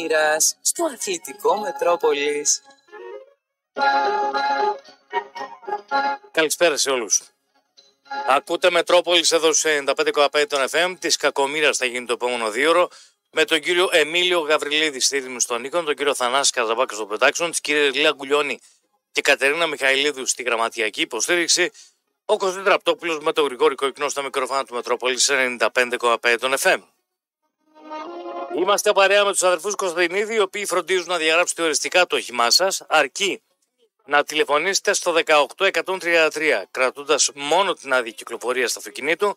Μοίρας στο αθλητικό Μετρόπολης. Καλησπέρα σε όλους. Ακούτε Μετρόπολης εδώ σε 95,5 των FM. Της κακομήρας θα γίνει το επόμενο δίωρο με τον κύριο Εμίλιο Γαβριλίδη στη ρύθμιση στον Νίκον, τον κύριο Θανάση Καζαμπάκα στο Production, της κυρία Λία Γκουλιώνη και Κατερίνα Μιχαηλίδου στη γραμματιακή υποστήριξη, ο Κωνσταντин Ραπτόπουλο με το γρηγόρη κοκκινό στα μικρόφωνα του Μετρόπολης σε 95,5 των FM. Είμαστε παρέα με τους αδερφούς Κωνσταντινίδη, οι οποίοι φροντίζουν να διαγράψετε οριστικά το όχημά σας, αρκεί να τηλεφωνήσετε στο 18133, κρατώντας μόνο την άδεια κυκλοφορίας του αυτοκινήτου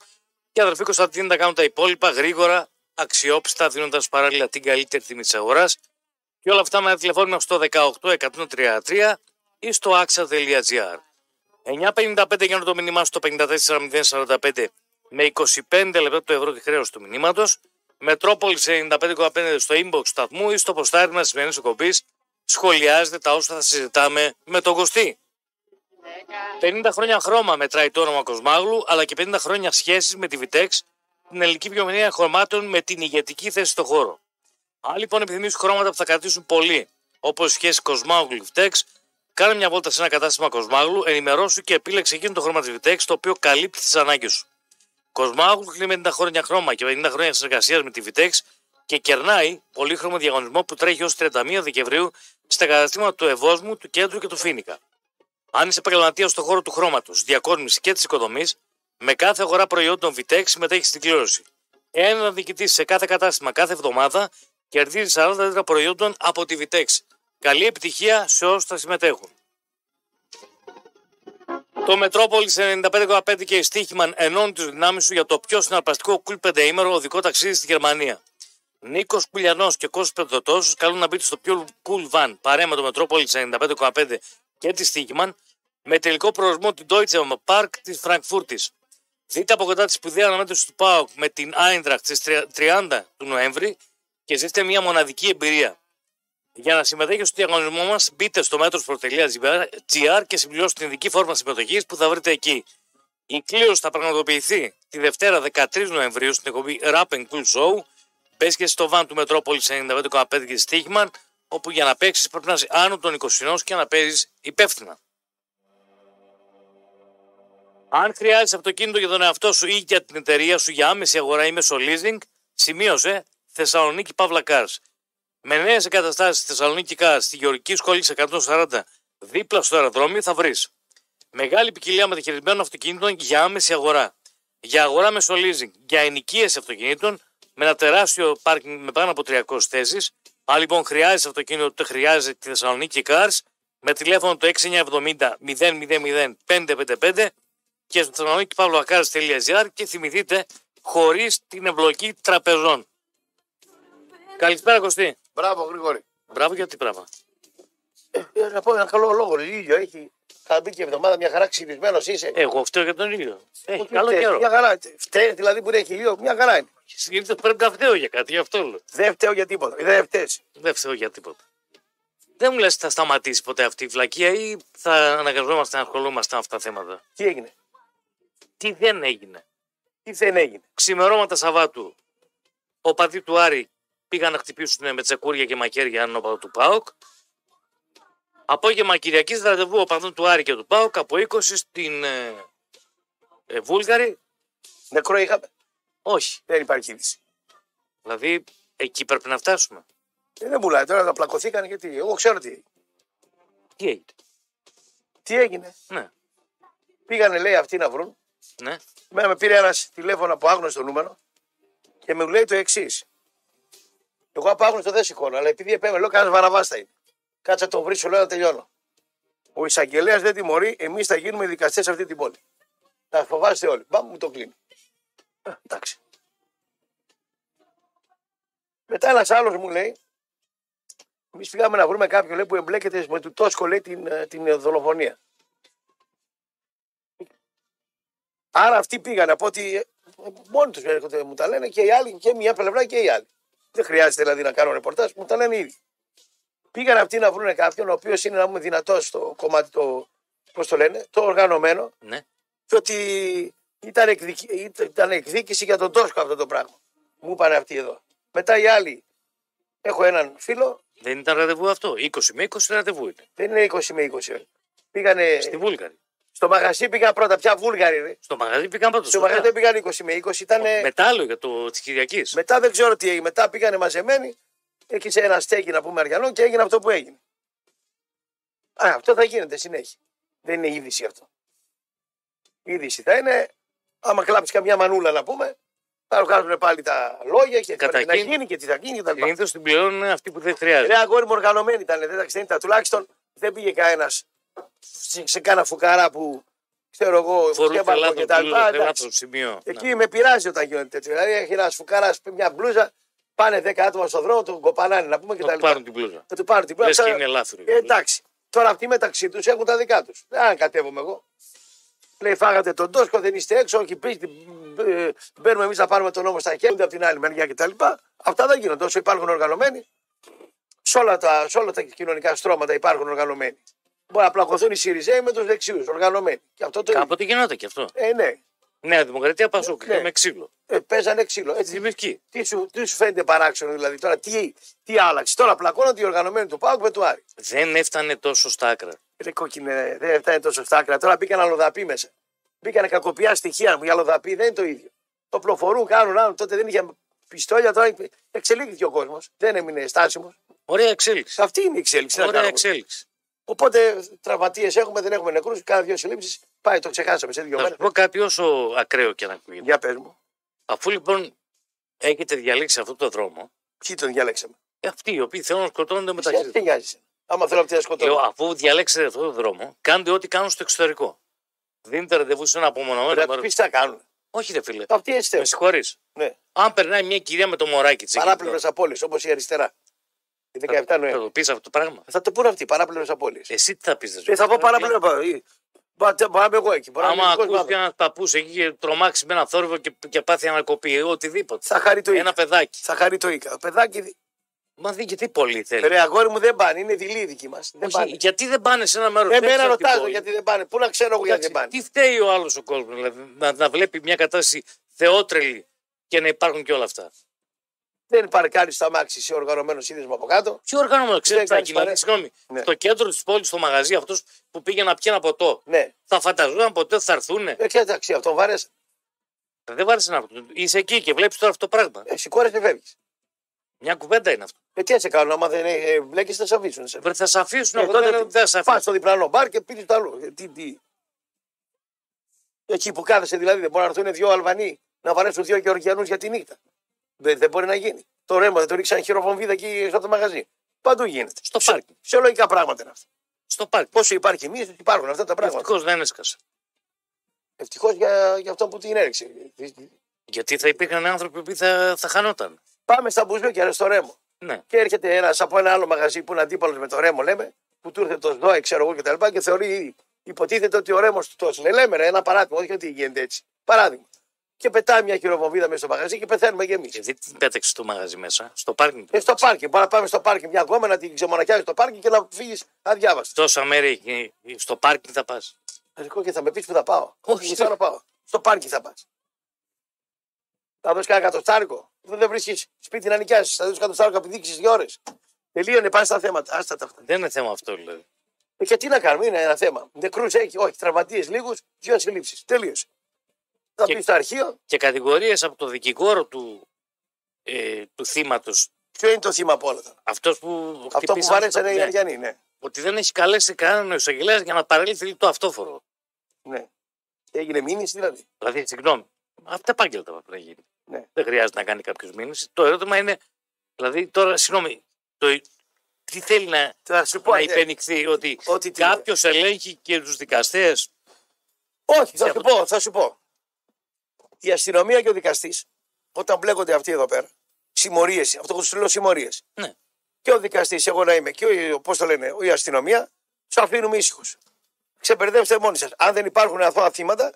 και αδερφοί Κωνσταντινίδη να κάνουν τα υπόλοιπα γρήγορα, αξιόπιστα, δίνοντας παράλληλα την καλύτερη τιμή της αγοράς. Και όλα αυτά με ένα τηλεφώνημα στο 18133 ή στο axa.gr. 9.55 για το μήνυμά στο 54.045 με 25 λεπτά το ευρώ τη χρέωση του μηνύματος. Μετρόπολης 95,5 στο inbox του σταθμού ή στο ποστάρι μα σημαίνει εκπομπής. Σχολιάζετε τα όσα θα συζητάμε με τον Κωστή. 50 χρόνια χρώμα μετράει το όνομα Κοσμάγλου, αλλά και 50 χρόνια σχέσεις με τη Vitex, την ελληνική βιομηχανία χρωμάτων με την ηγετική θέση στο χώρο. Αν λοιπόν επιθυμείς χρώματα που θα κρατήσουν πολύ, όπως η σχέση Κοσμάγλου Vitex, κάνε μια βόλτα σε ένα κατάστημα Κοσμάγλου, ενημερώσου και επίλεξε εκείνο το χρώμα της Vitex το οποίο καλύπτει τις ανάγκες σου. Κοσμάγλου κλείνει 50 χρόνια χρώμα και 50 χρόνια συνεργασίας με τη Vitex και κερνάει πολύχρωμο διαγωνισμό που τρέχει ως 31 Δεκεμβρίου στα καταστήματα του Ευόσμου, του Κέντρου και του Φίνικα. Αν είσαι επαγγελματίας στον χώρο του χρώματος, διακόσμηση και της οικοδομής, με κάθε αγορά προϊόντων Vitex συμμετέχεις στην κλήρωση. Ένα διοικητή σε κάθε κατάστημα κάθε εβδομάδα κερδίζει 40 λίτρα προϊόντων από τη Vitex. Καλή επιτυχία σε όσους θα συμμετέχουν. Το Μετρόπολης 95,5 και η Στίχημαν ενώνουν τις δυνάμεις σου για το πιο συναρπαστικό κουλ πεντεήμερο οδικό ταξίδι στη Γερμανία. Νίκος Πουλιανό και Κώσο Πεδοτόσο καλούν να μπείτε στο πιο cool van παρέα με το Μετρόπολης 95,5 και τη Στίχημαν με τελικό προορισμό την Deutsche Park της Φραγκφούρτης. Δείτε από κοντά τη σπουδαία αναμέτρηση του ΠΑΟΚ με την Άιντραχτ στις 30 του Νοέμβρη και ζήστε μια μοναδική εμπειρία. Για να συμμετέχετε στο διαγωνισμό μας, μπείτε στο μέτρο.gr και συμπληρώστε την ειδική φόρμα συμμετοχής που θα βρείτε εκεί. Η κλήρωση θα πραγματοποιηθεί τη Δευτέρα 13 Νοεμβρίου στην εκπομπή Rap and Cool Show. Μπες στο βαν του Μετρόπολη 95,5 και Στίχημαν, όπου για να παίξεις πρέπει να είσαι άνω των 20 και να παίζεις υπεύθυνα. Αν χρειάζεσαι αυτοκίνητο για τον εαυτό σου ή για την εταιρεία σου για άμεση αγορά ή μέσω leasing, σημείωσε Θεσσαλονίκη Παύλα Cars. Με νέες εγκαταστάσεις στη Θεσσαλονίκη Cars, στη Γεωργική Σχολή 140, δίπλα στο αεροδρόμιο θα βρεις. Μεγάλη ποικιλία μεταχειρισμένων αυτοκινήτων για άμεση αγορά. Για αγορά μέσω leasing, για ενοικίαση αυτοκινήτων με ένα τεράστιο πάρκινγκ με πάνω από 300 θέσεις. Αν λοιπόν χρειάζεσαι αυτοκίνητο, το χρειάζεται τη Θεσσαλονίκη Cars με τηλέφωνο το 6970 000 555 και στο Θεσσαλονίκη παύλοακάρ.gr και θυμηθείτε χωρίς την εμπλοκή τραπεζών. Καλησπέρα Κωστή. Μπράβο, Γρηγόρη. Μπράβο για τι πράγμα. Ε, ε, να πω ένα καλό λόγο. Λίλιο έχει. Θα μπει και εβδομάδα μια χαρά ξυπνισμένο είσαι. Εγώ φταίω για τον ήλιο. Έχει Όχι, καλό φταίει, καιρό. Μια χαρά. Φταίει δηλαδή που έχει λίγο. Μια χαρά είναι. Συνήθως πρέπει να φταίω για κάτι, γι' αυτό λέω. Δεν φταίω για τίποτα. Δεν φταίεις. Δεν φταίω για τίποτα. Δεν μου λες θα σταματήσει ποτέ αυτή η βλακεία ή θα αναγκαζόμαστε να ασχολούμαστε με αυτά τα θέματα; Τι έγινε; Τι δεν έγινε; Τι δεν έγινε; Ξημερώματα Σαββάτου, ο παδί του Άρη πήγαν να χτυπήσουν με τσεκούρια και μακέρια έναν οπαδό του ΠΑΟΚ. Απόγευμα Κυριακής ραντεβού οπαδών του Άρη και του ΠΑΟΚ από 20 στην ε, ε, Βούλγαρη. Νεκρό είχαμε. Όχι. Δεν υπάρχει είδηση. Δηλαδή εκεί πρέπει να φτάσουμε. Ε, δεν πουλάει τώρα να πλακωθήκαν γιατί. Εγώ ξέρω τι έγινε. Τι έγινε. Τι έγινε. Ναι, Πήγανε λέει αυτοί να βρουν. ναι. Μένα με πήρε ένας τηλέφωνο από άγνωστο νούμερο και μου λέει το εξής. Εγώ από άγνωστο δεν σηκώνω, αλλά επειδή επέμενε, λέω κανένα βαραβάστα είναι. Κάτσα να τον βρίσω, λέω να τελειώνω. Ο εισαγγελέας δεν τιμωρεί, εμείς θα γίνουμε δικαστές σε αυτή την πόλη. Θα φοβάστε όλοι. Πάμε μου το κλείνει. Ε, εντάξει. Μετά ένας άλλος μου λέει, εμείς πήγαμε να βρούμε κάποιον λέει, που εμπλέκεται με του Τόσκο λέει, την, ε, την ε, δολοφονία. Άρα αυτοί πήγαν από ότι ε, μόνοι τους έρχονται, μου τα λένε και οι άλλοι και μια πλευρά και οι άλλοι. Δεν χρειάζεται δηλαδή να κάνω ρεπορτάζ, μου τα λένε ήδη. Πήγαν αυτοί να βρουν κάποιον ο οποίος είναι να πούμε δυνατός στο κομμάτι το, πώς το λένε, το οργανωμένο ναι. και ότι ήταν, εκδικη, ήταν εκδίκηση για τον Τόσκο αυτό το πράγμα. Μου είπαν αυτοί εδώ. Μετά οι άλλοι Έχω έναν φίλο, Δεν ήταν ραντεβού αυτό. 20 με 20 ραντεβού είναι. δεν είναι 20 με 20. ρε. Πήγανε Στη Βούλγαρη. Στο μαγαζί, πήγαν πρώτα πια Βούλγαροι. ρε. Στο μαγαζί πήγαν πρώτο. Στο μαγαζί δεν πήγαν 20 με 20, ήταν. Μετά άλλο για το της Κυριακής. Μετά δεν ξέρω τι έγινε. Μετά πήγανε μαζεμένοι, εκεί σε ένα στέκι να πούμε αριανό και έγινε αυτό που έγινε. Α, αυτό θα γίνεται συνέχεια. Δεν είναι είδηση αυτό. Η είδηση θα είναι, άμα κλάψει καμιά μανούλα να πούμε, θα βγάζουν πάλι τα λόγια και τι πρέπει να Καταρχήν- γίνει και τι θα γίνει κτλ. Συνήθως την πληρώνουν αυτοί που δεν χρειάζεται. Ρε αγόρι μου οργανωμένοι ήταν, δεν τα ξέρετε, τουλάχιστον δεν πήγε κανένας σε, σε κάνα φουκαρά που ξέρω εγώ, Φορούσε σκεύαρχο λάθο και τα λοιπά. εντάξει. λάθο σημείο. Εκεί με πειράζει όταν γίνεται τέτοιο. Δηλαδή έχει ένας φουκαράς μια μπλούζα, πάνε 10 άτομα στον δρόμο, τον κοπανάνε να πούμε και Να τα του λοιπά. πάρουν την πλούζα. Θα του πάρουν την Λες πλούζα. και είναι λάθος. Ε, εντάξει. Τώρα αυτοί μεταξύ τους έχουν τα δικά τους. Δεν ανακατεύομαι εγώ. Λέει, φάγατε τον Τόσκο, δεν είστε έξω, όχι πίστη. ε, Μπαίνουμε εμείς να πάρουμε τον νόμο στα χέρια από την άλλη μεριά κτλ. Αυτά δεν γίνονται. Όσο υπάρχουν οργανωμένοι, σε όλα τα, σε όλα τα κοινωνικά στρώματα υπάρχουν οργανωμένοι. Μπορεί να πλακωθούν οι Σιριζέοι με τους δεξιούς, οργανωμένοι. Και αυτό το Κάποτε γινόταν και αυτό. Ε, ναι. Νέα Δημοκρατία Πασόκ Ναι. και με ξύλο. Ε, παίζανε ξύλο. Έτσι, Στη Βυσκή. τι, σου, τι σου φαίνεται παράξενο δηλαδή τώρα, τι, τι άλλαξε. Τώρα πλακώνονται οι οργανωμένοι του Πάουκ με του Άρη. Δεν έφτανε τόσο στα άκρα. Ρε κόκκινε, δεν φτάνει τόσο στα άκρα. Τώρα μπήκαν αλλοδαποί μέσα. Μπήκαν κακοπιά στοιχεία μου. Οι αλλοδαποί δεν είναι το ίδιο. Το πλοφορούν, κάνουν άλλο. Τότε δεν είχε πιστόλια, τώρα εξελίχθηκε ο κόσμος. Δεν έμεινε στάσιμος. Ωραία εξέλιξη. Αυτή είναι η εξέλιξη. τι να Ωραία κάνουμε. εξέλιξη. Οπότε τραυματίες έχουμε, δεν έχουμε νεκρούς. Κάνα δύο συλλήψεις. Πάει, το ξεχάσαμε σε δύο Θα μέρες. σου πω κάτι όσο ακραίο και να ακούγεται. Για πες μου, Αφού λοιπόν έχετε διαλέξει αυτό το δρόμο, ποιοι τον διαλέξαμε; ε, αυτοί οι οποίοι θέλουν να σκοτώνονται μεταξύ Εσύ τους. τι νοιάζει. Άμα θέλω αυτή να Λέω, σκοτώσω. αφού διαλέξετε αυτό το δρόμο, κάντε ό,τι κάνουν στο εξωτερικό. Δίνετε ραντεβού σε ένα απομονωμένο Πρέπει να μέρο. πεις τι θα κάνουν. Όχι, ρε φίλε. Αυτοί έτσι Με θέλουν. συγχωρείς. Ναι. Αν περνάει μια κυρία με το μωράκι της. Παράπλευρε απόλυε όπως η αριστερά. Η 17 Θα Νοέμβρη. το πεις αυτό το πράγμα. Θα το πούνε αυτοί, παράπλευρες απόλυε. Εσύ τι θα πεις, Ε, θα πω παράπλευρα. Μπορεί μπορεί να είμαι εγώ εκεί. Μπορεί να είμαι Άμα δικός μου ακούσει ένα παππούς εκεί και τρομάξεις με ένα θόρυβο και, και πάθει ανακοπή, ε, οτιδήποτε. Θα χαρεί το Ένα Ικα. παιδάκι. Θα χαρεί το Ικα. Παιδάκι, Μα δεν γιατί πολύ θέλει. ρε αγόρι μου δεν πάνε, είναι δειλή η δική μας. Δεν Όχι, πάνε. γιατί δεν πάνε σε ένα μέρος Εμένα ρωτάζω γιατί δεν πάνε. Πού να ξέρω εγώ γιατί δεν πάνε. Τι φταίει ο άλλος ο κόσμος, δηλαδή, να, να βλέπει μια κατάσταση θεότρελη και να υπάρχουν και όλα αυτά. Δεν παρκάρει στα μάξι σε οργανωμένος σύνδεσμος από κάτω. Τι οργανωμένος, ξέρεις τι θα κάνεις γίνει. παρέα. Δηλαδή, συγγνώμη, Ναι. στο κέντρο της πόλης, στο μαγαζί, αυτό που πήγε να πιει ένα ποτό, Ναι. θα φανταζόταν ποτέ ότι θα έρθουν. Δεν ξέρετε αξία αυτό. Βάρε. Δεν βάρεσε να Είσαι εκεί και βλέπεις τώρα αυτό το πράγμα. Ε, Σηκώρε και φεύγεις. Μια κουβέντα είναι αυτό. Ε, τι έτσι κάνουν, άμα δεν ε, βλέπει, θα σε αφήσουν. Σε. Βρε, Θα σε αφήσουν, Ε, εγώ τότε δεν τι. δεν θα σε Πας αφήσουν. στο διπλανό μπαρ και πίνεις το άλλο. Ε, Τι, τι. Εκεί που κάθεσαι δηλαδή δεν μπορεί να έρθουν δύο Αλβανοί να βαρέσουν δύο Γεωργιανούς για τη νύχτα. Δεν, δεν μπορεί να γίνει. Το ρέμα δεν το ρίξαν χειροβομβίδα εκεί στο το μαγαζί. Παντού γίνεται. Στο Σε- πάρκι. Σε λογικά πράγματα είναι αυτά. Στο πάρκι. Πόσο υπάρχει μίσος, υπάρχουν αυτά τα πράγματα. Ευτυχώς δεν έσκασε. Ευτυχώς για, για αυτό που την έριξε. Γιατί θα υπήρχαν άνθρωποι που θα, θα χανόταν. Πάμε στα μπουζούκια, ρε, στο ρέμο. Ναι. Και έρχεται ένας από ένα άλλο μαγαζί που είναι αντίπαλος με το ρέμο, λέμε, που του ήρθε το ΣΔΟΕ, ξέρω εγώ κτλ. Και, και θεωρεί, υποτίθεται ότι ο ρέμο του τόσο. Λέει, λέμε, ρε, ένα παράδειγμα, όχι ότι γίνεται έτσι. Παράδειγμα. Και πετάει μια χειροβομβίδα μέσα στο μαγαζί και πεθαίνουμε κι εμείς. Γιατί την πέταξε στο μαγαζί μέσα, στο πάρκινγκ. Ε, στο πάρκι. Μπορεί να πάμε στο πάρκι μια γόμα να την ξεμονακιάσεις στο πάρκι και να φύγεις αδιάβαστο. Τόσα μέρη εκεί, στο πάρκινγκ θα πας. Ρικό και θα με πεις που θα πάω. Όχι. Πού θα να πάω. Στο πάρκι θα πας. Θα δώσεις κανένα κατοστάρικο. Δεν, δεν βρίσκεις σπίτι να νοικιάσεις. Θα δώσεις κατοστάρικο επειδή δείξεις δύο ώρες. Τελείωνε, πάνε στα θέματα. Άστα τα αυτά. Δεν είναι θέμα αυτό δηλαδή. Ε, και τι να κάνουμε, είναι ένα θέμα. Νεκρούς έχει, όχι, τραυματίες λίγους, δύο συλλήψεις. Τελείωσε. Θα Και- πεις στο αρχείο, Και κατηγορίες από το δικηγόρο του, ε, του θύματος, ποιο είναι το θύμα από όλα. αυτά; αυτός που. Αυτό που χτυπήσαν βαρέσανε στο- οι ναι, Αριανοί, ναι. Ότι δεν έχει καλέσει κανέναν εισαγγελέας για να παρέλθει το αυτόφορο. ναι. Έγινε μήνυση δηλαδή. Δηλαδή, συγγνώμη, αυτά επάγγελτα πρέπει να γίνει. Ναι. Δεν χρειάζεται να κάνει κάποιος μήνυση. Το ερώτημα είναι, δηλαδή τώρα, συγγνώμη, το, τι θέλει να, Θα σου πω, να ε, υπενηχθεί, ότι ότι τι- κάποιος ελέγχει και τους δικαστές; Όχι, θα Σε σου αυτό. πω, θα σου πω. Η αστυνομία και ο δικαστής, όταν μπλέκονται αυτοί εδώ πέρα, συμμορίες, αυτό που σου λέω συμμορίες. Ναι. Και ο δικαστής, εγώ να είμαι, και ο, πώς το λένε, η αστυνομία, τους αφήνουμε ήσυχους. Ξεπερδεύστε μόνοι σας. Αν δεν υπάρχουν αθώα θύματα,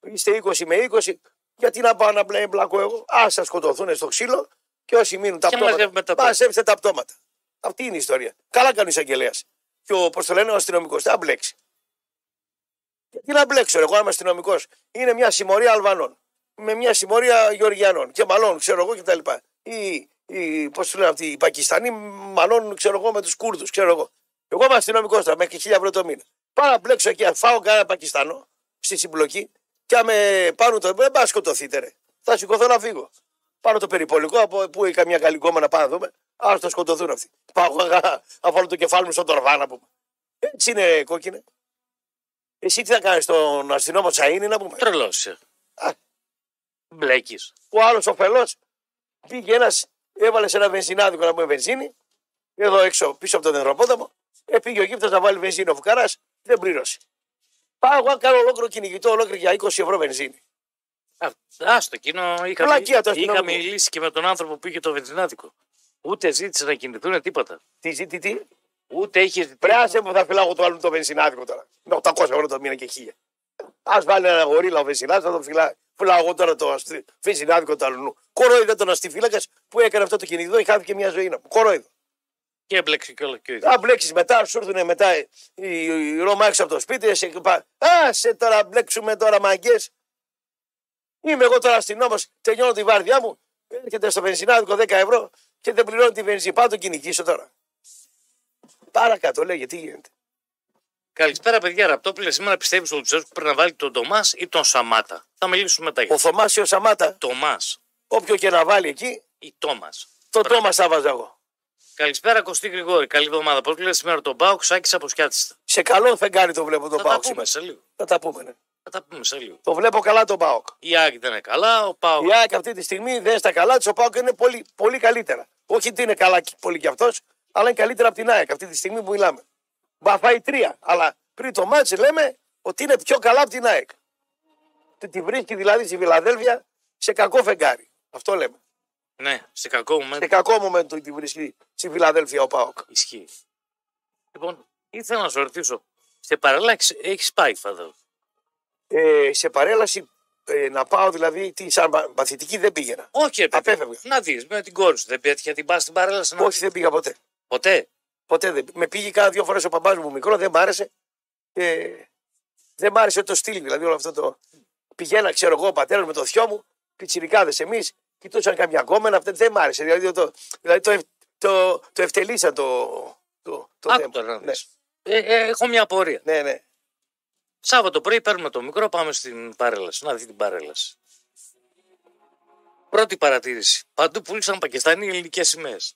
είστε 20 με 20, γιατί να πάω να μπλε, μπλακώ εγώ. Α σας σκοτωθούν στο ξύλο και όσοι μείνουν τα Και πτώματα. μαζεύουμε τα πτώματα. Μαζέψτε τα πτώματα. Αυτή είναι η ιστορία. Καλά κάνει ο εισαγγελέας. Και ο, πώς το λένε, ο αστυνομικός. Θα μπλέξει. Τι να μπλέξω, εγώ είμαι αστυνομικός. Είναι μια συμμορία Αλβανών. Με μια συμμορία Γεωργιανών και Μαλών, ξέρω εγώ κτλ. Ή οι, πώς τους λένε αυτοί, οι Πακιστανοί μαλώνουν, ξέρω εγώ, με τους Κούρδους, ξέρω εγώ. Εγώ είμαι αστυνομικός τώρα, μέχρι 1000 ευρώ το μήνα. Πάω να μπλέξω εκεί, αν φάω κανένα Πακιστανό στη συμπλοκή και αν με πάρουν το. Δεν πάω να σκοτωθείτε, ρε. Θα σηκωθώ να φύγω. Πάρω το περιπολικό από που έχει καμιά καλή κόμμα να πάω να δούμε. Α το σκοτωθούν αυτοί. Πάω να βάλω το κεφάλι μου στον τορβά να πούμε. Έτσι είναι κόκκινε. Εσύ τι θα κάνεις στον αστυνόμο Τσαΐνι να πούμε; Τρελός. Α. Μπλέκεις. Ο άλλος ο φελό πήγε ένας, έβαλε σε ένα βενζινάδικο να πούμε βενζίνη, εδώ έξω πίσω από τον δεντροπόταμο. Ε, πήγε ο γύφτα να βάλει βενζίνη ο φουκαρά, δεν πλήρωσε. Πάω εγώ να κάνω ολόκληρο κυνηγητό, ολόκληρο για 20 ευρώ βενζίνη. Άστο, εκείνο είχα, Πλακία το είχα αστυνομικό. μιλήσει και με τον άνθρωπο που είχε το βενζινάδικο. Ούτε ζήτησε να κινηθούν τίποτα. Τι ζήτη, τι. Ούτε είχε ζητήσει. Πρέασε που θα φυλάω το άλλο το βενζινάδικο τώρα. Με 800 ευρώ το μήνα και 1000. Α βάλει ένα γορίλα ο βενζινάδικο, θα το φυλάει. Φυλάω εγώ τώρα το αστι- βενζινάδικο του αλλού. Κορόιδε τον αστιφύλακας που έκανε αυτό το κυνηγητό, ή χάθηκε μια ζωή να μου. Κορόιδε. Και έμπλεξε και όλο και ο ίδιο. Αν μπλέξεις μετά, σου έρθουν μετά οι, οι, οι Ρώμα έξω από το σπίτι, σε, πα, α, σε τώρα μπλέξουμε τώρα μαγκές. Είμαι εγώ τώρα αστυνόμο, τελειώνω τη βάρδιά μου, έρχεται στο βενζινάδικο 10 ευρώ και δεν πληρώνει τη βενζίνη. Πάω να το κυνηγήσω τώρα. Παρακάτω, λέγε, τι γίνεται. Καλησπέρα, παιδιά. Ραπτόπουλε, σήμερα πιστεύεις ότι ο Λουτσέσκου πρέπει να βάλει τον Τομάς ή τον Σαμάτα; Θα μιλήσουμε μετά. για Ο αυτό. Θωμάσιο Σαμάτα, Τομάς όποιο και να βάλει εκεί, ή Τόμας. το τόμας θα βάζα εγώ. Καλησπέρα, Κωστή Γρηγόρη. Καλή εβδομάδα. Πώς λέει σήμερα τον ΠΑΟΚ, Σάκης από Σιάτιστα. Σε καλό φεγγάρι το βλέπω τον Θα τα Πάοκ πούμε σήμερα. σε λίγο. Θα τα πούμε. Ναι. Θα τα πούμε σε λίγο. Το βλέπω καλά τον Πάοκ. Η ΑΕΚ δεν είναι καλά. Ο ΠΑΟΚ. Η ΑΕΚ αυτή τη στιγμή δεν στα καλά της. Ο Πάοκ είναι πολύ, πολύ καλύτερα. Όχι ότι είναι καλά κι- πολύ κι αυτός, αλλά είναι καλύτερα από την ΑΕΚ αυτή τη στιγμή που μιλάμε. Μπαφάει τρία. Αλλά πριν το ματς λέμε ότι είναι πιο καλά από την ΑΕΚ. Τη, τη βρίσκει δηλαδή στη Βιλαδέλφια σε κακό φεγγάρι. Αυτό λέμε. Ναι, σε κακό μου Σε κακό μου τη βρίσκει στη Βιλαδέλφια ο Πάοκ. Ισχύει. Λοιπόν, ήθελα να σου ρωτήσω. Σε παρέλαση έχεις πάει, φαδό. Ε, σε παρέλαση ε, να πάω δηλαδή τι, παθητική δεν πήγαινα. Όχι, επέφευγα. Να δεις με την κόρη σου. Δεν πέτυχε την παρέλαση. Όχι, δεν πήγα ποτέ. Ποτέ; Ποτέ δεν. Με πήγε κάνα δύο φορές ο παπάς μου μικρό, δεν μ' άρεσε. Και δεν μ' άρεσε το στυλ, δηλαδή όλο αυτό το. Πηγαίνα, ξέρω εγώ, ο πατέρας με το θειό μου, πιτσιρικάδες εμείς, κοιτούσαν καμιά κόμμενα, αυτό δεν μ' άρεσε. Δηλαδή το, δηλαδή το, ευ- το, το ευτελίσαν το, το, το Άκου θέμα. τώρα να ναι. δεις. Ε, ε, έχω μια απορία. ναι, ναι. Σάββατο πρωί παίρνουμε το μικρό, πάμε στην παρέλαση. Να δει την παρέλαση. Πρώτη παρατήρηση. Παντού πούλησαν Πακιστανοί ελληνικές σημαίες.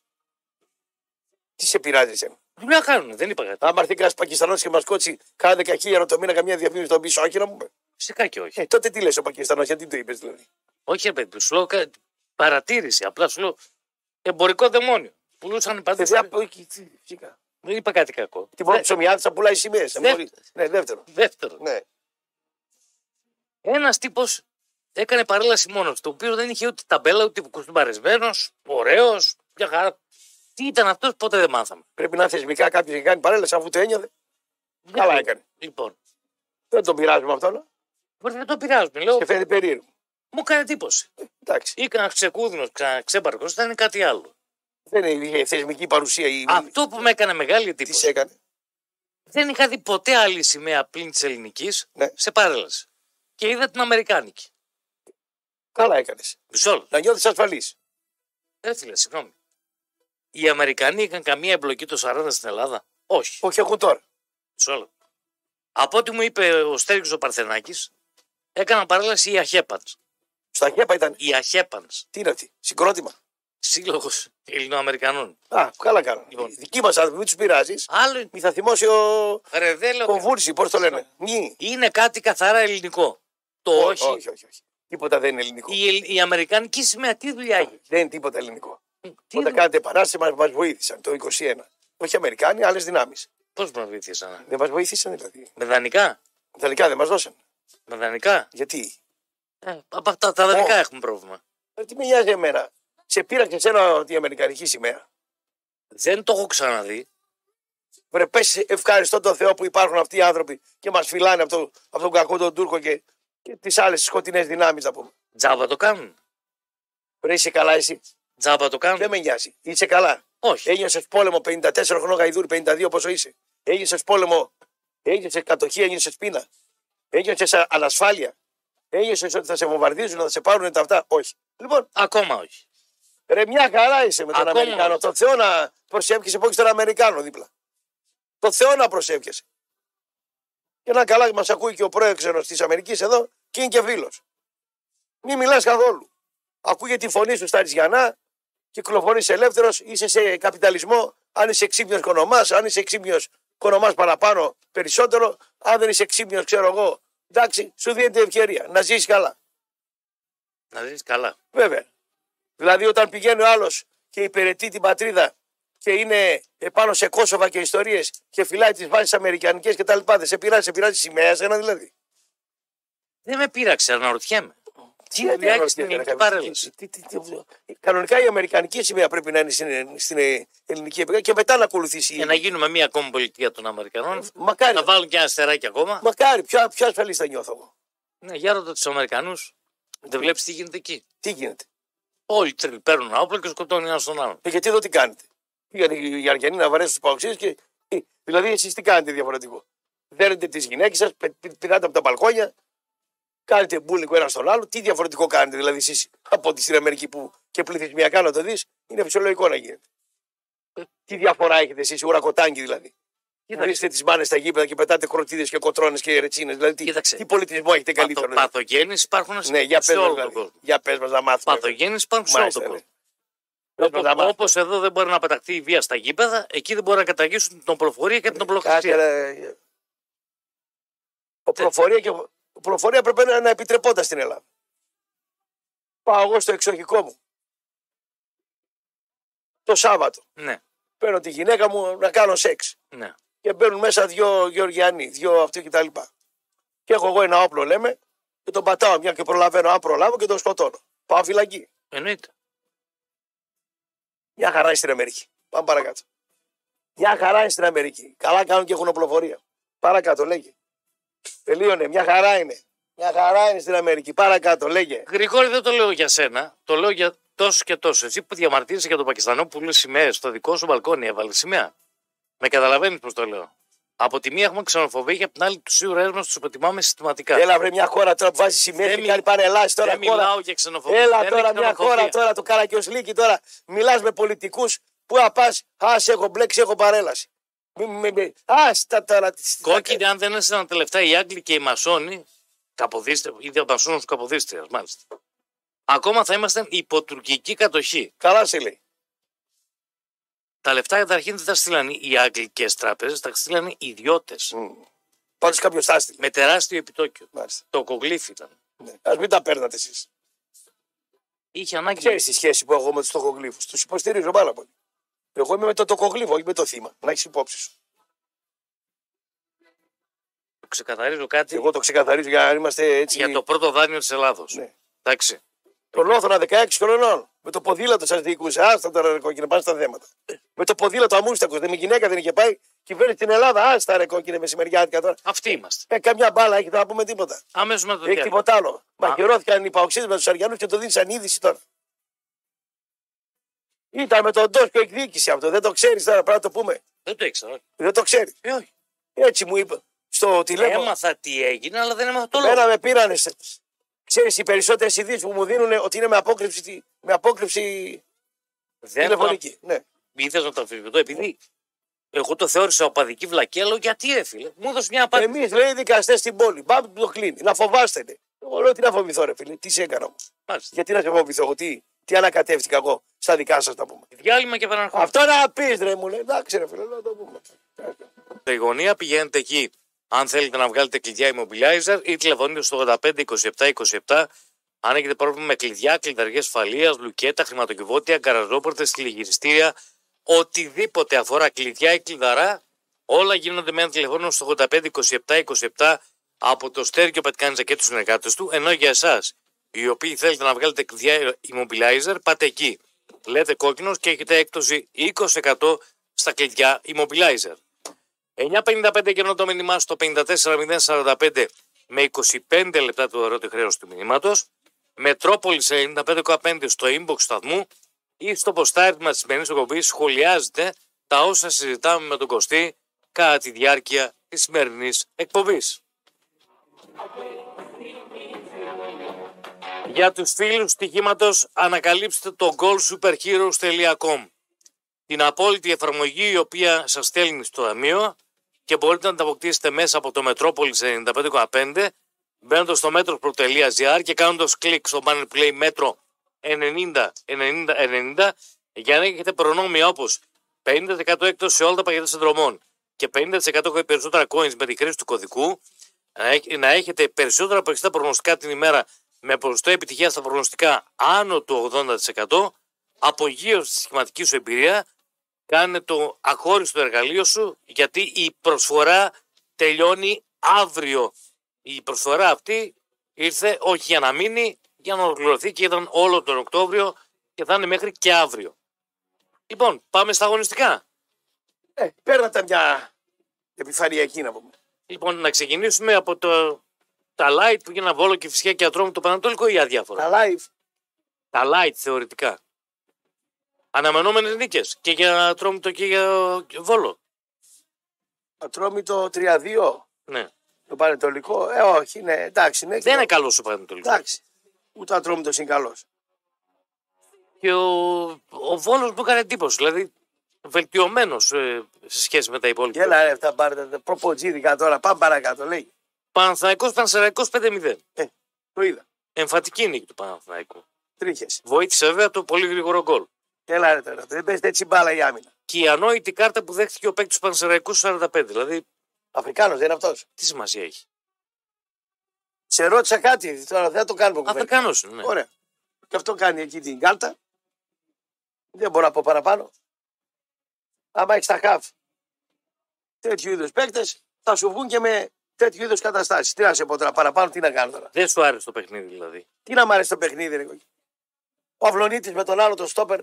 Τι σε πειράζει, εσένα. Δουλειά κάνουν, δεν είπα κάτι. Άμα έρθει κανένα Πακιστανός και μας κότσι κάνα δεκαχίλιαρο το μήνα καμία διαφήμιση στον πίσω, όχι να μου πει. Φυσικά και όχι. Ε, τότε τι λες ο Πακιστανός, γιατί το είπες δηλαδή. Όχι, ρε παιδί, σου λέω κα- παρατήρηση. Απλά σου λέω εμπορικό δαιμόνιο. Πουλούσαν παντού. Παιδιά από εκεί, τι, φυσικά. Δεν είπα κάτι κακό. Την πρώτη Δε- ψωμιάδη θα πουλάει σημαίες. Δεύτερο. Ναι, δεύτερο. Δεύτερο. Ναι. Ένας τύπος έκανε παρέλαση μόνος του, το οποίος δεν είχε ούτε ταμπέλα ούτε κουστουμπαρισμένο, ωραίος, μια χαρά. Τι ήταν αυτός, ποτέ δεν μάθαμε. Πρέπει να θεσμικά κάποιος να κάνει παρέλαση αφού το ένιωθε. Καλά έκανε. Λοιπόν, Δεν τον πειράζουμε αυτόν. μπορεί να το πειράζουμε. Λέω, Και φαίνεται περίεργο. μου έκανε εντύπωση. Εντάξει. Ή κανένα ξεκούδινος, ξέμπαρκος, ήταν κάτι άλλο. Δεν είχε θεσμική παρουσία η. Αυτό που με έκανε μεγάλη Τι εντύπωση. έκανε; Δεν είχα δει ποτέ άλλη σημαία πλην της ελληνικής Ναι. σε παρέλαση. Και είδα την Αμερικάνικη. Καλά έκανες. Μισό λεπτό. Να νιώθεις ασφαλής. Δεν φίλε, συγγνώμη. Οι Αμερικανοί είχαν καμία εμπλοκή το 40 στην Ελλάδα. Όχι. Όχι έχουν τώρα. Μισό λεπτό. Από ό,τι μου είπε ο Στέργιος ο Παρθενάκης, έκαναν παρέλαση οι Αχέπανς. Στα χέπα ήταν. Οι Αχέπανς. Τι είναι αυτή. Συγκρότημα. Σύλλογος Ελληνοαμερικανών. Α, καλά κάνανε. Λοιπόν. Οι δικοί μας άνθρωποι, μην τους πειράζεις. Άλλο είναι. Μη θα θυμώσει ο. Ρε, δεν λέω Ο κάτι. Βούρση, πώς το λένε. Μη. Είναι κάτι καθαρά ελληνικό. Το όχι. όχι, όχι, όχι. Τίποτα δεν είναι ελληνικό. Η, ελ- η Αμερικανική σημαία τι δουλειά έχει; Δεν είναι τίποτα ελληνικό. Τι Όταν δου- κάνετε επανάσταση μας μας βοήθησαν το 21. Όχι Αμερικάνοι, άλλες δυνάμεις. Πώς με βοήθησαν; Δεν μας βοήθησαν δηλαδή. Με δανεικά. Τελικά δεν μας δώσαν. Με δανεικά. Γιατί; Ε, από αυτά τα δανεικά Ω. έχουμε πρόβλημα. Ε, Τι με νοιάζει εμένα; Σε πήρα και σένα τη αμερικανική σημαία. Δεν το έχω ξαναδεί. Βρε, πες ευχαριστώ τον Θεό που υπάρχουν αυτοί οι άνθρωποι και μας φυλάνε από, το, από τον κακό τον Τούρκο και, και τις άλλες σκοτεινές δυνάμεις να πούμε. Τζάμπα το κάνουν. Βρε, είσαι καλά εσύ. Τζάμπα το κάνουν. Δεν με νοιάζει. Είσαι καλά; Όχι. Ένιωσες πόλεμο 54 χρονών γαϊδούρ, 52 πόσο είσαι; Ένιωσες πόλεμο, ένιωσες κατοχή, ένιωσες πείνα; Ένιωσες ανασφάλεια; Ένιωσες ότι θα σε βομβαρδίζουν, θα σε πάρουν τα αυτά; Όχι. Λοιπόν, Ακόμα όχι. Ρε, μια χαρά είσαι με τον Ακόμα. Αμερικάνο. Το Θεό να προσεύχεσαι που έχει τον Αμερικάνο δίπλα. Το Θεό να προσεύχεσαι. Και να καλά μας ακούει και ο πρόεδρο της Αμερικής εδώ και είναι και φίλος. Μην μιλάς καθόλου. Ακούγεται τη φωνή σου στα Ριζιανά, κυκλοφορείς ελεύθερος, είσαι σε καπιταλισμό. Αν είσαι εξύπνιο κονομάς, αν είσαι εξύπνιο κονομάς παραπάνω περισσότερο. Αν δεν είσαι εξύπνιο, ξέρω εγώ. Εντάξει, σου δίνεται ευκαιρία να ζήσει καλά. Να ζεις καλά. Βέβαια. Δηλαδή όταν πηγαίνει ο άλλος και υπηρετεί την πατρίδα και είναι επάνω σε Κόσοβα και ιστορίες και φυλάει τις βάσεις Αμερικανικές κτλ. Δεν σε πειράζει, σε πειράζει σημαία ένα δηλαδή. Δεν με πείραξε, αναρωτιέμαι. Τι δεν δουλειά έχει αναρωτιέται, στην ρε, ελληνική καμία παρέλαση. τι- τι- τι- Κανονικά η Αμερικανική σημαία πρέπει να είναι στην, στην ελληνική επικράτεια και μετά να ακολουθήσει. η- Για να γίνουμε μια ακόμη πολιτεία των Αμερικανών. Μακάρι, Να βάλουν και ένα αστεράκι ακόμα. μακάρι, πιο, πιο ασφαλής θα νιώθω εγώ. Ναι, για ρώτα τους Αμερικανούς. Δεν βλέπεις τι γίνεται εκεί; Τι γίνεται; Όλοι τρελ παίρνουν ένα όπλο και σκοτώνουν ένας στον άλλον. Ε, γιατί εδώ τι κάνετε; Πήγαν οι οι Αργιανοί να βαρέσουν τους παοξίε και. ε, Δηλαδή εσείς τι κάνετε διαφορετικό; Δέρνετε τις γυναίκες σας, πηδάτε από τα μπαλκόνια, κάνετε μπούλικο ένας στον άλλο. Τι διαφορετικό κάνετε δηλαδή εσείς από τη στην Αμερική που και πληθυσμιακά να το δεις, είναι φυσιολογικό να γίνεται. Ε, Τι διαφορά έχετε εσείς, ουρακοτάγκη δηλαδή. Βρίσκετε τις μάνες στα γήπεδα και πετάτε κροτίδες και κοτρώνες και ρετσίνες. Δηλαδή, τι, Κοίταξε. τι πολιτισμό έχετε καλύτερο. Παθο, δηλαδή. Παθογένεις υπάρχουν σε, Ναι, για σε πες μας, όλο τον δηλαδή. κόσμο. Για πες μας να μάθουμε. Παθογένεις υπάρχουν σε όλο Μάλιστα, τον ναι. κόσμο. Πες μας να μάθουμε. Όπως εδώ δεν μπορεί να πεταχτεί η βία στα γήπεδα, εκεί δεν μπορεί να καταργήσουν την οπλοφορία και την Κάτσε, οπλοχρησία. ρε. Ο προφορία, και, ο προφορία πρέπει να, να επιτρεπόταν στην Ελλάδα. Πάω εγώ στο εξοχικό μου. Το Σάββατο. Ναι, Παίρνω τη γυναίκα μου να κάνω σεξ. ναι. Και μπαίνουν μέσα δύο Γεωργιανοί, δύο αυτοί κτλ. Και έχω εγώ ένα όπλο, λέμε, και τον πατάω μια και προλαβαίνω. Αν προλάβω και τον σκοτώνω. Πάω φυλακή. Εννοείται. Μια χαρά είναι στην Αμερική. Πάμε παρακάτω. Μια χαρά είναι στην Αμερική. Καλά κάνουν και έχουν οπλοφορία. Παρακάτω, λέγε. Τελείωνε. Μια χαρά είναι. Μια χαρά είναι στην Αμερική. Παρακάτω, λέγε. Γρηγόρη δεν το λέω για σένα, το λέω για τόσο και τόσο. Εσύ που διαμαρτύρεσαι για τον Πακιστανό που λέει σημαίε στο δικό σου μπαλκόνι, έβαλες σημαία. Με καταλαβαίνεις πώς το λέω. Από τη μία έχουμε ξενοφοβία και από την άλλη τους σίγουρα μα τους υποτιμάμε συστηματικά. Έλα, βρε μια χώρα τώρα που βάζει σημαία Δεν και μι- κάνει παρελάσει τώρα. δεν χώρα. μιλάω για ξενοφοβία. Έλα δεν τώρα είναι μια ξενοφοβία. χώρα τώρα του Καρακιοσλίκη τώρα. Μιλάς με πολιτικούς που να πα. Α, σε έχω μπλέξει, έχω παρέλαση. Μη, μη, μη. Άστα τώρα. τι- τι- Κόκκινοι, αν δεν έσαι τελευταία οι Άγγλοι και οι Μασόνοι, καποδίστρια, ήδη ο Μασόνο καποδίστριας, μάλιστα. Ακόμα θα είμαστε υποτουρκική κατοχή. Καλά σε λέει. Τα λεφτά καταρχήν δεν τα στείλανε οι Αγγλικέ τράπεζες, τα στείλανε οι ιδιώτες. Πάντως κάποιος τα έστειλε. Με τεράστιο επιτόκιο. Μάλιστα. Το κογλίφ ήταν. Ναι. Α μην τα παίρνατε εσείς. Είχε ανάγκη. Ξέρει τη σχέση που έχω με τους τοκογλύφους; Τους υποστηρίζω πάρα πολύ. Εγώ είμαι με το τοκογλύφο, όχι με το θύμα. Να έχεις υπόψη σου. Το ξεκαθαρίζω κάτι Εγώ το ξεκαθαρίζω για να είμαστε έτσι. για το πρώτο δάνειο της Ελλάδος. Ναι. Εντάξει. Τον Όθωνα 16 χρονών. Με το ποδήλατο σας διοικούσε. Άστα τώρα ρε κόκκινε, πάνε στα θέματα. Με το ποδήλατο αμούστακος. Δεν με γυναίκα δεν είχε πάει. Κυβέρνηση στην Ελλάδα. Άστα ρε κόκκινε μεσημεριάτικα τώρα. Αυτοί είμαστε. Ε, καμιά μπάλα έχει να πούμε τίποτα. Αμέσως με το Έχει διάλειμμα. τίποτα άλλο. Μαχαιρώθηκαν οι παοξίδες με τους Αριανούς και το δίνεις σαν είδηση τώρα. Ήταν με τον Τόσκο εκδίκηση αυτό. Δεν το ξέρεις τώρα, πρέπει να το πούμε. Δεν το ήξερα. όχι. Δεν το ξέρεις. Ε, όχι. Έτσι μου είπε. Στο τηλέφωνο. Έμαθα τι έγινε, αλλά δεν έμαθα το λόγο. Μένα με πήρανε. Ξέρεις, οι περισσότερες ειδήσεις που μου δίνουν ότι είναι με απόκρυψη, με απόκρυψη Δεν το τηλεφωνική. Ναι. ήθελα να το αμφισβητώ, επειδή εγώ το θεώρησα οπαδική βλακία, λέω γιατί ρε φίλε. Μου έδωσε μια απάντηση. Εμείς λέει δικαστές στην πόλη. Πάμε που το κλείνει. Να φοβάστε. λέει. Εγώ λέω τι να φοβηθώ, ρε φίλε. Τι σε έκανα όμως; Μάλιστα. Γιατί να σε φοβηθώ, εγώ τι, τι ανακατεύτηκα εγώ στα δικά σας τα πούμε. Διάλειμμα και επαναρχόμαστε. Αυτό να πεις, ρε μου λέει. Εντάξει, ρε φίλε, να το πούμε. Στα γωνία πηγαίνετε εκεί αν θέλετε να βγάλετε κλειδιά immobilizer ή τηλεφωνείτε στο 85 27 27 αν έχετε πρόβλημα με κλειδιά, κλειδαριές ασφαλεία, λουκέτα, χρηματοκιβώτια, γκαραζόπορτες, τηλεγυριστήρια, οτιδήποτε αφορά κλειδιά ή κλειδαρά, όλα γίνονται με ένα τηλεφώνημα στο 85 27 27 από το Στέργιο Πετκάνιτζα και τους συνεργάτες του, ενώ για εσάς, οι οποίοι θέλετε να βγάλετε κλειδιά immobilizer, πάτε εκεί. Λέτε κόκκινος και έχετε έκπτωση 20% στα κλειδιά immobilizer. 9.55 καιρό το μήνυμά στο 54.045 με 25 λεπτά του ερώτηση χρέωση του μηνύματος. Μετρόπολης 95,5 στο inbox σταθμού ή στο ποστάρισμα της σημερινής εκπομπής σχολιάζετε τα όσα συζητάμε με τον Κωστή κατά τη διάρκεια της σημερινής εκπομπής. Για τους φίλους στοιχήματος ανακαλύψτε το goalsuperheroes.com την απόλυτη εφαρμογή η οποία σας στέλνει στο ταμείο και μπορείτε να τα αποκτήσετε μέσα από το Metropolis 95,5 μπαίνοντας στο metro.gr και κάνοντας κλικ στο banner play Metro 90, 90, 90 για να έχετε προνόμια όπως 50% έκτος σε όλα τα πακέτα συνδρομών και 50% περισσότερα coins με τη χρήση του κωδικού. Να έχ- να έχετε περισσότερα από 60 προγνωστικά την ημέρα με ποσοστό επιτυχίας στα προγνωστικά άνω του 80%, απογείωση στη σχηματικής σου εμπειρία, κάνε το αχώριστο εργαλείο σου, γιατί η προσφορά τελειώνει αύριο. Η προσφορά αυτή ήρθε όχι για να μείνει, για να ολοκληρωθεί και ήταν όλο τον Οκτώβριο και θα είναι μέχρι και αύριο. Λοιπόν, πάμε στα αγωνιστικά. Ε, παίρνατε μια επιφανειακή να πούμε. Λοιπόν, να ξεκινήσουμε από το, τα light που γίνανε Βόλο και φυσικά και ατρόμου το Πανατολικό ή αδιάφορα. Τα live. Τα light θεωρητικά. Αναμενόμενες νίκες και για Ατρόμητο και για Βόλο. Ατρόμητο 3-2. Ναι. Το πανετολικό; Ε, όχι, ναι, εντάξει. Ναι, Δεν είναι καλός ο Πανατολικό. Εντάξει. Ούτε ο Ατρόμητος είναι καλός. Και ο, ο Βόλος μου έκανε εντύπωση. Δηλαδή βελτιωμένος σε σχέση με τα υπόλοιπα. Γέλα, ρε, αυτά πάρετε. Προποτζίδικα τώρα. Πάμε παρακάτω. Λέει. Παναθηναϊκός Πανσεραϊκός 5-0. Ε, το είδα. Εμφατική νίκη του Παναθηναϊκού. Τρίχε. Βοήθησε βέβαια το πολύ γρήγορο γκολ. Έλα, ρε, τώρα. Δεν παίζετε έτσι μπάλα η άμυνα. Και η ανόητη κάρτα που δέχτηκε ο παίκτης του Πανσεραϊκού στους 45. Δηλαδή, Αφρικάνος δεν είναι αυτός; τι σημασία έχει; Σε ρώτησα κάτι. Τώρα δεν το κάνουμε κουβέντα. Αφρικανό είναι. Ναι. Ωραία. Και αυτό κάνει εκεί την κάρτα. Δεν μπορώ να πω παραπάνω. Άμα έχεις τα χαφ τέτοιου είδους παίκτες, θα σου βγουν και με τέτοιου είδους καταστάσεις. Τι να σε πω τώρα παραπάνω, τι να κάνω τώρα. Δεν σου άρεσε το παιχνίδι δηλαδή. Τι να μ' αρέσει το παιχνίδι, ρε. Ο Αυλονίτης με τον άλλο τον στόπερ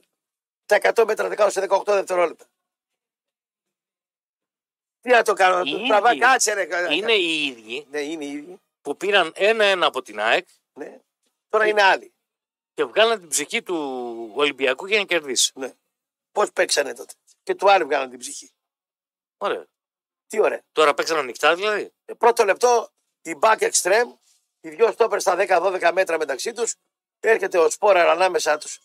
τα 100 μέτρα δεκάω σε 18 δευτερόλεπτα. Τι να το κάνω, να Οι του τραβά, ίδιοι κάτσε ρε. Είναι οι ίδιοι Ναι, είναι οι ίδιοι. που πήραν ένα-ένα από την ΑΕΚ Ναι. Τώρα είναι άλλοι. και βγάλαν την ψυχή του Ολυμπιακού για να κερδίσει. Ναι. Πώς παίξανε τότε. Και του άλλου βγάλαν την ψυχή. Ωραία. Τι ωραία. Τώρα παίξαν ανοιχτά δηλαδή. Ε, Πρώτο λεπτό, η back extreme, οι δυο στόπερ στα 10-12 μέτρα μεταξύ τους. Έρχεται ο Σπόραρ ανάμεσά τους.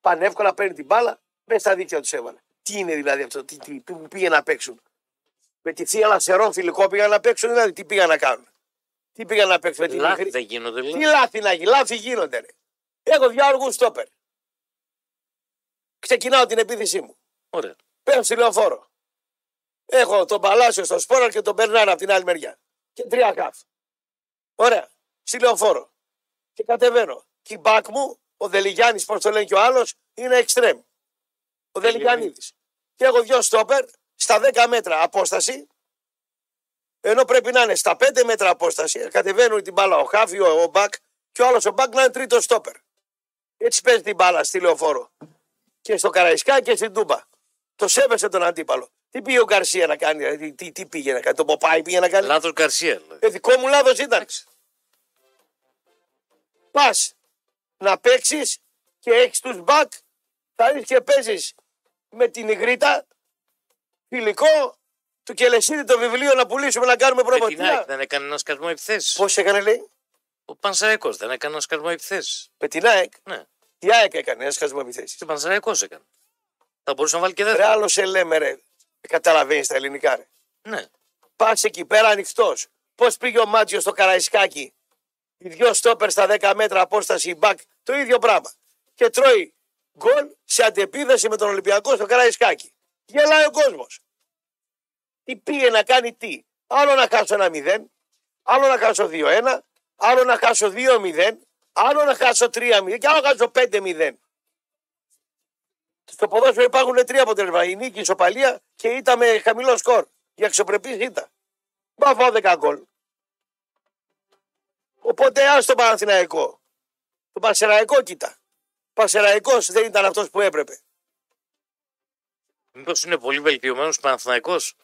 Πανεύκολα παίρνει την μπάλα, μέσα στα δίκτυα τους έβαλε. Τι είναι δηλαδή αυτό, τι, τι, που πήγε να παίξουν; Με τη θεία Λασερών φιλικό πήγαν να παίξουν, δηλαδή τι πήγαν να κάνουν; Τι πήγαν να παίξουν με τη Λάθη μικρή. δεν γίνονται Τι δηλαδή. λάθη να γίνει, λάθη γίνονται. Ρε. Έχω δύο αργού στόπερ. Ξεκινάω την επίθεσή μου. Ωραία. Παίρνω στη λεωφόρο. Έχω τον Παλάσιο στο Σπόρα και τον Μπερνάρα από την άλλη μεριά. Και τρία καφ. Ωραία. Στη λεωφόρο. Και κατεβαίνω. Και η μπακ μου, ο Δελιγιάννης, πώς το λένε και ο άλλος, είναι εξτρέμ. Ο Δελιγιάννη. Και έχω δυο στόπερ στα 10 μέτρα απόσταση. Ενώ πρέπει να είναι στα 5 μέτρα απόσταση. Κατεβαίνουν την μπάλα ο Χάφι, ο, ο Μπακ και ο άλλος ο Μπακ να είναι τρίτο στόπερ. Έτσι παίζει την μπάλα στη λεωφόρο. Και στο Καραϊσκά και στην Τούμπα. Το σέβεσαι τον αντίπαλο. Τι πήγε ο Γκαρσία να κάνει, ε, τι, τι, τι πήγε να κάνει, τον Ποπάη πήγε να κάνει; Λάθος Γκαρσία δηλαδή. Ε, δικό μου λάθος ήταν. Πας να παίξεις και έχεις τους μπακ, θα έρθει και παίζεις με την Ιγρήτα, φιλικό, του Κελεσίδη το βιβλίο να πουλήσουμε να κάνουμε Με την ΑΕΚ προποτεία. δεν έκανε ένα σκασμό επιθέσει. Πώς έκανε, λέει, Ο Πανσεραϊκός δεν έκανε ένα σκασμό επιθέσει. με την ΑΕΚ. Ναι. Η ΑΕΚ έκανε ένα σκασμό επιθέσεις. Και ο Πανσεραϊκός έκανε. Θα μπορούσε να βάλει και Ρε δεύτερο. άλλο σε λέμε, ρε. Καταλαβαίνεις τα ελληνικά, ρε. Ναι. Πας εκεί πέρα ανοιχτός. Πώς πήγε ο Μάτζιος στο Καραϊσκάκι. Οι δυο στόπερ στα 10 μέτρα απόσταση μπακ. Το ίδιο πράγμα. Και τρώει γκολ σε αντεπίδαση με τον Ολυμπιακό στο Καραϊσκάκι. Γελάει ο κόσμος. Τι πήγε να κάνει τι. Άλλο να χάσω ένα 0, άλλο να χάσω 2-1, άλλο να χάσω 2-0, άλλο να χάσω 3-0 και άλλο να χάσω 5-0. Στο ποδόσφαιρο υπάρχουν τρία αποτελέσματα. Η νίκη, η ισοπαλία και η ήττα με χαμηλό σκορ. Για αξιοπρεπής ήττα. Μπα φάω 10 γκολ. Οπότε ας το Παναθηναϊκό. Το Πασεραϊκό κοίτα. Ο Πασεραϊκός δεν ήταν αυτός που έπρεπε. Μήπως είναι πολύ βελτιωμένος Παναθηναϊκός;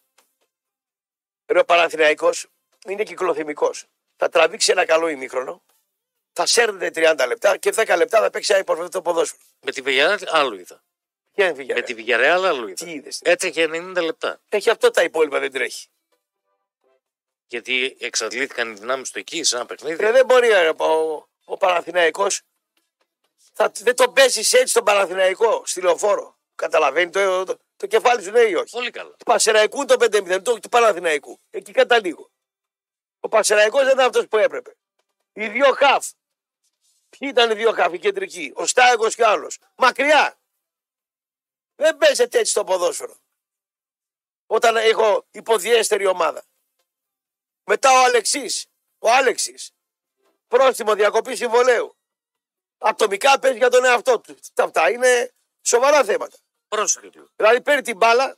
Ρε ο Παναθηναϊκός είναι κυκλοθυμικός. Θα τραβήξει ένα καλό ημίχρονο. Θα σέρνεται 30 λεπτά και 10 λεπτά θα παίξει ένα υπορφωτικό ποδόσφαιρο. Με τη Villarreal άλλο είδα. Και δεν φύγει. Με τη Villarreal άλλο είδα. Τι είδες. Έτρεχε 90 λεπτά. Έχει αυτό τα υπόλοιπα δεν τρέχει. Γιατί εξαντλήθηκαν οι δυνάμεις του εκεί σε ένα παιχνίδι. Ρε, δεν μπορεί ρε, ο, ο Παναθηναϊκός θα, δεν τον παίζεις έτσι στον Παναθηναϊκό, στη λεωφόρο. Καταλαβαίνει το, το, το κεφάλι σου, ναι ή όχι; Πολύ καλά. Του Πασεραϊκού το 5-0, το του Παναθηναϊκού. Εκεί καταλήγω. Ο Πασεραϊκός δεν ήταν αυτός που έπρεπε. Οι δύο χαφ. Ποιοι ήταν οι δύο χαφ, οι κεντρικοί; Ο Στάγος και ο άλλος. Μακριά. Δεν παίζεται έτσι στο ποδόσφαιρο. Όταν έχω υποδιέστερη ομάδα. Μετά ο Αλεξής. Ο Άλεξης. Πρόστιμο διακοπή συμβολέου. Ατομικά παίζει για τον εαυτό του. Αυτά είναι σοβαρά θέματα. Πρόσεχε λίγο. Δηλαδή παίρνει την μπάλα,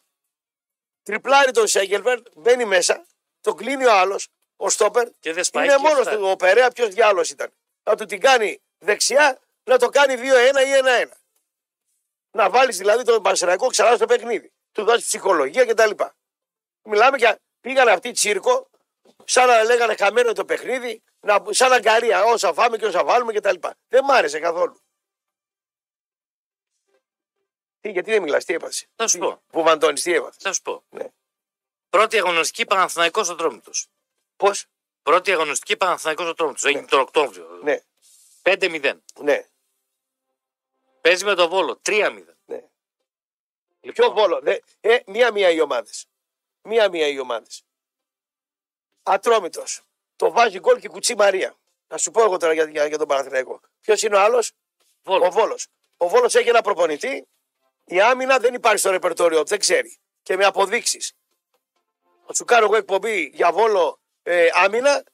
τριπλάρει τον Σέγγελβερ, μπαίνει μέσα, τον κλείνει ο άλλος, ο Στόπερ. Και δεν σπάει Είναι και μόνος αυτά. του ο Περέα, ποιος διάλογος ήταν. Να του την κάνει δεξιά, να το κάνει 2-1 ή 1-1. Να βάλεις δηλαδή τον Πασεραϊκό ξανά στο παιχνίδι. Του δώσεις ψυχολογία κτλ. Μιλάμε για. Πήγαν αυτοί τσίρκο, σαν να λέγανε χαμένο το παιχνίδι, να, σαν αγκαρία, όσα φάμε και όσα βάλουμε κτλ. Δεν μ' άρεσε καθόλου. Τι, γιατί δεν μιλάς, τι έπασε. Θα σου πω. Που βαντώνεις, τι έπασε. Θα σου πω. Ναι. Πρώτη αγωνιστική Παναθηναϊκός στο Τρόμητος. Πώς, Πρώτη αγωνιστική Παναθηναϊκός στο Τρόμητος. Έγινε τον Οκτώβριο. ναι, 5-0. ναι, Παίζει με τον Βόλο. 3-0. ναι. Λοιπόν, Ποιο βόλο. Δε, ε, μία-μία οι ομάδες. Μία-μία οι ομάδες. Ατρόμητος. Το βάζει γκολ και κουτσί Μαρία. Θα σου πω εγώ τώρα για, για, για τον Παναθηναϊκό. Ποιος είναι ο άλλος, Βόλος. ο Βόλος. Ο Βόλος έχει ένα προπονητή. Η άμυνα δεν υπάρχει στο ρεπερτόριο, δεν ξέρει. Και με αποδείξεις. Θα σου κάνω εγώ εκπομπή για Βόλο ε, άμυνα.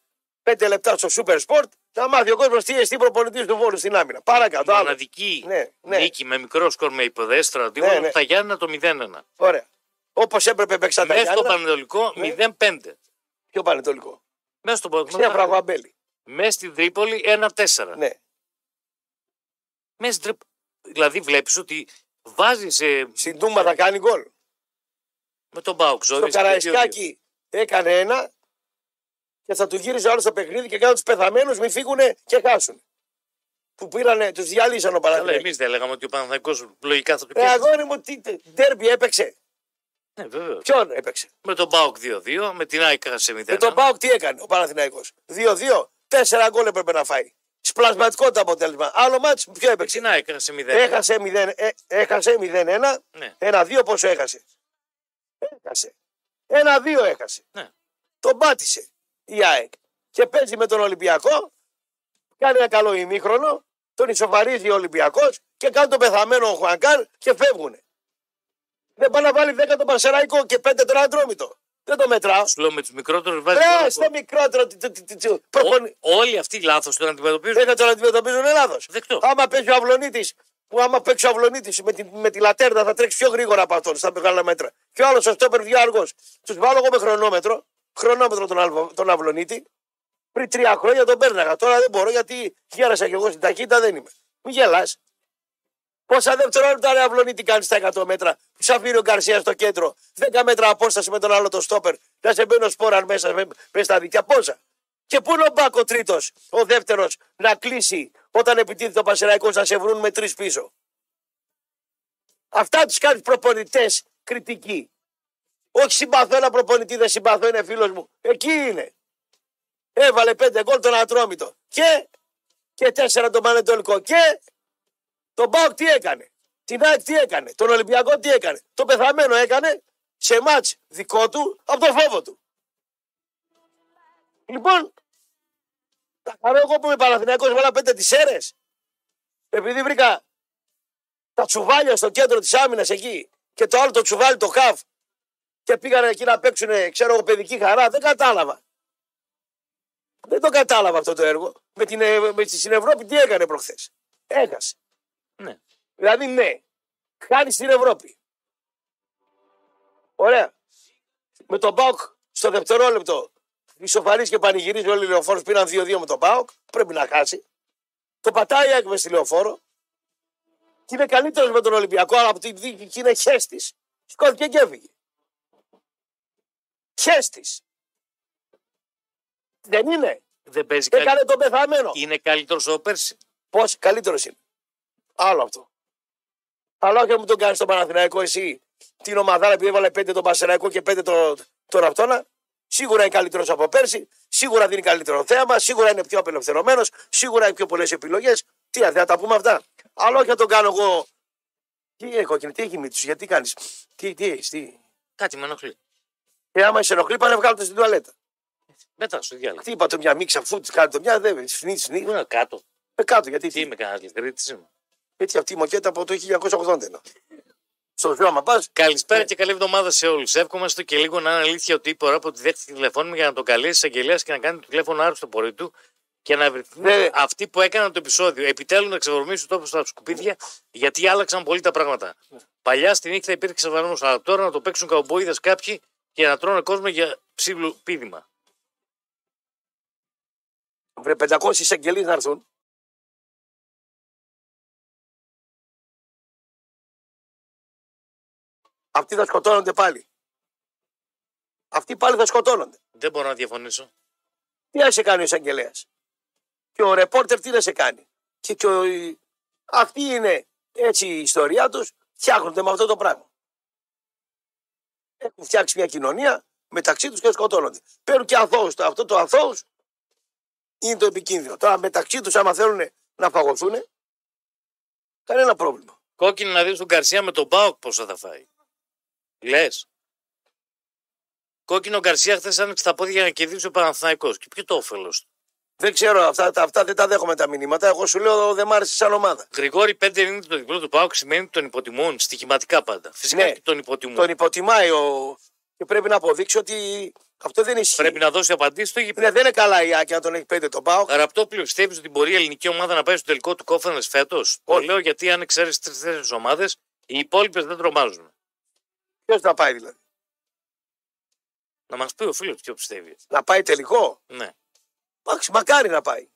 Πέντε λεπτά στο Super Sport. Θα μάθει ο κόσμος τι εστί προπονητής του Βόλου στην άμυνα. Παρακάτω. άλλο. Μοναδική Ναι, ναι. νίκη με μικρό σκορ με υποδέστρα αντίπαλο Ναι, ναι. τα Γιάννα το 0-1. Ωραία. Όπως έπρεπε παίξαν τα Μέσα στο Γιάννενα. Πανετολικό Ναι. 0-5. Πιο πανετολικό; Μέσα στο Ξέα Πανετολικό. φραγουαμπέλη. Μέσα στην Τρίπολη 1-4. Ναι. Μέσα στην Τρίπολη. Δηλαδή βλέπεις ότι βάζει ε, Στην Τούμπα θα κάνει γκολ. με τον Μπάουκ. Στο Καραϊσκάκι έκανε ένα και θα του γύριζε άλλος στο παιχνίδι και κάνουν τους πεθαμένους μην φύγουν και χάσουν. Που πήρανε, τους διαλύσαν ο Αλλά Παναθηναϊκός. εμείς δεν λέγαμε ότι ο Παναθηναϊκός λογικά θα το Ε, κέρδισε. αγόρι μου, τι ντέρμπι έπαιξε. Ναι, βέβαια. Ποιον έπαιξε; Με τον Μπάουκ 2-2, με την ΑΕΚ σε 0. Με τον Πάουκ τι έκανε ο Παναθηναϊκός; 2-2, τέσσερα γκολ έπρεπε να φάει. Σπλασματικό το αποτέλεσμα. Άλλο μάτς ποιο Με έπαιξε. την ΑΕΚ σε 0. Έχασε 0, ε, έχασε 0-1, Ναι. 1-2 πόσο έχασε; Έχασε. 1-2 έχασε. Ναι. Τον πάτησε η ΑΕΚ. Και παίζει με τον Ολυμπιακό, κάνει ένα καλό ημίχρονο, τον ισοφαρίζει ο Ολυμπιακός και κάνει τον πεθαμένο ο Χουανκάρ και φεύγουν. Δεν πάει να βάλει 10 τον Πασεραϊκό και 5 τον Αντρόμητο. Δεν το μετράω. Σου λέω με τους μικρότερους βάζει. Ρε, γκολ. στο μικρότερο. τι- τι- τι- τι- τι- προπονη- Ο- Όλοι αυτοί λάθος τον αντιμετωπίζουν. Δεν τον αντιμετωπίζουν λάθο. Δεκτό. Άμα παίζει ο Αυλονίτης, που άμα παίξει ο Αυλονίτης με, τη, με τη λατέρνα θα τρέξει πιο γρήγορα από αυτόν στα μεγάλα μέτρα. Και ο άλλος ο στόπερ πιο αργό. Τους βάλω εγώ με χρονόμετρο, χρονόμετρο τον, Αλβο- τον Αυλονίτη. Πριν τρία χρόνια τον πέρναγα. Τώρα δεν μπορώ γιατί γέρασα κι εγώ στην ταχύτητα δεν είμαι. Μην γελάς. Πόσα δευτερόλεπτα ρε Αυλονίτη κάνεις στα 100 μέτρα. Που σε αφήνει ο Γκαρσία στο κέντρο. 10 μέτρα απόσταση με τον άλλο το στόπερ. Να σε μπαίνει ο σπόραν μέσα με, με στα δίκια. Πόσα. Και πού είναι ο Μπάκο τρίτος, ο δεύτερος, να κλείσει όταν επιτίθεται ο Πασεραϊκό να σε βρουν με τρεις πίσω. Αυτά τους κάνεις προπονητές κριτική. Όχι συμπαθώ ένα προπονητή, δεν συμπαθώ, είναι φίλος μου. Εκεί είναι. Έβαλε πέντε γκολ τον Ατρόμητο. Και, και τέσσερα τον Πανετολικό. Και τον Μπάουκ τι έκανε; Την ΑΕΚ τι έκανε; Τον Ολυμπιακό τι έκανε; Το πεθαμένο έκανε σε μάτς δικό του από το φόβο του. Λοιπόν, τα χαρώ εγώ που είμαι Παναθηναϊκός βάλα πέντε τις αίρες. Επειδή βρήκα τα τσουβάλια στο κέντρο της άμυνας εκεί και το άλλο το τσουβάλι το χαφ και πήγανε εκεί να παίξουν, ξέρω εγώ, παιδική χαρά. Δεν κατάλαβα. Δεν το κατάλαβα αυτό το έργο. Με την, ε, με, στην Ευρώπη τι έκανε προχθές. Έχασε. Ναι. Δηλαδή ναι, χάνει στην Ευρώπη. Ωραία. Με τον Μπάουκ στο δευτερόλεπτο ισοφαρίζει και πανηγυρίζει όλοι οι λεωφόρους πήραν 2-2 με τον Μπάουκ. Πρέπει να χάσει. Το πατάει έκμε στη λεωφόρο. Και είναι καλύτερος με τον Ολυμπιακό, αλλά από τη δίκη και είναι χέστης. Σηκώθηκε και έφυγε. Χέστη. Δεν είναι. Δεν παίζει καλή... Έκανε τον πεθαμένο. Είναι καλύτερος ο πέρσι. Πώς καλύτερος είναι. Άλλο αυτό. Αλλά όχι να μου τον κάνεις στον Παναθηναϊκό εσύ την ομαδάρα επειδή έβαλε πέντε τον Πασεραϊκό και πέντε τον, τον αυτόνα. Σίγουρα είναι καλύτερος από πέρσι, σίγουρα δίνει καλύτερο θέαμα, σίγουρα είναι πιο απελευθερωμένος, σίγουρα έχει πιο πολλές επιλογές. Τι, δεν θα τα πούμε αυτά. Αλλά όχι να τον κάνω εγώ. Τι έχω, τι έχει μύτη σου, γιατί κάνεις; Τι, τι έχεις, τι; Κάτι με ενοχλεί. Και άμα σε ενοχλεί, πάνε βγάλω το στην τουαλέτα. Μετά στο διάλογο. Τι είπα το μια μίξα, αφού τη κάνει το μια, δεν σνί, σνί. Πού είναι κάτω. Ε, κάτω, γιατί Τι τι. είμαι κανένας λιγρήτη είμαι. Έτσι αυτή η μοκέτα από το 1980 είναι. Στο ζώο, άμα πας, Καλησπέρα και καλή εβδομάδα σε όλους. Εύχομαι στο και λίγο να είναι αλήθεια ότι είπε ώρα από τη δέχτηκε τηλεφώνημα για να τον καλέσει εισαγγελέα και να κάνει το τηλέφωνο άρρωστο πορείο του και να βρεθούν Ναι. αυτοί που έκαναν το επεισόδιο. Επιτέλους να ξεβορμήσουν τόπος στα σκουπίδια γιατί άλλαξαν πολύ τα πράγματα. Παλιά στη νύχτα υπήρχε σεβαρμό, αλλά τώρα να το παίξουν καουμπόιδες κάποιοι και να τρώνε κόσμο για ψήλου πίδημα. βρε 500 εισαγγελεί να έρθουν. Αυτοί θα σκοτώνονται πάλι. Αυτοί πάλι θα σκοτώνονται. Δεν μπορώ να διαφωνήσω. Τι να σε κάνει ο εισαγγελέας; Και ο ρεπόρτερ τι να σε κάνει; Και, και ο... Αυτή είναι έτσι η ιστορία τους. Φτιάχνονται με αυτό το πράγμα. Έχουν φτιάξει μια κοινωνία μεταξύ τους και σκοτώνονται. Παίρνουν και αθώους. Αυτό το αθώου είναι το επικίνδυνο. Τώρα μεταξύ τους, άμα θέλουν να παγωθούν, κανένα πρόβλημα. Κόκκινη να δει τον Καρσία με τον Μπάουκ πόσο θα φάει. Λες. Κόκκινο Γκαρσία χθες άνοιξε τα πόδια για να κερδίσει ο Παναθηναϊκός. Και ποιο το όφελος του. Δεν ξέρω, αυτά, τα- αυτά δεν τα δέχομαι τα μηνύματα. Εγώ σου λέω δεν μ' άρεσε σαν ομάδα. Γρηγόρη 5-90 το διπλό του Πάουκ σημαίνει ότι τον υποτιμούν στοιχηματικά πάντα. Φυσικά Ναι. και τον υποτιμούν. Τον υποτιμάει ο... και πρέπει να αποδείξει ότι αυτό δεν ισχύει. Πρέπει να δώσει απαντήσεις στο γήπεδο. Ναι, δεν είναι καλά η Άκη να τον έχει πέντε τον Πάο. Γραπτό πιστεύει ότι μπορεί η ελληνική ομάδα να πάει στο τελικό του κόφανε φέτος; Το Όχι. λέω γιατί αν εξαίρεσαι τρει-τέσσερι ομάδες, οι υπόλοιπες δεν τρομάζουν. Ποιος να πάει δηλαδή; Να μας πει ο φίλος ποιο πιστεύει. Να πάει τελικό; Ναι. Εντάξει, μακάρι να πάει.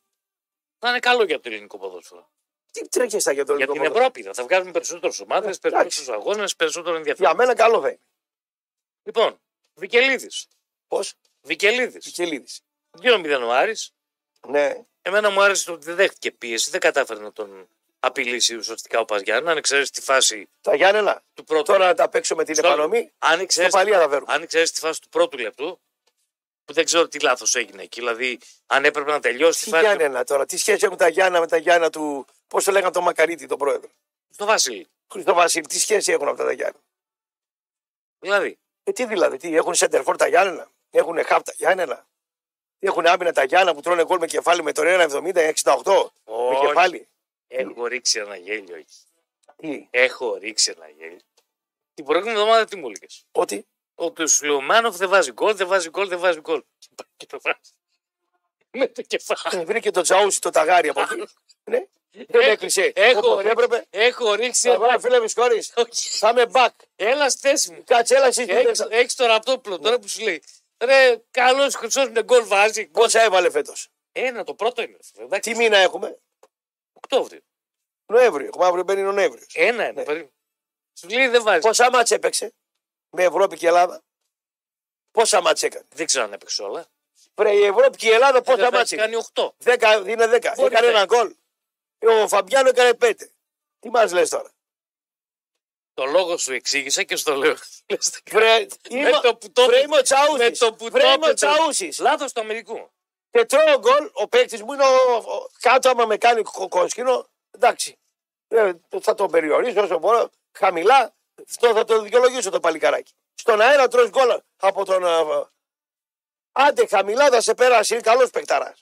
Θα είναι καλό για το ελληνικό ποδόσφαιρο. Τι τρέχεσαι για το Για ελληνικό την ποδόσφαιρο; Ευρώπη θα βγάζουμε περισσότερες ομάδες, περισσότερους αγώνες, περισσότερο ενδιαφέρον. Για μένα καλό θα είναι. Λοιπόν, Βικελίδης. Πώς, Βικελίδης. Βικελίδης. 2-0 ο Άρης. Ναι, Εμένα μου άρεσε το ότι δεν δέχτηκε πίεση, δεν κατάφερε να τον απειλήσει ουσιαστικά ο Παζιάννα. Αν εξαιρέσει τη φάση τα Γιάννενα. του πρώτου. Τώρα να τα παίξω με την Στο- επανομή. αν Στο εξαιρέσει παλιά θα φέρουμε. αν εξαιρέσει τη φάση του πρώτου λεπτού, που δεν ξέρω τι λάθος έγινε εκεί. Δηλαδή, αν έπρεπε να τελειώσει Τι τη φάση. Γιάννενα τώρα, τι σχέση έχουν τα Γιάννα με τα Γιάννα του. Πώς το λέγανε τον Μακαρίτη, τον πρόεδρο; Στο Βασίλη. Χριστό Βασίλη, τι σχέση έχουν αυτά τα Γιάννα; Δηλαδή, Ε, τι δηλαδή, τι έχουν σέντερφορ τα Γιάννενα, έχουν χάπ τα Γιάννενα; Τι έχουν άμυνα τα Γιάννα που τρώνε γκολ με κεφάλι με τον 1,70-68. Με Όχι. κεφάλι; έχω ρίξει ένα γέλιο εκεί. Τι, Έχω ρίξει ένα γέλιο. Την προηγούμενη εβδομάδα τι μου έλεγες; ότι Ότι; Ο Σουλεωμάνοφ δεν βάζει γκολ, δεν βάζει γκολ, δεν βάζει γκολ. Και το βάζει. Με το κεφάλι. ε, βρήκε το Τζαούσι το ταγάρι από εκεί. ναι. Δεν Έχω- έκλεισε. έχω Όπως ρίξει- έπρεπε. Έχω ρίξει Θα βάλω, ένα. φίλε Μισκόρης. Όχι. Θα είμαι back. Έλα στη θέση μου. Κάτσε, έλα εσύ. Έχεις, έχεις το ραπτόπουλο τώρα που σου λέει. Ρε, καλός χρυσός με γκολ βάζει. Πόσα έβαλε φέτος; Ένα, το πρώτο είναι. Εντάξει, Τι μήνα έχουμε; Οκτώβριο. Νοέμβριο. Έχουμε αύριο μπαίνει ο Νοέμβριος. Ένα, ένα. Ναι. περίμενε. Σου λέει δεν βάζει. Πόσα μάτς έπαιξε; Με Ευρώπη και Ελλάδα. Πόσα μάτς έκανε; Δεν ξέρω αν έπαιξε όλα. Βρε, η Ευρώπη και η Ελλάδα πόσα Δεν θα μάτς έχει έκανε; κάνει 8. Δέκα, είναι δέκα. Μπορεί Έκανε να ένα γκολ. Ο Φαμπιάνο έκανε πέντε. Τι μα λες τώρα; Το λόγο σου εξήγησα και στο λέω. Λες, Βρε, είμαι, το που το βρε, έπαιζε. είμαι ο Τσαούσης. Με το που Βρε, το είμαι ο έπαιζε. Τσαούσης. Λάθος του Αμερικού. Και τρώω γκολ, ο παίκτης μου είναι ο, ο- κάτω άμα με κάνει κο- κόσκινο. Εντάξει. Ε, θα τον περιορίσω όσο μπορώ. Χαμηλά. Αυτό θα το δικαιολογήσω το παλικάράκι. Στον αέρα τρως γκολ από τον. ε, Άντε χαμηλά θα σε περάσει. Είναι καλός παικταρά.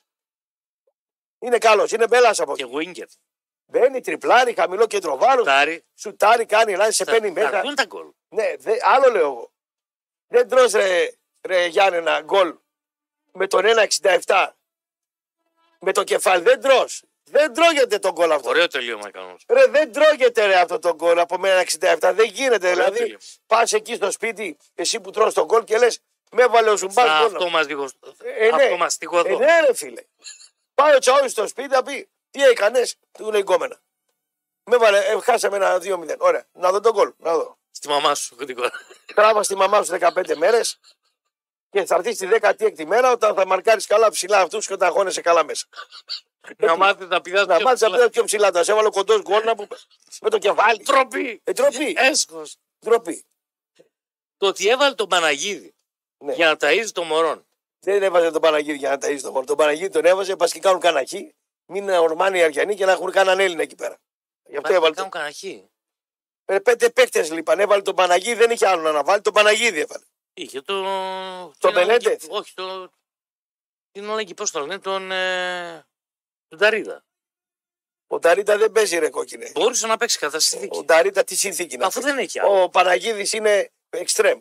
Είναι καλός. Είναι μπέλας από Και εκεί. Winger. Μπαίνει τριπλάρι, χαμηλό κέντρο βάρου. Τάρι. Σουτάρι, κάνει λάθη, σε παίρνει Θα μέσα. έρθουν τα γκολ. Ναι, δε, άλλο λέω εγώ. Δεν τρως ρε, ρε Γιάννενα γκολ με τον 1,67 με το κεφάλι. Δεν τρως. Δεν τρώγεται τον γκολ αυτό. Ωραίο τελείωμα έκανε. όμως. Ρε, δεν τρώγεται ρε αυτό το γκολ από μένα 67. Δεν γίνεται. Ωραίο δηλαδή, τελείωμα. πας εκεί στο σπίτι, εσύ που τρως τον γκολ και λες, με έβαλε ο Ζουμπάς Θα γκολ. αυτό μας δίγω. Ε, ναι. Αυτό μας Ε, τυχοδό. ναι, ρε φίλε. Πάει ο Τσαόης στο σπίτι να πει, τι έκανες, του λέει γκόμενα. Με έβαλε, ε, χάσαμε ένα 2-0. Ωραία, να δω τον γκολ. Να δω. Στη μαμά σου. γρήγορα. Τράβα στη μαμά σου 15 μέρες και θα έρθεις τη 16η μέρα όταν θα μαρκάρεις καλά ψηλά αυτούς και όταν αγώνεσαι καλά μέσα. Να μάθεις να πηδάς Να πιο μάθεις ψηλά. να πιο ψηλά. Τα σε έβαλε κοντός γκολ να που με το κεφάλι. Τροπή. Ε, ντροπή. Έσχος. ντροπή. Το ότι έβαλε τον Παναγίδη Ναι. για να ταΐζει το μωρόν. Δεν έβαζε τον Παναγίδη για να ταΐζει τον μόνο. Τον Παναγίδη τον έβαζε, πας και κάνουν καναχή. Μην είναι ορμάνοι οι Αριανοί και να έχουν κανέναν Έλληνα εκεί πέρα. Γι' αυτό Πάει να έβαλε. κάνουν καναχή. τον- Πέντε παίκτες λείπαν. Έβαλε τον Παναγίδη, δεν είχε άλλο να βάλει. Τον Παναγίδη έβαλε. Είχε το. Το την αλλαγή- Μενέντεθ. Όχι, το. Την αλλαγή, πώς το λένε, τον. Ε, τον Ταρίδα. Ο Ταρίτα δεν παίζει ρε κόκκινε. Μπορούσε να παίξει κατά συνθήκη. Ο Ταρίτα τι συνθήκη να Αφού παίξει. δεν έχει άλλο. Ο Παναγίδης είναι εξτρέμ.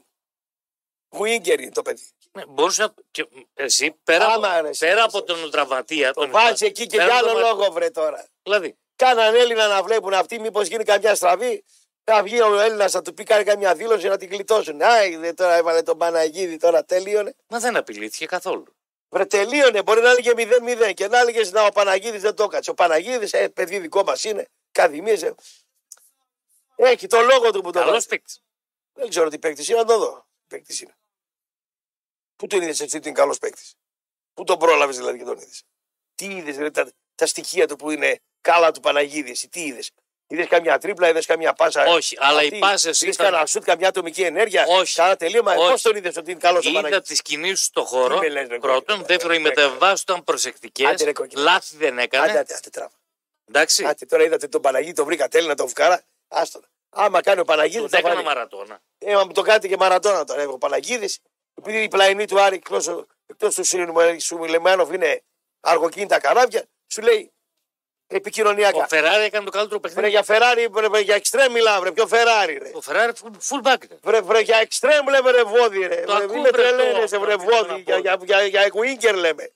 Γουίγκερ είναι το παιδί. Ναι, μπορούσε να. Και, εσύ πέρα, Άμα, από, ρε, εσύ, πέρα εσύ. από τον τραυματία. Το τον βάζει εκεί και πέρα για από άλλο τον- λόγο βρε τώρα. Δηλαδή, Κάναν Έλληνα να βλέπουν αυτοί, μήπως γίνει καμιά στραβή. Θα βγει ο Έλληνας, θα του πει κάνει καμιά δήλωση να την γλιτώσουν. Άι, τώρα έβαλε τον Παναγίδη, τώρα τελείωνε. μα δεν απειλήθηκε καθόλου. Βρε τελείωνε, μπορεί να έλεγε 0-0 και να έλεγες να ο Παναγίδης δεν το έκατσε. Ο Παναγίδης, ε, παιδί δικό μας είναι, καδημίες. Έχει το λόγο του που το Καλός βάζει. παίκτης. Δεν ξέρω τι παίκτης είναι, να το δω. Παίκτης είναι. Πού τον είδες έτσι ότι είναι καλός παίκτης; Πού τον πρόλαβες δηλαδή και τον είδες; Τι είδες, δηλαδή, τα, τα στοιχεία του που είναι κάλα του Παναγίδη, εσύ τι είδες; Είδες καμιά τρίπλα, είδες καμιά πάσα. Όχι, αλλά οι αυτή, πάσες Είδες ήταν- κανένα σουτ, καμιά ατομική ενέργεια. Όχι. Κάνα τελείωμα. Όχι. Πώς τον είδες ότι είναι καλός ο Είδα Παναγίδη. τις κινήσεις στο χώρο. Τι με λες, ρε, Πρώτον. κόκκινε. Δεύτερον, οι Ε, μεταβάσεις ήταν προσεκτικές. Άντε, ρε, κόκκινε. Λάθη δεν έκανε. Άντε, άντε, άντε, τράβα. Εντάξει. Άντε, τώρα είδατε τον Παναγίδη, τον βρήκα τέλει να τον φουκάρα. Άστον. Άμα κάνει ο Παναγίδης. Τον θα έκανα βάλει. μαρατόνα. Ε, μα μου το κάνετε και μαρατόνα τώρα. Ο Παναγίδης, επειδή οι πλαϊνοί του Άρη εκτός του Σουλεϊμάνοφ είναι αργοκίνητα καράβια, σου λέει επικοινωνιακά. Ο Φεράρι έκανε το καλύτερο Βρε παιχνίδι. για Φεράρι, βρε, βρε, για εξτρέμ μιλάμε, βρε, ποιο Φεράρι, ρε. Ο Φεράρι full back ήταν. Βρε, βρε, για εξτρέμ λέμε ρε βόδι, ρε. Το Βρε, ακούω, μην με βρε, τρελαίνεσαι, το- βρε το θέλω βόδι. να Για, πω. για, για, για Εκουίνκερ λέμε.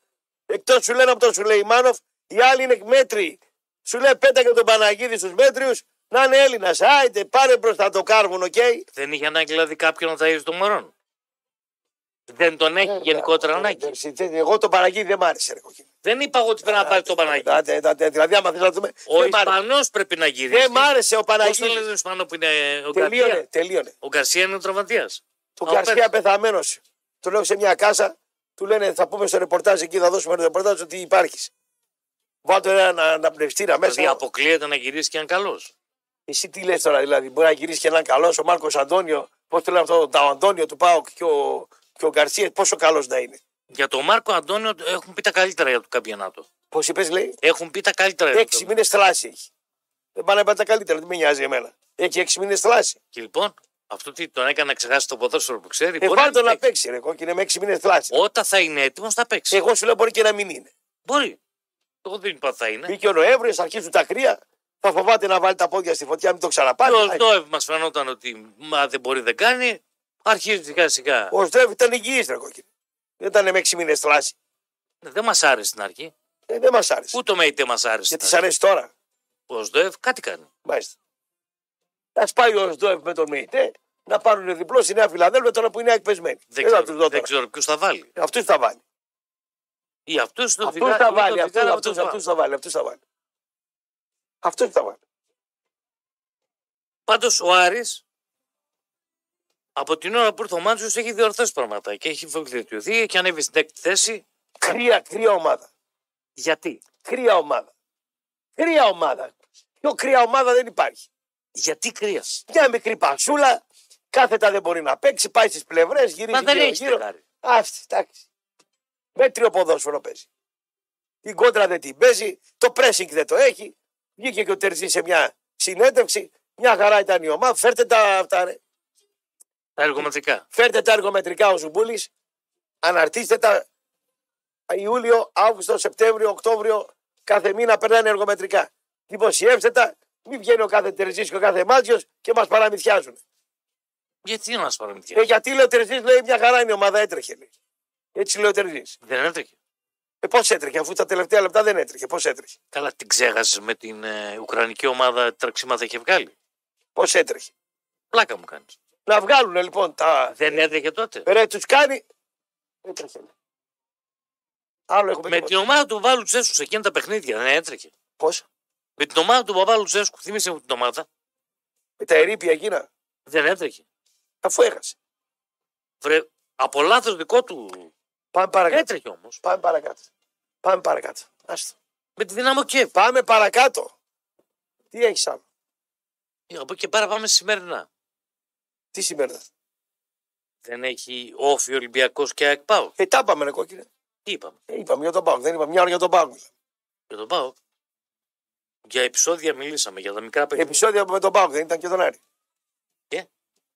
Εκτό σου λένε από τον Σουλεϊμάνοφ, οι άλλοι είναι μέτροι. Σου λέει πέτα και τον Παναγίδη στου μέτριου, να είναι Έλληνα. Άιτε, πάρε μπροστά το κάρβουνο, οκ. Δεν είχε ανάγκη δηλαδή κάποιον να ταΐζει τον μωρόν. Δεν τον έχει γενικότερα Ε, ανάγκη. ε, ε, Εγώ τον Παναγίδη δεν μ' άρεσε, ρε κοκκίνη. Δεν είπα εγώ ότι πρέπει να πάρει τον Παναγί. Άντε, άντε, Δηλαδή, άμα θες να δούμε. Ο δεν μ' άρεσε. Ισπανός πρέπει να γυρίσει. Δεν μ' άρεσε ο Πώς το Παναγίδη. λέει τον Ισπανό που είναι ο Τελείωνε, Γκαρσία; τελείωνε. Ο Γκαρσία είναι ο τραυματίας. Το Α, Γκαρσία πες. πεθαμένος. Το λέω σε μια κάσα, του λένε θα πούμε στο ρεπορτάζ εκεί, θα δώσουμε το ρεπορτάζ ότι υπάρχεις. Βάλτε ένα αναπνευστήρα μέσα. Δηλαδή αποκλείεται να γυρίσει και αν καλός. Εσύ τι λες τώρα, δηλαδή, μπορεί να γυρίσει και έναν καλός, ο Μάρκος Αντώνιο, πώς το λένε αυτό, το Αντώνιο του Πάουκ και ο, και ο Γκαρσία, πόσο καλός να είναι. Για τον Μάρκο Αντώνιο έχουν πει τα καλύτερα για το καμπιονάτο. Πώς είπες, λέει, Έχουν πει τα καλύτερα για το έξι μήνες θλάση έχει. Δεν πάνε να πάει τα καλύτερα, δεν με νοιάζει εμένα. Έχει έξι μήνες θλάση. Και λοιπόν, αυτό τι τον έκανε να ξεχάσει το ποδόσφαιρο που ξέρει. Ε, μπορεί να βάλτε να παίξει. παίξει, ρε κόκκινε με έξι μήνες θλάση. Όταν θα είναι έτοιμος θα παίξει. Εγώ σου λέω μπορεί και να μην είναι. Μπορεί. Εγώ δεν είπα ότι θα είναι. Μπήκε ο Νοέμβριος, θα αρχίσουν τα κρύα, θα φοβάται να βάλει τα πόδια στη φωτιά, μην το Και ξαναπάρει. ο Σντόευ μα φαινόταν ότι μα δεν μπορεί δεν κάνει. Αρχίζει σιγά σιγά. Ο Σδρεύη ήταν υγιής, ρε κόκκινε. Δεν ήταν με έξι μήνες θλάση. Δεν μας άρεσε στην αρχή. Ε, δεν μας άρεσε. Ούτε ο Μέιτε μας άρεσε. Γιατί στην σ' αρέσει τώρα. αρχή. Ο Σντόευ κάτι κάνει. Μάλιστα. Α πάει ο Σδόεφ με τον Μεϊτέ να πάρουν διπλό στη Νέα Φιλαδέλφια τώρα που είναι εκπεσμένοι. Δεν, θα ξέρω, τους δω δεν ξέρω ποιου θα βάλει. Αυτούς θα βάλει. Ή αυτούς του Αυτούς θα βάλει. Αυτούς θα βάλει. Αυτούς θα βάλει. Αυτούς θα βάλει. Πάντως ο Άρης από την ώρα που ήρθε ο Μάντσο έχει διορθώσει πράγματα και έχει βελτιωθεί, έχει ανέβει στην έκτη θέση. Κρύα, κρύα ομάδα. Γιατί; Κρύα ομάδα. Κρύα ομάδα. Πιο κρύα ομάδα δεν υπάρχει. Γιατί κρύας; Μια μικρή πασούλα, κάθετα δεν μπορεί να παίξει, πάει στις πλευρές, γυρίζει Μα δεν γύρω, έχεις γύρω. δεκάρι. Αυτή, εντάξει. Μέτριο ποδόσφαιρο παίζει. Την κόντρα δεν την παίζει, το pressing δεν το έχει. Βγήκε και ο Τερζή σε μια συνέντευξη. Μια χαρά ήταν η ομάδα. Φέρτε τα αυτά, ρε. Τα εργομετρικά. Φέρτε τα εργομετρικά ο Ζουμπούλης. Αναρτήστε τα Ιούλιο, Αύγουστο, Σεπτέμβριο, Οκτώβριο. Κάθε μήνα περνάνε εργομετρικά. Δημοσιεύστε τα. Μην βγαίνει ο κάθε Τερζής και ο κάθε Μάτζιος και μας παραμυθιάζουν. Γιατί να μας παραμυθιά. Ε, γιατί λέει ο Τερζής, λέει μια χαρά είναι η ομάδα, έτρεχε. Λέει. Έτσι λέει ο Τερζής. Δεν έτρεχε. Ε, πώς έτρεχε, αφού τα τελευταία λεπτά δεν έτρεχε. Πώς έτρεχε. Καλά, την ξέχασες με την ε, Ουκρανική ομάδα τραξίματα είχε βγάλει. Πώς έτρεχε. Πλάκα μου κάνεις. Να βγάλουν λοιπόν τα. Δεν έτρεχε τότε. Ρε, τους κάνει. Έτρεχε. λέει. Άλλο έχουμε Με την ομάδα του Παπά Λουτσέσκου σε εκείνα τα παιχνίδια δεν έτρεχε. Πώς; Με την ομάδα του Παπά Λουτσέσκου, θύμισε μου την ομάδα, Με τα ερήπια εκείνα. δεν έτρεχε. Αφού έχασε. Βρε, από λάθος δικό του Πάμε παρακάτω. έτρεχε όμως. Πάμε παρακάτω. Πάμε παρακάτω. Άστο. Με τη δύναμο και. Πάμε παρακάτω. Τι έχεις άλλο; Από εκεί και πέρα πάμε σημερινά. Τι σημαίνει. Δεν έχει όφη Ολυμπιακός και ΑΕΚΠΑΟ. Ε, τα είπαμε, ρε κόκκινε. Τι είπαμε; Ε, είπαμε για τον Πάοκ. Δεν είπαμε μια ώρα για τον Πάοκ. Για τον ΠΑΟΚ. Για επεισόδια μιλήσαμε, για τα μικρά παιχνίδια. Επισόδια με τον Πάοκ δεν ήταν και τον Άρη.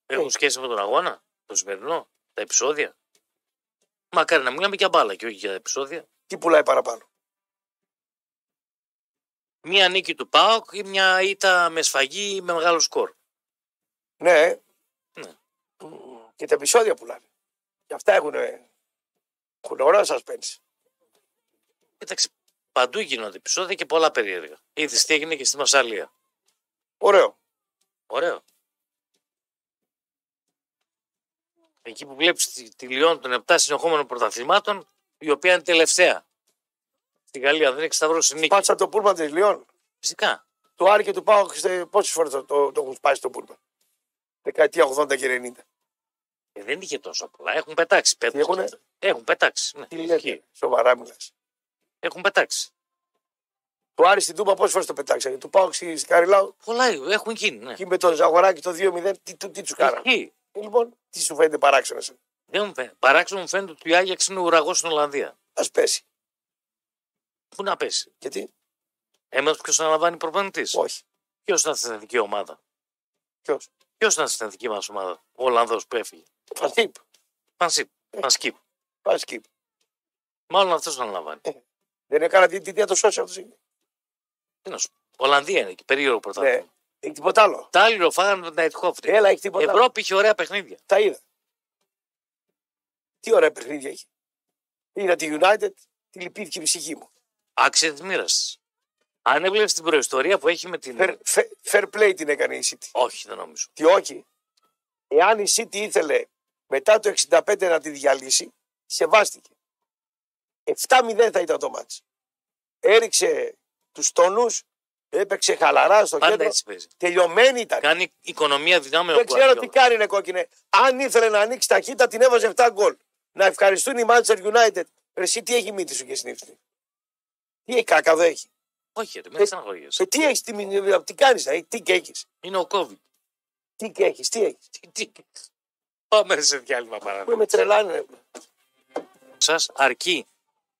Έχουν σχέση με τον αγώνα, το σημερινό, τα επεισόδια. Μακάρι να μιλάμε για μπάλα και όχι για επεισόδια. Τι πουλάει παραπάνω; Μία νίκη του ΠΑΟΚ ή μια ήττα με σφαγή ή με μεγάλο σκορ. Ναι. Ε. Ναι. Μμ, Και τα επεισόδια πουλάνε. Και αυτά έχουν. Έχουν ωραία σα παίρνει. Κοίταξε, παντού γίνονται επεισόδια και πολλά περίεργα. Είδες τι έγινε και στη Μασαλία. Ωραίο. Ωραίο. Εκεί που βλέπεις τη, τη Λιόν των 7 συνεχόμενων πρωταθλημάτων, η οποία είναι τελευταία. Στη Γαλλία δεν έχει σταυρώσει νίκη. Πάτσα το πούλμα της Λιόν. Φυσικά. Το Άρη και του Πάοκ πόσες φορές το, το, το έχουν σπάσει το πούλμα. Δεκαετία 80 και 90. Ε, δεν είχε τόσο πολλά. Έχουν πετάξει. Τι έχουνε; Έχουν πετάξει. Ναι. Τι λέτε. Ισχύει. Σοβαρά μιλάς. Έχουν πετάξει. Το Άρη στην Τούμπα πόσες φορές το πετάξανε; Του Πάοκ στη Καριλάου. Πολλά έχουν γίνει. Ναι. Και με τον Ζαγοράκη το 2-0. Τι, τι, τι τους κάνανε; Ισχύει. Ε, Λοιπόν, τι σου φαίνεται παράξενο. Δεν μου φαίνεται. Παράξενο μου φαίνεται ότι η Άγιαξ είναι ουραγός στην Ολλανδία. Α πέσει. Πού να πέσει; Γιατί, Έμαθα ποιος αναλαμβάνει προπονητής; όχι. Ποιος ήταν στην εθνική ομάδα; Ποιος; Ποιος ήταν στην εθνική μας ομάδα. Ο Ολλανδός που έφυγε; Φανσίπ. Φανσίπ. Φανσκίπ. Φανσκίπ. Μάλλον αυτός αναλαμβάνει. Δεν έκανα τι, τι, τι να το σώσει αυτός. Τι να σου πω. Ολλανδία είναι εκεί. Περίεργο πρωτάθλημα. Ναι. Έχει τίποτα άλλο. Τα άλλη φάγανε τον Νάιτχόφτ. Έλα, έχει τίποτα άλλο. Ευρώπη είχε ωραία παιχνίδια. Τα είδα. Τι ωραία παιχνίδια έχει. Είδα τη United, τη λυπήθηκε η ψυχή μου. Άξια τη μοίρα τη. Αν έβλεπες την προϊστορία που έχει με την. Fair, fair, fair play την έκανε η City. Όχι, δεν νομίζω. Τι όχι. Εάν η City ήθελε μετά το 65 να τη διαλύσει, σεβάστηκε. 7-0 θα ήταν το μάτς. Έριξε τους τόνους, έπαιξε χαλαρά στο Πάντα κέντρο. έτσι παίζει. Τελειωμένη ήταν. Κάνει οικονομία δυνάμεων. Δεν ξέρω τι κάνει, είναι κόκκινε. Αν ήθελε να ανοίξει ταχύτητα, την έβαζε 7 γκολ. Να ευχαριστούν οι Manchester United. Ρε, Εσύ τι έχει μύτη σου και σνίφτη. Τι έχει κάκα εδώ έχει. Όχι, ρε, με στεναχωριέσαι. Ε, τι έχεις, τι, μη- τι κάνεις, τι και έχεις. Είναι ο COVID. Τι και έχεις, τι έχεις. Τι- τι- Πάμε σε διάλειμμα παράδειγμα. Που με τρελάνε. ρε. Σας αρκεί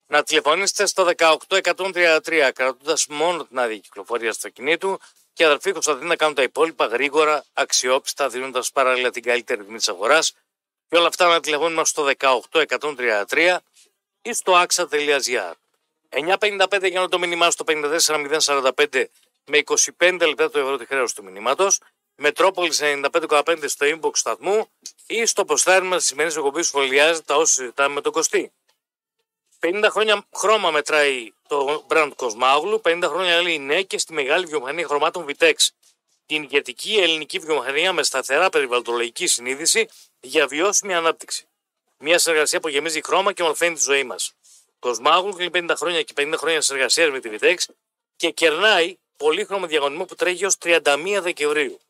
να τηλεφωνήσετε στο 18133 κρατώντας μόνο την άδεια κυκλοφορίας στο κινήτου και αδερφοί Κωνσταντίνα να κάνουν τα υπόλοιπα γρήγορα, αξιόπιστα, δίνοντας παράλληλα την καλύτερη τιμή της αγοράς. Και όλα αυτά να τηλεφωνούμε στο 18133 ή στο axa.gr. 9.55 για να το μήνυμά στο 54045 με 25 λεπτά το ευρώ τη χρέωση του μηνύματος. Μετρόπολης 95,5 στο inbox σταθμού ή στο ποστάρισμα της σημερινής εκπομπής που σχολιάζεται τα όσα συζητάμε με τον Κωστή. 50 χρόνια χρώμα μετράει το brand Κοσμάγλου, 50 χρόνια λέει ναι και στη μεγάλη βιομηχανία χρωμάτων Vitex. Την ηγετική ελληνική βιομηχανία με σταθερά περιβαλλοντολογική συνείδηση για βιώσιμη ανάπτυξη. Μια συνεργασία που γεμίζει χρώμα και ομορφαίνει τη ζωή μας. Κοσμάγλου κλείνει 50 χρόνια και 50 χρόνια συνεργασίας με τη Vitex και κερνάει πολύχρωμο διαγωνισμό που τρέχει ως 31 Δεκεμβρίου.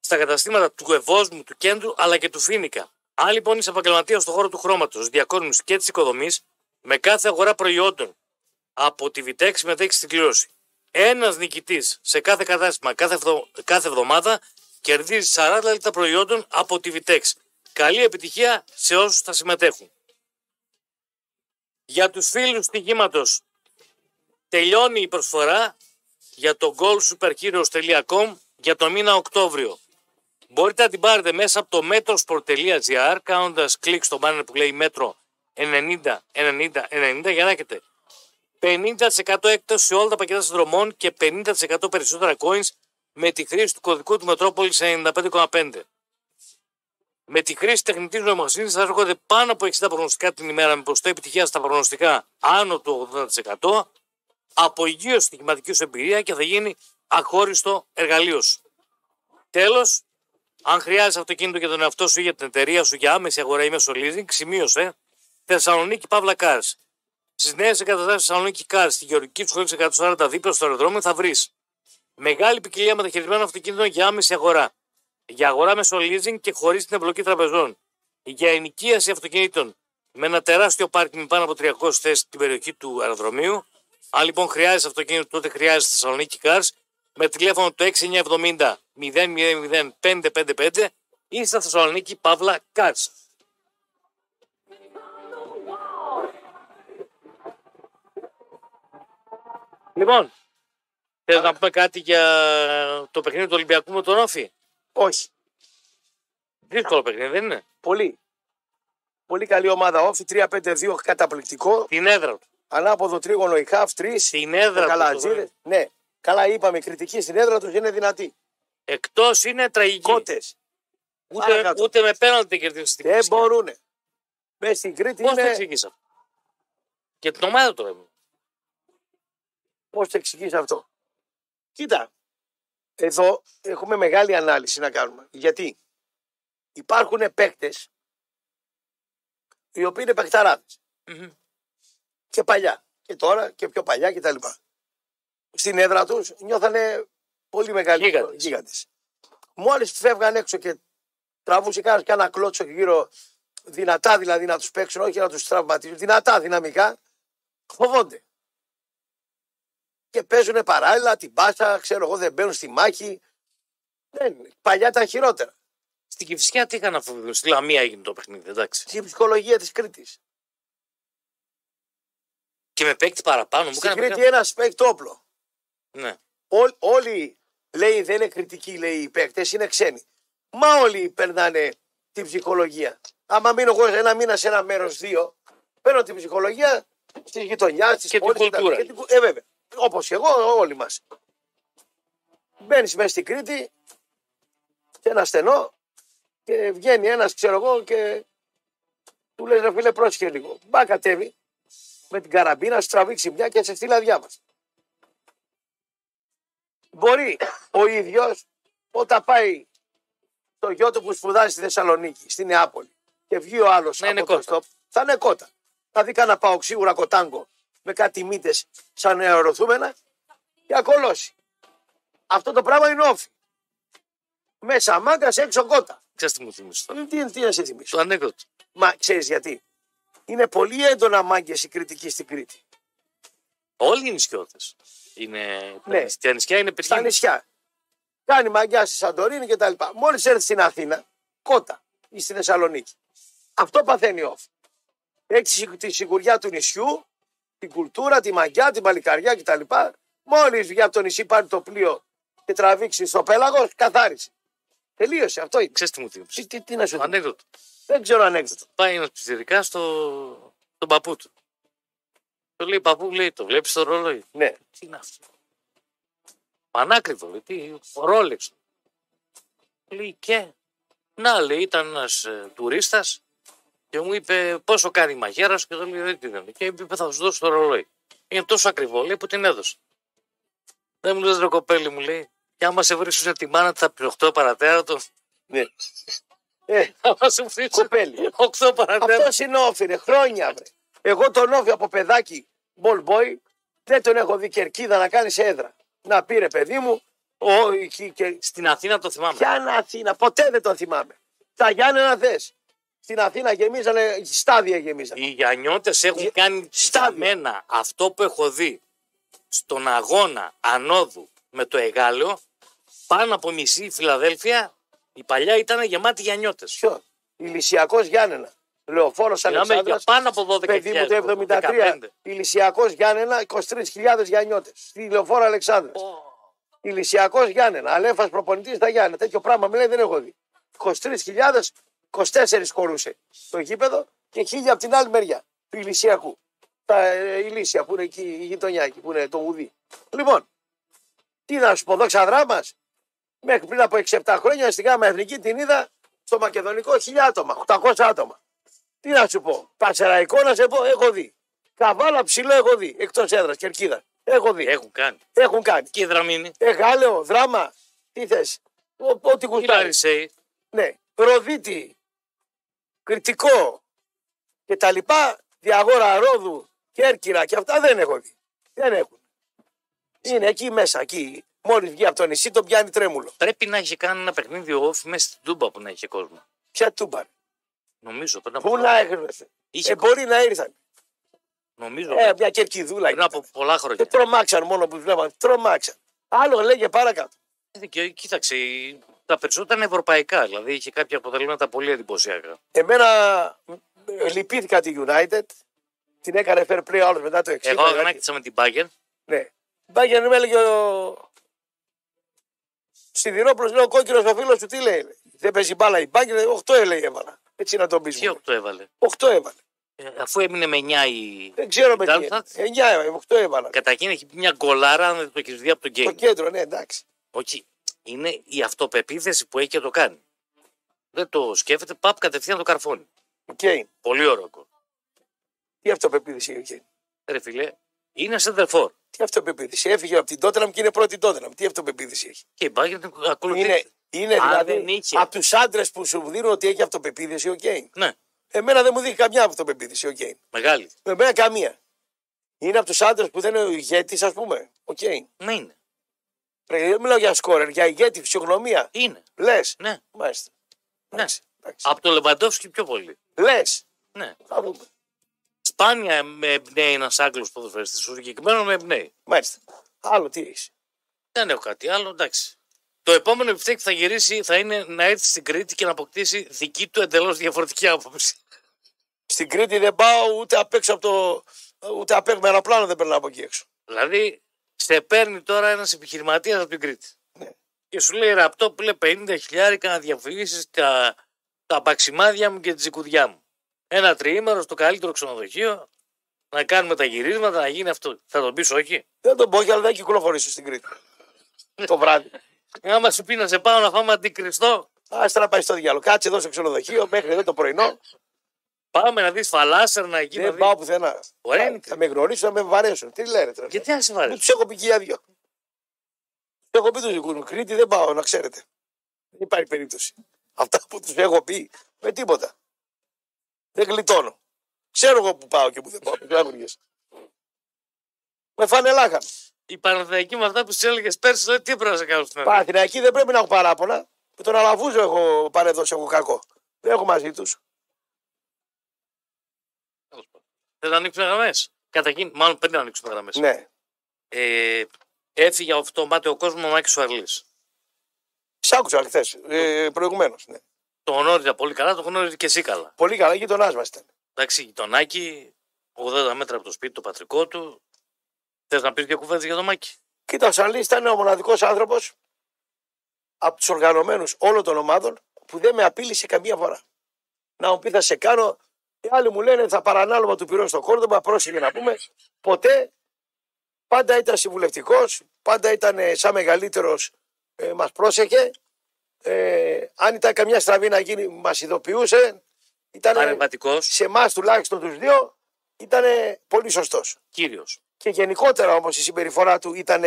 Στα καταστήματα του Ευόσμου, του Κέντρου αλλά και του Φίνικα. Αν λοιπόν είσαι επαγγελματίας στον χώρο του χρώματος, διακόσμηση και της οικοδομής, με κάθε αγορά προϊόντων από τη Vitex συμμετέχει στην κλήρωση. Ένας νικητής σε κάθε κατάστημα κάθε, εβδο- κάθε εβδομάδα κερδίζει 40 λεπτά προϊόντων από τη Vitex. Καλή επιτυχία σε όσους θα συμμετέχουν. Για τους φίλους στοιχήματος τελειώνει η προσφορά για το goalsuperheroes.com για το μήνα Οκτώβριο. Μπορείτε να την πάρετε μέσα από το metrosport.gr κάνοντας κλικ στο banner που λέει Metro 90 90 90 για να έχετε 50% έκπτωση σε όλα τα πακέτα συνδρομών και 50% περισσότερα coins με τη χρήση του κωδικού του Metropolis 95,5. Με τη χρήση τεχνητής νοημοσύνης θα έρχονται πάνω από 60 προγνωστικά την ημέρα με ποσοστό επιτυχία στα προγνωστικά άνω του 80%, απογείωση στοιχηματική σου εμπειρία και θα γίνει αχώριστο εργαλείο σου. Τέλος, αν χρειάζεσαι αυτοκίνητο για τον εαυτό σου ή για την εταιρεία σου για άμεση αγορά ή μέσω leasing, σημείωσε Θεσσαλονίκη Παύλα Cars. Στις νέες εγκαταστάσεις Θεσσαλονίκη Cars, στη Γεωργική τους Σχολή 140 δίπλα στο αεροδρόμιο θα βρεις μεγάλη ποικιλία μεταχειρισμένων αυτοκίνητων για άμεση αγορά. Για αγορά μέσω leasing και χωρίς την εμπλοκή τραπεζών. Για ενοικίαση αυτοκινήτων με ένα τεράστιο πάρκινγκ με πάνω από 300 θέσεις στην περιοχή του αεροδρομίου. Αν λοιπόν χρειάζεσαι αυτοκίνητο, τότε χρειάζεται Θεσσαλονίκη Cars με τηλέφωνο το 6970 000 555 ή στα Θεσσαλονίκη Παύλα Κάτς. Λοιπόν, θες να πούμε κάτι για το παιχνίδι του Ολυμπιακού με τον Όφη; Όχι. Δύσκολο παιχνίδι, δεν είναι; Πολύ. Πολύ καλή ομάδα. Όφη 3-5-2 καταπληκτικό. Την έδρα του. Ανάποδο τρίγωνο η Χαφ 3. Στην έδρα του. Καλατζίδε. Ναι. Καλά είπαμε, η κριτική στην έδρα τους είναι δυνατή. Εκτός είναι τραγική. Κότες. Ούτε, Παρακάτω. ούτε με πέναλτι δεν κερδίσει την Δεν Κυριακή. μπορούνε. Μες στην Κρήτη Πώς το είναι. εξηγείς αυτό; Και την ομάδα του έμεινε. Πώς το εξηγείς αυτό; Κοίτα. Εδώ έχουμε μεγάλη ανάλυση να κάνουμε. Γιατί; Υπάρχουν παίκτες οι οποίοι είναι παιχταράδες. Μμμ. Και παλιά. Και τώρα και πιο παλιά κτλ. Στην έδρα τους νιώθανε πολύ μεγάλοι Γίγαντες. γίγαντες. Μόλις φεύγαν έξω και τραβούσε κανένας και ένα κλότσο γύρω δυνατά δηλαδή να τους παίξουν, όχι να τους τραυματίσουν, δυνατά δυναμικά, φοβόνται. Και παίζουν παράλληλα την πάσα, ξέρω εγώ, δεν μπαίνουν στη μάχη. Δεν, παλιά ήταν χειρότερα. Στην Κυφσιά τι είχαν αφού στη Λαμία έγινε το παιχνίδι, εντάξει. Στην ψυχολογία της Κρήτης. Και με παίκτη παραπάνω μου Στην έκανε Κρήτη ένας παίκτης όπλο. Ναι. Ό- όλοι λέει δεν είναι κριτικοί λέει οι παίκτες, είναι ξένοι. Μα όλοι περνάνε την ψυχολογία. Άμα μείνω εγώ ένα μήνα σε ένα μέρος, δύο, παίρνω την ψυχολογία τη γειτονιάς, τη Και την κουλτούρα. Ε, βέβαια. Όπως και εγώ, όλοι μας. Μπαίνεις μέσα στην Κρήτη, σε ένα στενό, και βγαίνει ένας, ξέρω εγώ, και του λες ρε φίλε, πρόσχε λίγο. Μπα κατέβει με την καραμπίνα, σου τραβήξει μια και σε στείλει αδιάβαστα. Μπορεί ο ίδιος όταν πάει το γιο του που σπουδάζει στη Θεσσαλονίκη, στη Νεάπολη, και βγει ο άλλος Να είναι από το κότα. στόπ, θα είναι κότα. Θα δει κανένα πάω σίγουρα κοτάγκο με κάτι μύτες σαν αεροθούμενα και ακολώσει. Αυτό το πράγμα είναι όφη. Μέσα μάγκας έξω κότα. Ξέρεις τι μου θυμίζει τώρα; Τι, τι να σε θυμίσω; Το ανέκδοτο. Μα ξέρεις γιατί; Είναι πολύ έντονα μάγκες η κριτική στην Κρήτη. Όλοι οι νησιώτες. Είναι... Ναι. Τα νησιά είναι Στα πετυχημένα. νησιά. Κάνει μαγιά στη Σαντορίνη κτλ. Μόλις έρθει στην Αθήνα, κότα ή στη Θεσσαλονίκη. Αυτό παθαίνει ο όφη. Έχει τη σιγουριά του νησιού, την κουλτούρα, τη μαγιά, την παλικαριά κτλ. Μόλις βγει από το νησί, πάρει το πλοίο και τραβήξει στο πέλαγος, καθάρισε. Τελείωσε. Αυτό είναι. Ξέρεις τι μου θυμίζει. Τι, τι, τι να σου Το πω. ανέκδοτο. Δεν ξέρω ανέκδοτο. Πάει ένας πιτσιρικάς στο... στον παππού του. Το λέει παππού, λέει, το βλέπεις το ρολόι. Ναι. Τι είναι αυτό. Πανάκριβο, λέει, τι, ρόλεξ. Λέει και. Να, λέει, ήταν ένας ε, τουρίστας και μου είπε πόσο κάνει η μαγέρα σου; Και το λέει δεν την είναι. Και είπε θα σου δώσω το ρολόι. Είναι τόσο ακριβό, λέει, που την έδωσε. Δεν μου λες ρε κοπέλη μου λέει, και άμα σε βρίσκω τη μάνα θα πεις 8 παρατέρατο. ναι. Ε, Άμα σε βρίσκω Κοπέλη. 8 παρατέρατο. Αυτός είναι όφη, ρε. Χρόνια, βρε. Εγώ τον όφη από παιδάκι, ball boy, δεν τον έχω δει κερκίδα να κάνει σε έδρα. Να πήρε παιδί μου, ο, εκεί και. Στην Αθήνα το θυμάμαι. Ποια είναι Αθήνα, ποτέ δεν τον θυμάμαι. Τα Γιάννενα θες. Στην Αθήνα γεμίζανε, στάδια γεμίζανε. Οι Γιαννιώτες έχουν Για- κάνει Στάδιο. για μένα αυτό που έχω δει στον αγώνα ανόδου με το Εγάλεο πάνω από μισή Φιλαδέλφια η παλιά ήταν γεμάτη Γιαννιώτες. Ποιο, Ηλυσιακό Γιάννενα. Λεωφόρος Μιλάμε για Αλεξάνδρας, πάνω από 12 παιδί μου το 73. Ηλυσιακό Γιάννενα, 23.000 Γιάννιώτε. Στη Λεωφόρο Αλεξάνδρα. Ηλυσιακό Γιάννενα. Αλέφας προπονητής στα Γιάννενα. Τέτοιο πράγμα με λέει δεν έχω δει. 23.000, 24 χωρούσε το γήπεδο και χίλια από την άλλη μεριά του Ηλυσιακού. Τα ε, Ηλίσια που είναι εκεί, η γειτονιά εκεί που είναι το Ουδί. Λοιπόν, τι να σου πω, δόξα δράμα. Μέχρι πριν από 6-7 χρόνια στη ΓΑΜΑ Εθνική την είδα στο Μακεδονικό 1000 άτομα, 800 άτομα. Τι να σου πω, Πασεραϊκό να σε πω, έχω δει. Καβάλα ψηλό έχω δει, εκτός έδρας, κερκίδα. Έχω δει. Έχουν κάνει. Έχουν κάνει. Και η Δραμήνη. Εγάλεο, δράμα, τι θες. Ό,τι Η γουστάρεις. Λαρισαίη. Ναι. Ροδίτη, κριτικό και τα λοιπά, διαγόρα Ρόδου, Κέρκυρα και αυτά δεν έχω δει. Δεν έχουν. Είναι εκεί μέσα, εκεί. Μόλις βγει από το νησί, τον πιάνει τρέμουλο. Πρέπει να έχει κάνει ένα παιχνίδι ο Όφη μέσα στην Τούμπα που να είχε κόσμο. Ποια τούμπα. Νομίζω πριν από, Πού να έρθει. Είχε Ε, μπορεί να ήρθαν. νομίζω, Ε, μια κερκιδούλα. πριν από πολλά Και χρόνια. τρομάξαν μόνο που βλέπαν. Τρομάξαν. Άλλο λέγε παρακάτω. Ε, Και, κοίταξε, η- Τα περισσότερα είναι ευρωπαϊκά, δηλαδή είχε κάποια αποτελέσματα πολύ εντυπωσιακά. Εμένα ε, λυπήθηκα τη United. Την έκανε fair play άλλο μετά το 60. Εγώ γιατί- αγανάκτησα με την Bayern. Ναι. Μπάγκερ με έλεγε ο. Σιδηρόπλο λέει ο κόκκινος ο φίλος του τι λέει. Δεν παίζει μπάλα η Μπάγκερ, 8 έλεγε έβαλα. Έτσι να τον πει. Τι 8 έβαλε; 8 έβαλε. Ε, αφού έμεινε με 9 η. Δεν ξέρω με τι. Darmstadt. 9, 8 έβαλα. Καταρχήν έχει μια γκολάρα, αν δεν το έχεις δει από τον Το Κέιν. κέντρο, ναι, εντάξει. Όχι. Είναι η αυτοπεποίθηση που έχει και το κάνει. Δεν το σκέφτεται, παπ κατευθείαν το καρφώνει. Οκ. Πολύ ωραίο γκολ. Τι αυτοπεποίθηση έχει; Ρε φίλε, είναι σεντερφόρ. Τι αυτοπεποίθηση; Έφυγε από την Τότεναμ και είναι πρώτη Τότεναμ. Τι αυτοπεποίθηση έχει; Και η Bayern την ακολουθεί. Είναι, είναι Αν δηλαδή δεν είχε. από τους άντρες που σου δίνουν ότι έχει αυτοπεποίθηση ο Κέιν. Ναι, Εμένα δεν μου δείχνει καμιά αυτοπεποίθηση ο Κέιν. μεγάλη. Εμένα καμία. Είναι από τους άντρες που δεν είναι ο ηγέτης, ας πούμε. Ο Κέιν. Ναι, είναι. Ρε, Δεν μιλάω για σκόρερ, για ηγέτη, φυσιογνωμία. Είναι. Λες. Ναι. Μάλιστα. ναι. Εντάξει. Από το Λεβαντόφσκι πιο πολύ. Λες. Ναι. Θα δούμε. Σπάνια με εμπνέει ένας Άγγλος ποδοσφαιριστής. Στο συγκεκριμένο με εμπνέει. Μάλιστα. Άλλο τι έχεις. Δεν έχω κάτι άλλο, εντάξει. Το επόμενο επιθέκτη που θα γυρίσει θα είναι να έρθει στην Κρήτη και να αποκτήσει δική του εντελώς διαφορετική άποψη. Στην Κρήτη δεν πάω ούτε απ' έξω από το. Ούτε απ' έξω με ένα πλάνο δεν περνάω από εκεί έξω. Δηλαδή, σε παίρνει τώρα ένας επιχειρηματίας από την Κρήτη. Ναι. Και σου λέει ραπτό που λέει 50 χιλιάρικα να διαφυλίσει τα, τα παξιμάδια μου και τη ζικουδιά μου. Ένα τριήμερο στο καλύτερο ξενοδοχείο, να κάνουμε τα γυρίσματα, να γίνει αυτό. Θα τον πεις όχι; Δεν τον πω και αλλά δεν κυκλοφορήσω στην Κρήτη. το βράδυ. Άμα σου πει να σε πάω να φάμε αντικριστό, Άστα να πάει στο διάλογο. Κάτσε εδώ στο ξενοδοχείο μέχρι εδώ το πρωινό. Πάμε να δεις φαλάσσερ να εκεί. να Δεν δεις- πάω πουθενά. Ωραία Θα- είναι. Θα με γνωρίσουν, θα με βαρέσουν. Τι λένε τώρα. Γιατί να σε Δεν βάρει. τους έχω πει και για δυο. Τους έχω πει τους δικούς μου. Κρήτη δεν πάω, να ξέρετε. Δεν υπάρχει περίπτωση. Αυτά που τους έχω πει με τίποτα. Δεν γλιτώνω. Ξέρω εγώ που πάω και που δεν πάω. Πλάγουργες. Με φάνε λάχαν. Η Παναθηναϊκή με αυτά που σου έλεγες πέρσι, λέει τι πρέπει να σε κάνω στην Ελλάδα. Παναθηναϊκή δεν πρέπει να έχω παράπονα. Με τον Αλαβούζο έχω παρεδώσει εγώ κακό. Δεν έχω μαζί τους. Δεν θα ανοίξουν γραμμές. Καταρχήν, μάλλον πριν να ανοίξουν γραμμές. Ναι. Ε, έφυγε από αυτό το μάτι ο κόσμος ο Μάκης Σουαρλή. Σ' άκουσα χθες, ε, προηγουμένως. Ναι. Το γνώριζα πολύ καλά, το γνώριζε και εσύ καλά. Πολύ καλά, γειτονάς μας ήταν. Εντάξει, γειτονάκι, 80 μέτρα από το σπίτι το πατρικό του. Θες να πεις δύο κουβέντες για το Μάκη; Κοίτα, ο Σαλή ήταν ο μοναδικός άνθρωπος από τους οργανωμένους όλων των ομάδων που δεν με απείλησε καμία φορά. Να μου πει θα σε κάνω. Οι άλλοι μου λένε θα παρανάλωμα του πυρός στο κόρδομα, πρόσεχε να πούμε. Ποτέ πάντα ήταν συμβουλευτικός, πάντα ήταν ε, σαν μεγαλύτερος, ε, μας πρόσεχε. Ε, αν ήταν καμιά στραβή να γίνει, μας ειδοποιούσε. Ήταν Παρεμβατικός, σε εμάς τουλάχιστον τους δύο, ήταν πολύ σωστός. κύριος. Και γενικότερα όμως η συμπεριφορά του ήταν,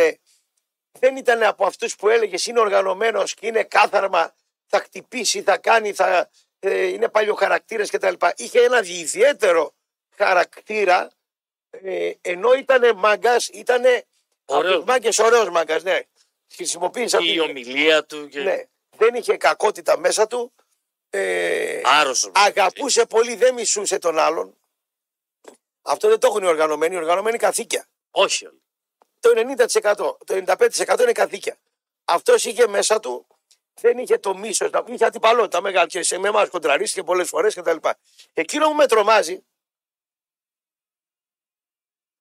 δεν ήταν από αυτούς που έλεγε είναι οργανωμένος και είναι κάθαρμα, θα χτυπήσει, θα κάνει, θα, ε, είναι παλιοχαρακτήρες κτλ. Είχε ένα ιδιαίτερο χαρακτήρα, ε, ενώ ήταν μάγκας, ήταν από Ωραίος. τους μάγκες ωραίος μάγκας, ναι. Χρησιμοποίησε αυτή Η την- ομιλία του και ναι. Δεν είχε κακότητα μέσα του. Ε, άρρωστος. αγαπούσε πολύ, δεν μισούσε τον άλλον. Αυτό δεν το έχουν οι οργανωμένοι. Οι οργανωμένοι καθήκια. Όχι όλοι. Το 90%, το 95% είναι καθήκια. Αυτός είχε μέσα του, δεν είχε το μίσος, είχε αντιπαλότητα μεγάλη και σε με εμά κοντραρίστηκε πολλές φορές κτλ. Εκείνο που με τρομάζει,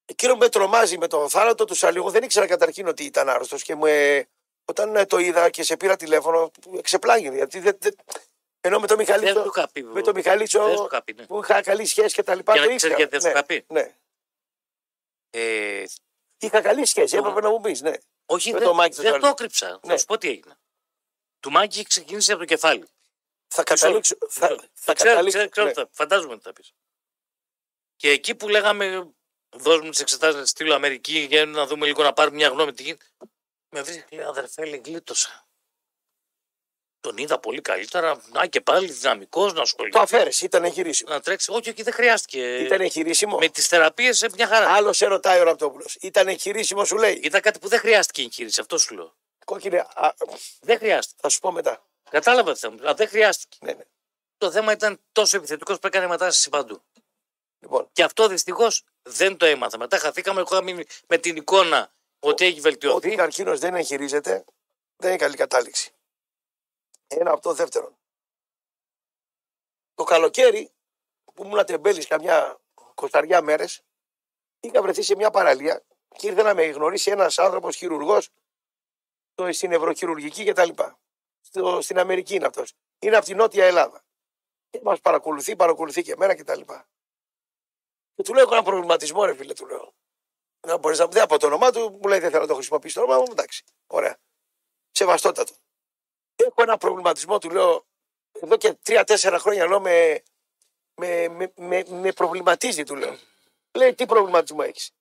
εκείνο που με τρομάζει με το θάνατο του Σαλίγου, δεν ήξερα καταρχήν ότι ήταν άρρωστος και μου, ε, όταν ε, το είδα και σε πήρα τηλέφωνο, εξεπλάγει. Γιατί δεν, δεν- ενώ με τον Δεν Μιχαλίτσο, του είχα πει. με τον Μιχαλίτσο Δεν του είχα πει, ναι. που είχα καλή σχέση και τα λοιπά. Για να το ξέρεις ήξερα. γιατί δεν σου είχα πει. Ναι. Ε, Είχα καλή σχέση, Το- έπρεπε να μου πεις. Ναι. όχι, Με δεν, το Μάκη το δεν Σαλή. το έκρυψα. Θα Ναι. σου πω τι έγινε. Του Μάκη ξεκίνησε από το κεφάλι. Θα καταλήξω. Θα, θα ξέρω, καταλήξω. ξέρω, ξέρω, ναι. θα- φαντάζομαι τι θα πεις. Και εκεί που λέγαμε, δώσουμε τις εξετάσεις να τις στείλω Αμερική για να δούμε λίγο να πάρουμε μια γνώμη τι γίνεται. Με βρίσκει, λέει αδερφέ, λέει, γλίτωσα. Τον είδα πολύ καλύτερα. Να και πάλι δυναμικός να Το ασχοληθεί. αφαίρεσε, ήταν εγχειρήσιμο. Να τρέξει. Όχι, όχι, δεν χρειάστηκε. Ήταν εγχειρήσιμο. Με τις θεραπείες σε μια χαρά. Άλλο σε ρωτάει ο Ραπτόπουλος. Ήταν εγχειρήσιμο, σου λέει. Ήταν κάτι που δεν χρειάστηκε εγχείρηση. Αυτό σου λέω. Κόκκινε, α, Δεν χρειάστηκε. θα σου πω μετά. Κατάλαβα τι θα μου πει. Δεν χρειάστηκε. Ναι, ναι. Το θέμα ήταν τόσο επιθετικός που έκανε μετάσταση παντού. Λοιπόν, Και αυτό δυστυχώς δεν το έμαθα. Μετά χαθήκαμε. Εγώ είχα μείνει με την εικόνα ότι έχει ότι βελτιωθεί. ο καρκίνος δεν εγχειρίζεται, δεν είναι καλή κατάληξη. Ένα αυτό δεύτερον. Το καλοκαίρι που ήμουν τεμπέλη καμιά κοσταριά μέρες, είχα βρεθεί σε μια παραλία και ήρθε να με γνωρίσει ένας άνθρωπος χειρουργός στην Ευρωχειρουργική κτλ. Στο, στην Αμερική είναι αυτός. Είναι από την Νότια Ελλάδα. Και μας παρακολουθεί, παρακολουθεί και εμένα κτλ. Και, και του λέω: Έχω ένα προβληματισμό, ρε φίλε, του λέω. Να μπορείς να μου πει από το όνομά του, μου λέει: Δεν θέλω να το χρησιμοποιήσει το όνομα μου, εντάξει. Ωραία. Σεβαστότατο. Έχω ένα προβληματισμό, του λέω, εδώ και τρία-τέσσερα χρόνια λέω με, με, με, με, με προβληματίζει, του λέω. Λέει, τι προβληματισμό έχεις;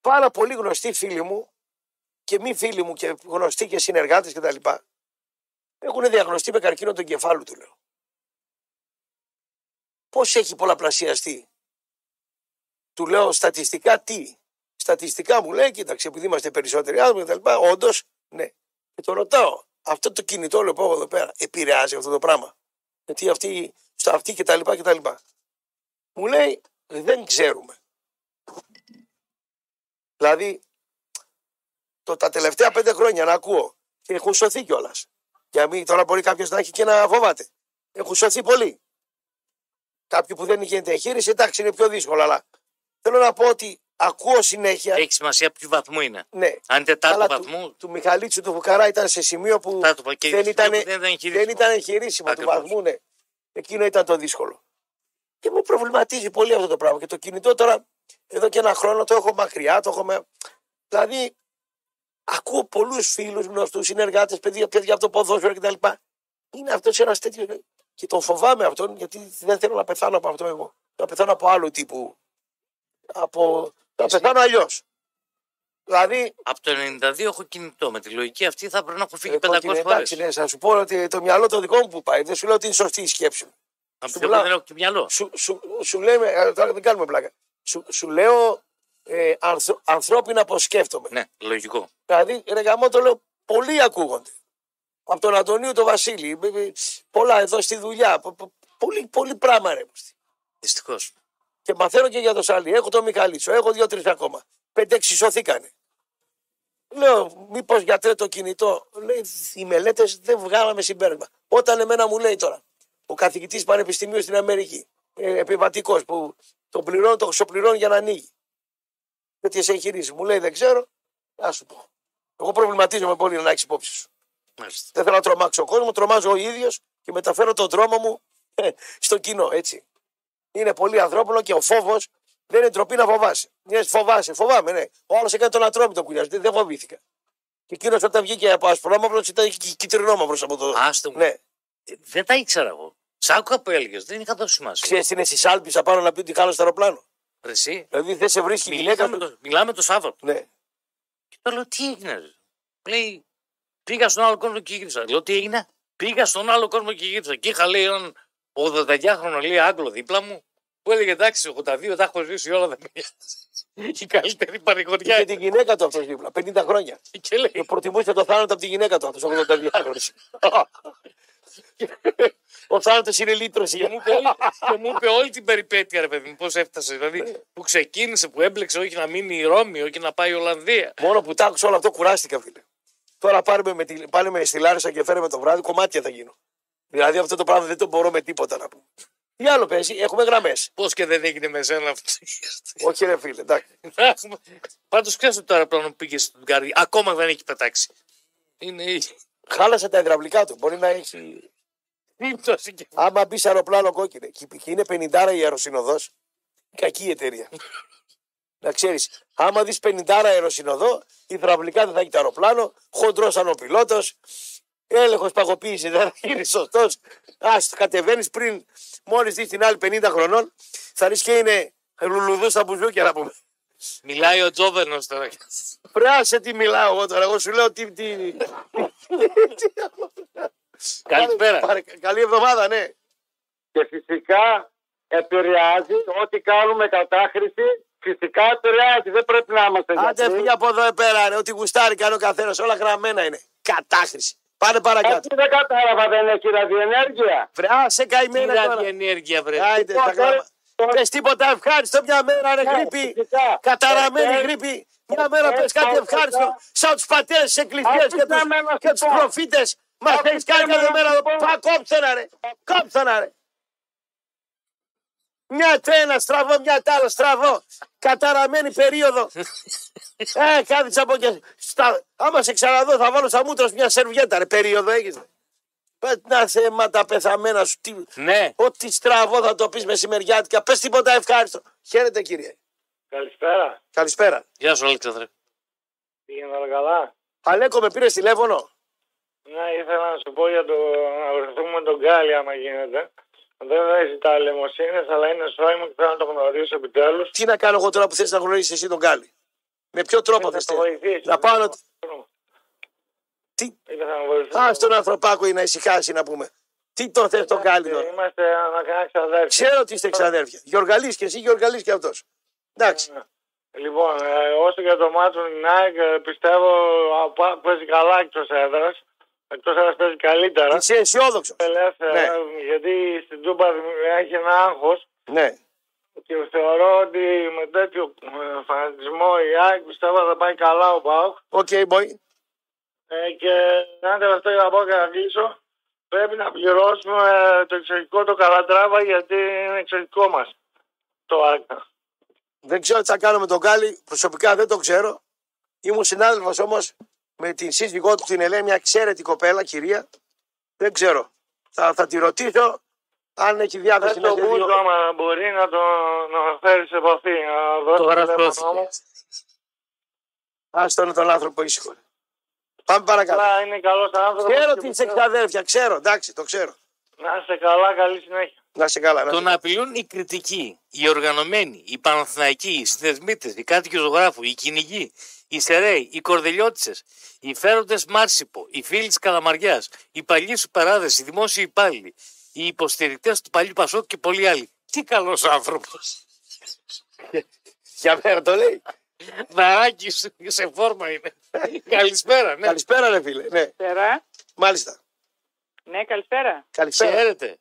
Πάρα πολύ γνωστοί φίλοι μου και μη φίλοι μου και γνωστοί και συνεργάτες κτλ. Έχουν διαγνωστεί με καρκίνο του εγκεφάλου, του λέω. Πώς έχει πολλαπλασιαστεί. Του λέω στατιστικά τι. Στατιστικά μου λέει, κοίταξε, επειδή είμαστε περισσότεροι άνθρωποι κτλ. Όντως, ναι. Και το ρωτάω, αυτό το κινητό λέω εδώ πέρα επηρεάζει αυτό το πράγμα. Γιατί αυτή, στο αυτή και τα λοιπά και τα λοιπά. Μου λέει δεν ξέρουμε. Δηλαδή το, τα τελευταία πέντε χρόνια να ακούω και έχουν σωθεί κιόλας. Για μην τώρα μπορεί κάποιος να έχει και να φοβάται. Έχουν σωθεί πολύ. Κάποιοι που δεν γίνεται εγχείρηση, εντάξει είναι πιο δύσκολο, αλλά θέλω να πω ότι ακούω συνέχεια. Έχει σημασία ποιο βαθμό είναι. Ναι. Αν τετάρτο Αλλά βαθμού. του, του Μιχαλίτσου του Φουκαρά ήταν σε σημείο που Τετάρτο, και δεν, σημείο ήταν, που δεν ήταν εγχειρήσιμο. δεν ήταν εγχειρήσιμο του Ακριβώς. βαθμού, ναι. Εκείνο ήταν το δύσκολο. Και με προβληματίζει πολύ αυτό το πράγμα. Και το κινητό τώρα, εδώ και ένα χρόνο το έχω μακριά, το έχω με... Δηλαδή, ακούω πολλούς φίλους, γνωστούς, συνεργάτες, παιδιά, παιδιά από το ποδόσφαιρο κτλ. Είναι αυτός ένας τέτοιος. Και τον φοβάμαι αυτόν, γιατί δεν θέλω να πεθάνω από αυτό εγώ. Να πεθάνω από άλλου τύπου. Από... Να πεθάνω αλλιώς. Δηλαδή, Από το 92 έχω κινητό. Με τη λογική αυτή θα πρέπει να έχω φύγει ε, 500 κόκκινε, φορέ. εντάξει, ναι, θα σου πω ότι το μυαλό το δικό μου που πάει. Δεν σου λέω ότι είναι σωστή η σκέψη μου. Από σου το μιλάω. δεν έχω και μυαλό. Σου, σου, σου λέμε, ε, τώρα δεν κάνουμε πλάκα. Σου, σου λέω ε, ανθ, ανθρώπινα πώ σκέφτομαι. Ναι, λογικό. Δηλαδή, ρε γαμό το λέω, πολλοί ακούγονται. Από τον Αντωνίου τον Βασίλη, ε, ε, πολλά εδώ στη δουλειά. πο- πο- Πολύ, πολύ πράγμα ρε. Δυστυχώς. Και μαθαίνω και για το Σάλι. Έχω τον Μιχαλίτσο, έχω δύο-τρεις ακόμα. Πέντε-έξι σωθήκανε. Λέω, μήπως γιατρέ το κινητό. Λέει, οι μελέτες δεν βγάλαμε συμπέρασμα. Όταν εμένα μου λέει τώρα, ο καθηγητής πανεπιστημίου στην Αμερική, ε, επιβατικός που τον πληρώνει, το ξοπληρώνει για να ανοίγει. Τέτοιες εγχειρήσεις. Μου λέει, δεν ξέρω, α σου πω. Εγώ προβληματίζομαι πολύ να έχεις υπόψη σου. Μάλιστα. Δεν θέλω να τρομάξω κόσμο, τρομάζω ο ίδιος και μεταφέρω τον τρόμο μου ε, στο κοινό, έτσι. Είναι πολύ ανθρώπινο και ο φόβος δεν είναι ντροπή να φοβάσαι. Μιας φοβάσαι, φοβάμαι, ναι. Ο άλλος έκανε τον ατρόμητο που δεν δεν φοβήθηκα. Και εκείνος όταν βγήκε από ασπρόμαυρος ήταν και κυτρινόμαυρος από το. Άστο μου. Ναι. Ε, Δεν τα ήξερα εγώ. Σ' άκουγα που έλεγες. Δεν είχα δώσει σημασία. Ξέρεις, είναι στι Άλπε απάνω να πει ότι χάλασε το αεροπλάνο; Ρε Εσύ. Δηλαδή δεν σε βρίσκει η γυναίκα Μιλάμε του. το, μιλάμε το Σάββατο. Ναι. Και το λέω τι έγινε. ρε. Λέει πήγα στον άλλο κόσμο και γύρισα. Λέω τι έγινε; Πήγα στον άλλο κόσμο και γύρισα. Και είχα λέει έναν 82χρονο λέει Άγγλο δίπλα μου που έλεγε εντάξει 82 τα έχω ζήσει όλα δεν με νοιάζει. Η καλύτερη Και παρηγοριά. τη γυναίκα του αυτός δίπλα, 50 χρόνια. Και λέει Και προτιμούσε το θάνατο από τη γυναίκα του αυτός, 82 Ο θάνατος είναι λύτρωση. και μου, είπε, όλη- και μου είπε όλη την περιπέτεια, ρε παιδί μου, πώς έφτασε. Δηλαδή, που ξεκίνησε, που έμπλεξε, όχι να μείνει η Ρώμη, όχι να πάει η Ολλανδία. Μόνο που τ' άκουσα όλο αυτό κουράστηκα, φίλε. Τώρα πάρουμε με τη, πάλι με στη Λάρισα και φέρουμε το βράδυ, κομμάτια θα γίνω. Δηλαδή αυτό το πράγμα δεν το μπορώ με τίποτα να πούμε. Τι άλλο παίζει, έχουμε γραμμές. Πώς και δεν έγινε με σένα αυτό. Όχι, ρε φίλε, εντάξει. Πάντως, ξέρει το αεροπλάνο που πήγες στην Καρδιά, ακόμα δεν έχει πετάξει. Είναι η Χάλασε τα υδραυλικά του. Μπορεί να έχει. σύμπτωση και Άμα μπεις σε αεροπλάνο κόκκινε και και είναι 50 η αεροσυνοδός, κακή η εταιρεία. να ξέρεις, άμα δεις 50 αεροσυνοδό, υδραυλικά δεν θα έχει το αεροπλάνο, χοντρός σαν ο πιλότος, έλεγχος παγωποίηση δεν θα γίνει σωστός. Α κατεβαίνεις πριν, μόλις δεις την άλλη 50 χρονών, θα δεις και είναι λουλουδούς στα μπουζούκια να πούμε. Μιλάει ο Τζόβερνο τώρα. Πράσε τι μιλάω εγώ τώρα, εγώ σου λέω τι. τι... Καλησπέρα. Πάρε- Καλή εβδομάδα, ναι. Και φυσικά επηρεάζει ό,τι κάνουμε κατάχρηση. Φυσικά επηρεάζει. Δεν πρέπει να είμαστε Άντε γιατροί. φύγει από εδώ πέρα, ρε, ό,τι γουστάρει κάνει ο καθένας. Όλα γραμμένα είναι. Κατάχρηση. Πάνε παρακάτω. Έτσι δεν κατάλαβα, δεν έχει ραδιενέργεια. Βρε, άσε καημένα Τι τώρα. ενέργεια, βρε. Άιντε, Λοιπόν, τα γράμμα. τώρα- Πες τίποτα ευχάριστο μια μέρα, ρε Ναι, γρήπη. φυσικά. Καταραμένη Ε, γρήπη. Μια μέρα πες κάτι ε, ευχάριστο. ε, Σαν τους πατέρες της εκκλησίας Άκουσα και τους, με να σου και τους πω. προφήτες Μα Άκουσε έχει κάνει με κάθε να μέρα σου εδώ. πω. Πα κόψε να ρε. Κόψε να ρε. Μια τρένα στραβό, μια τ' άλλο στραβό. Καταραμένη περίοδο. ε, κάθισα από και. Στα... Άμα σε ξαναδώ, θα βάλω στα μούτρα σου μια σερβιέτα, ρε. Περίοδο έγινε. Πες να θέμα τα πεθαμένα σου. Τι... Ναι, Ό,τι στραβό θα το πεις μεσημεριάτικα. Πες τίποτα ευχάριστο. Χαίρετε, κύριε. Καλησπέρα. Καλησπέρα. γεια σου Αλέξανδρε. Πήγαινε όλα καλά. Αλέκο, με πήρε τηλέφωνο; Ναι, ήθελα να σου πω για το να βρεθούμε με τον Γκάλι, άμα γίνεται. Δεν θα ζητά λαιμοσύνε, αλλά είναι σώμα μου και θέλω να το γνωρίσω επιτέλους. Τι να κάνω εγώ τώρα που θες να γνωρίσεις εσύ τον Γκάλι; Με ποιο τρόπο Θα θες. το βοηθήσεις. Να πάω να. Τι; Ήθελα να βοηθήσω. Α, στον ανθρωπάκο ή να ησυχάσει να πούμε. Τι το θες τον Γκάλι τώρα; Είμαστε ανακανά ξαδέρφια. Ξέρω ότι είστε ξαδέρφια. Γιοργαλή και εσύ, Γιοργαλή και αυτός. Εντάξει. Λοιπόν, ε, όσο για το μάτσο του Νάικ, ε, πιστεύω α, πα- παίζει καλά εκτός έδρας. Εκτός έδρας παίζει καλύτερα. Είσαι αισιόδοξος. Ελεύθερα, Ναι. ε, γιατί στην Τούμπα έχει ένα άγχος Ναι. και θεωρώ ότι με τέτοιο ε, φανατισμό η ΑΕΚ πιστεύω θα πάει καλά ο Πάοκ. Οκ, boy. Ε, και ένα τελευταίο για να πω και να κλείσω. Πρέπει να πληρώσουμε ε, το εξωτερικό το Καλατράβα γιατί είναι εξωτερικό μας το ΆΚΑ. Δεν ξέρω τι θα κάνω με τον Γκάλι. Προσωπικά δεν το ξέρω. Ήμουν συνάδελφος όμως με την σύζυγό του την Ελένη, μια ξέρετη κοπέλα, κυρία. Δεν ξέρω. Θα, θα τη ρωτήσω αν έχει διάθεση Δεν να το σε μπούζο δύο. άμα μπορεί να το να φέρει σε επαφή. Να δώσει Τώρα τηλέφωνο σώθηκε. μου. Άστον τον άνθρωπο ήσυχο. Πάμε παρακάτω. Αλλά είναι καλός άνθρωπος. Ξέρω ότι είσαι ξαδέρφια, ξέρω, εντάξει, το ξέρω. Να είσαι καλά, καλή συνέχεια. Να σε καλά. Να Το σε... να απειλούν οι κριτικοί, οι οργανωμένοι, οι παναθηναϊκοί, οι συνδεσμίτε, οι κάτοικοι ζωγράφου, οι κυνηγοί, οι σεραίοι, οι κορδελιώτησες, οι φέροντες Μάρσιπο, οι φίλοι της Καλαμαριάς, οι παλιοί σου παράδες, οι δημόσιοι υπάλληλοι, οι υποστηρικτές του παλιού Πασόκ και πολλοί άλλοι. Τι καλός άνθρωπος. Για μέρα το λέει. Δαράκι σου σε φόρμα είναι. Καλησπέρα, ναι. Καλησπέρα, ρε φίλε. Ναι, Καλησπέρα. μάλιστα. Ναι, καλησπέρα. Καλησπέρα. Χαίρετε.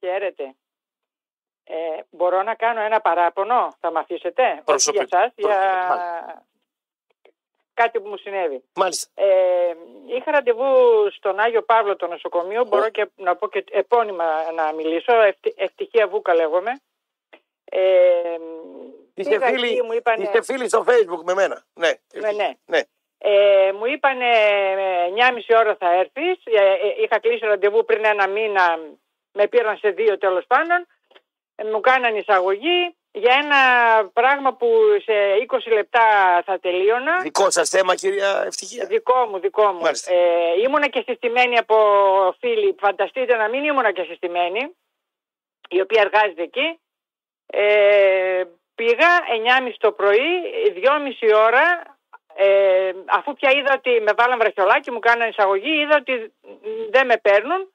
Χαίρετε. Ε, μπορώ να κάνω ένα παράπονο, θα με αφήσετε; Προσωπικό. Όχι για σας, Προσωπικό, για κάτι που μου συνέβη. Μάλιστα. Ε, είχα ραντεβού στον Άγιο Παύλο το νοσοκομείο, μπορώ και να πω και επώνυμα να μιλήσω, Ευτυ- ευτυχία Βούκα λέγομαι. Ε, Είστε πήγα φίλοι, εκεί, μου είπανε, είστε φίλοι στο facebook με μένα. Ναι, Ναι, ναι. ναι. Ε, μου είπανε 9,5 ώρα θα έρθεις. Ε, ε, είχα κλείσει ραντεβού πριν ένα μήνα. Με πήραν σε δύο τέλος πάντων. Ε, μου κάναν εισαγωγή για ένα πράγμα που σε 20 λεπτά θα τελείωνα. Δικό σας θέμα, κυρία Ευτυχία. Δικό μου, δικό μου. Μάλιστα. Ε, ήμουνα και συστημένη από φίλοι. Φανταστείτε να μην ήμουνα και συστημένη, η οποία εργάζεται εκεί. Ε, πήγα 9.30 το πρωί, 2.30 ώρα, ε, αφού πια είδα ότι με βάλαν βραχιολάκι, μου κάνανε εισαγωγή, είδα ότι δεν με παίρνουν.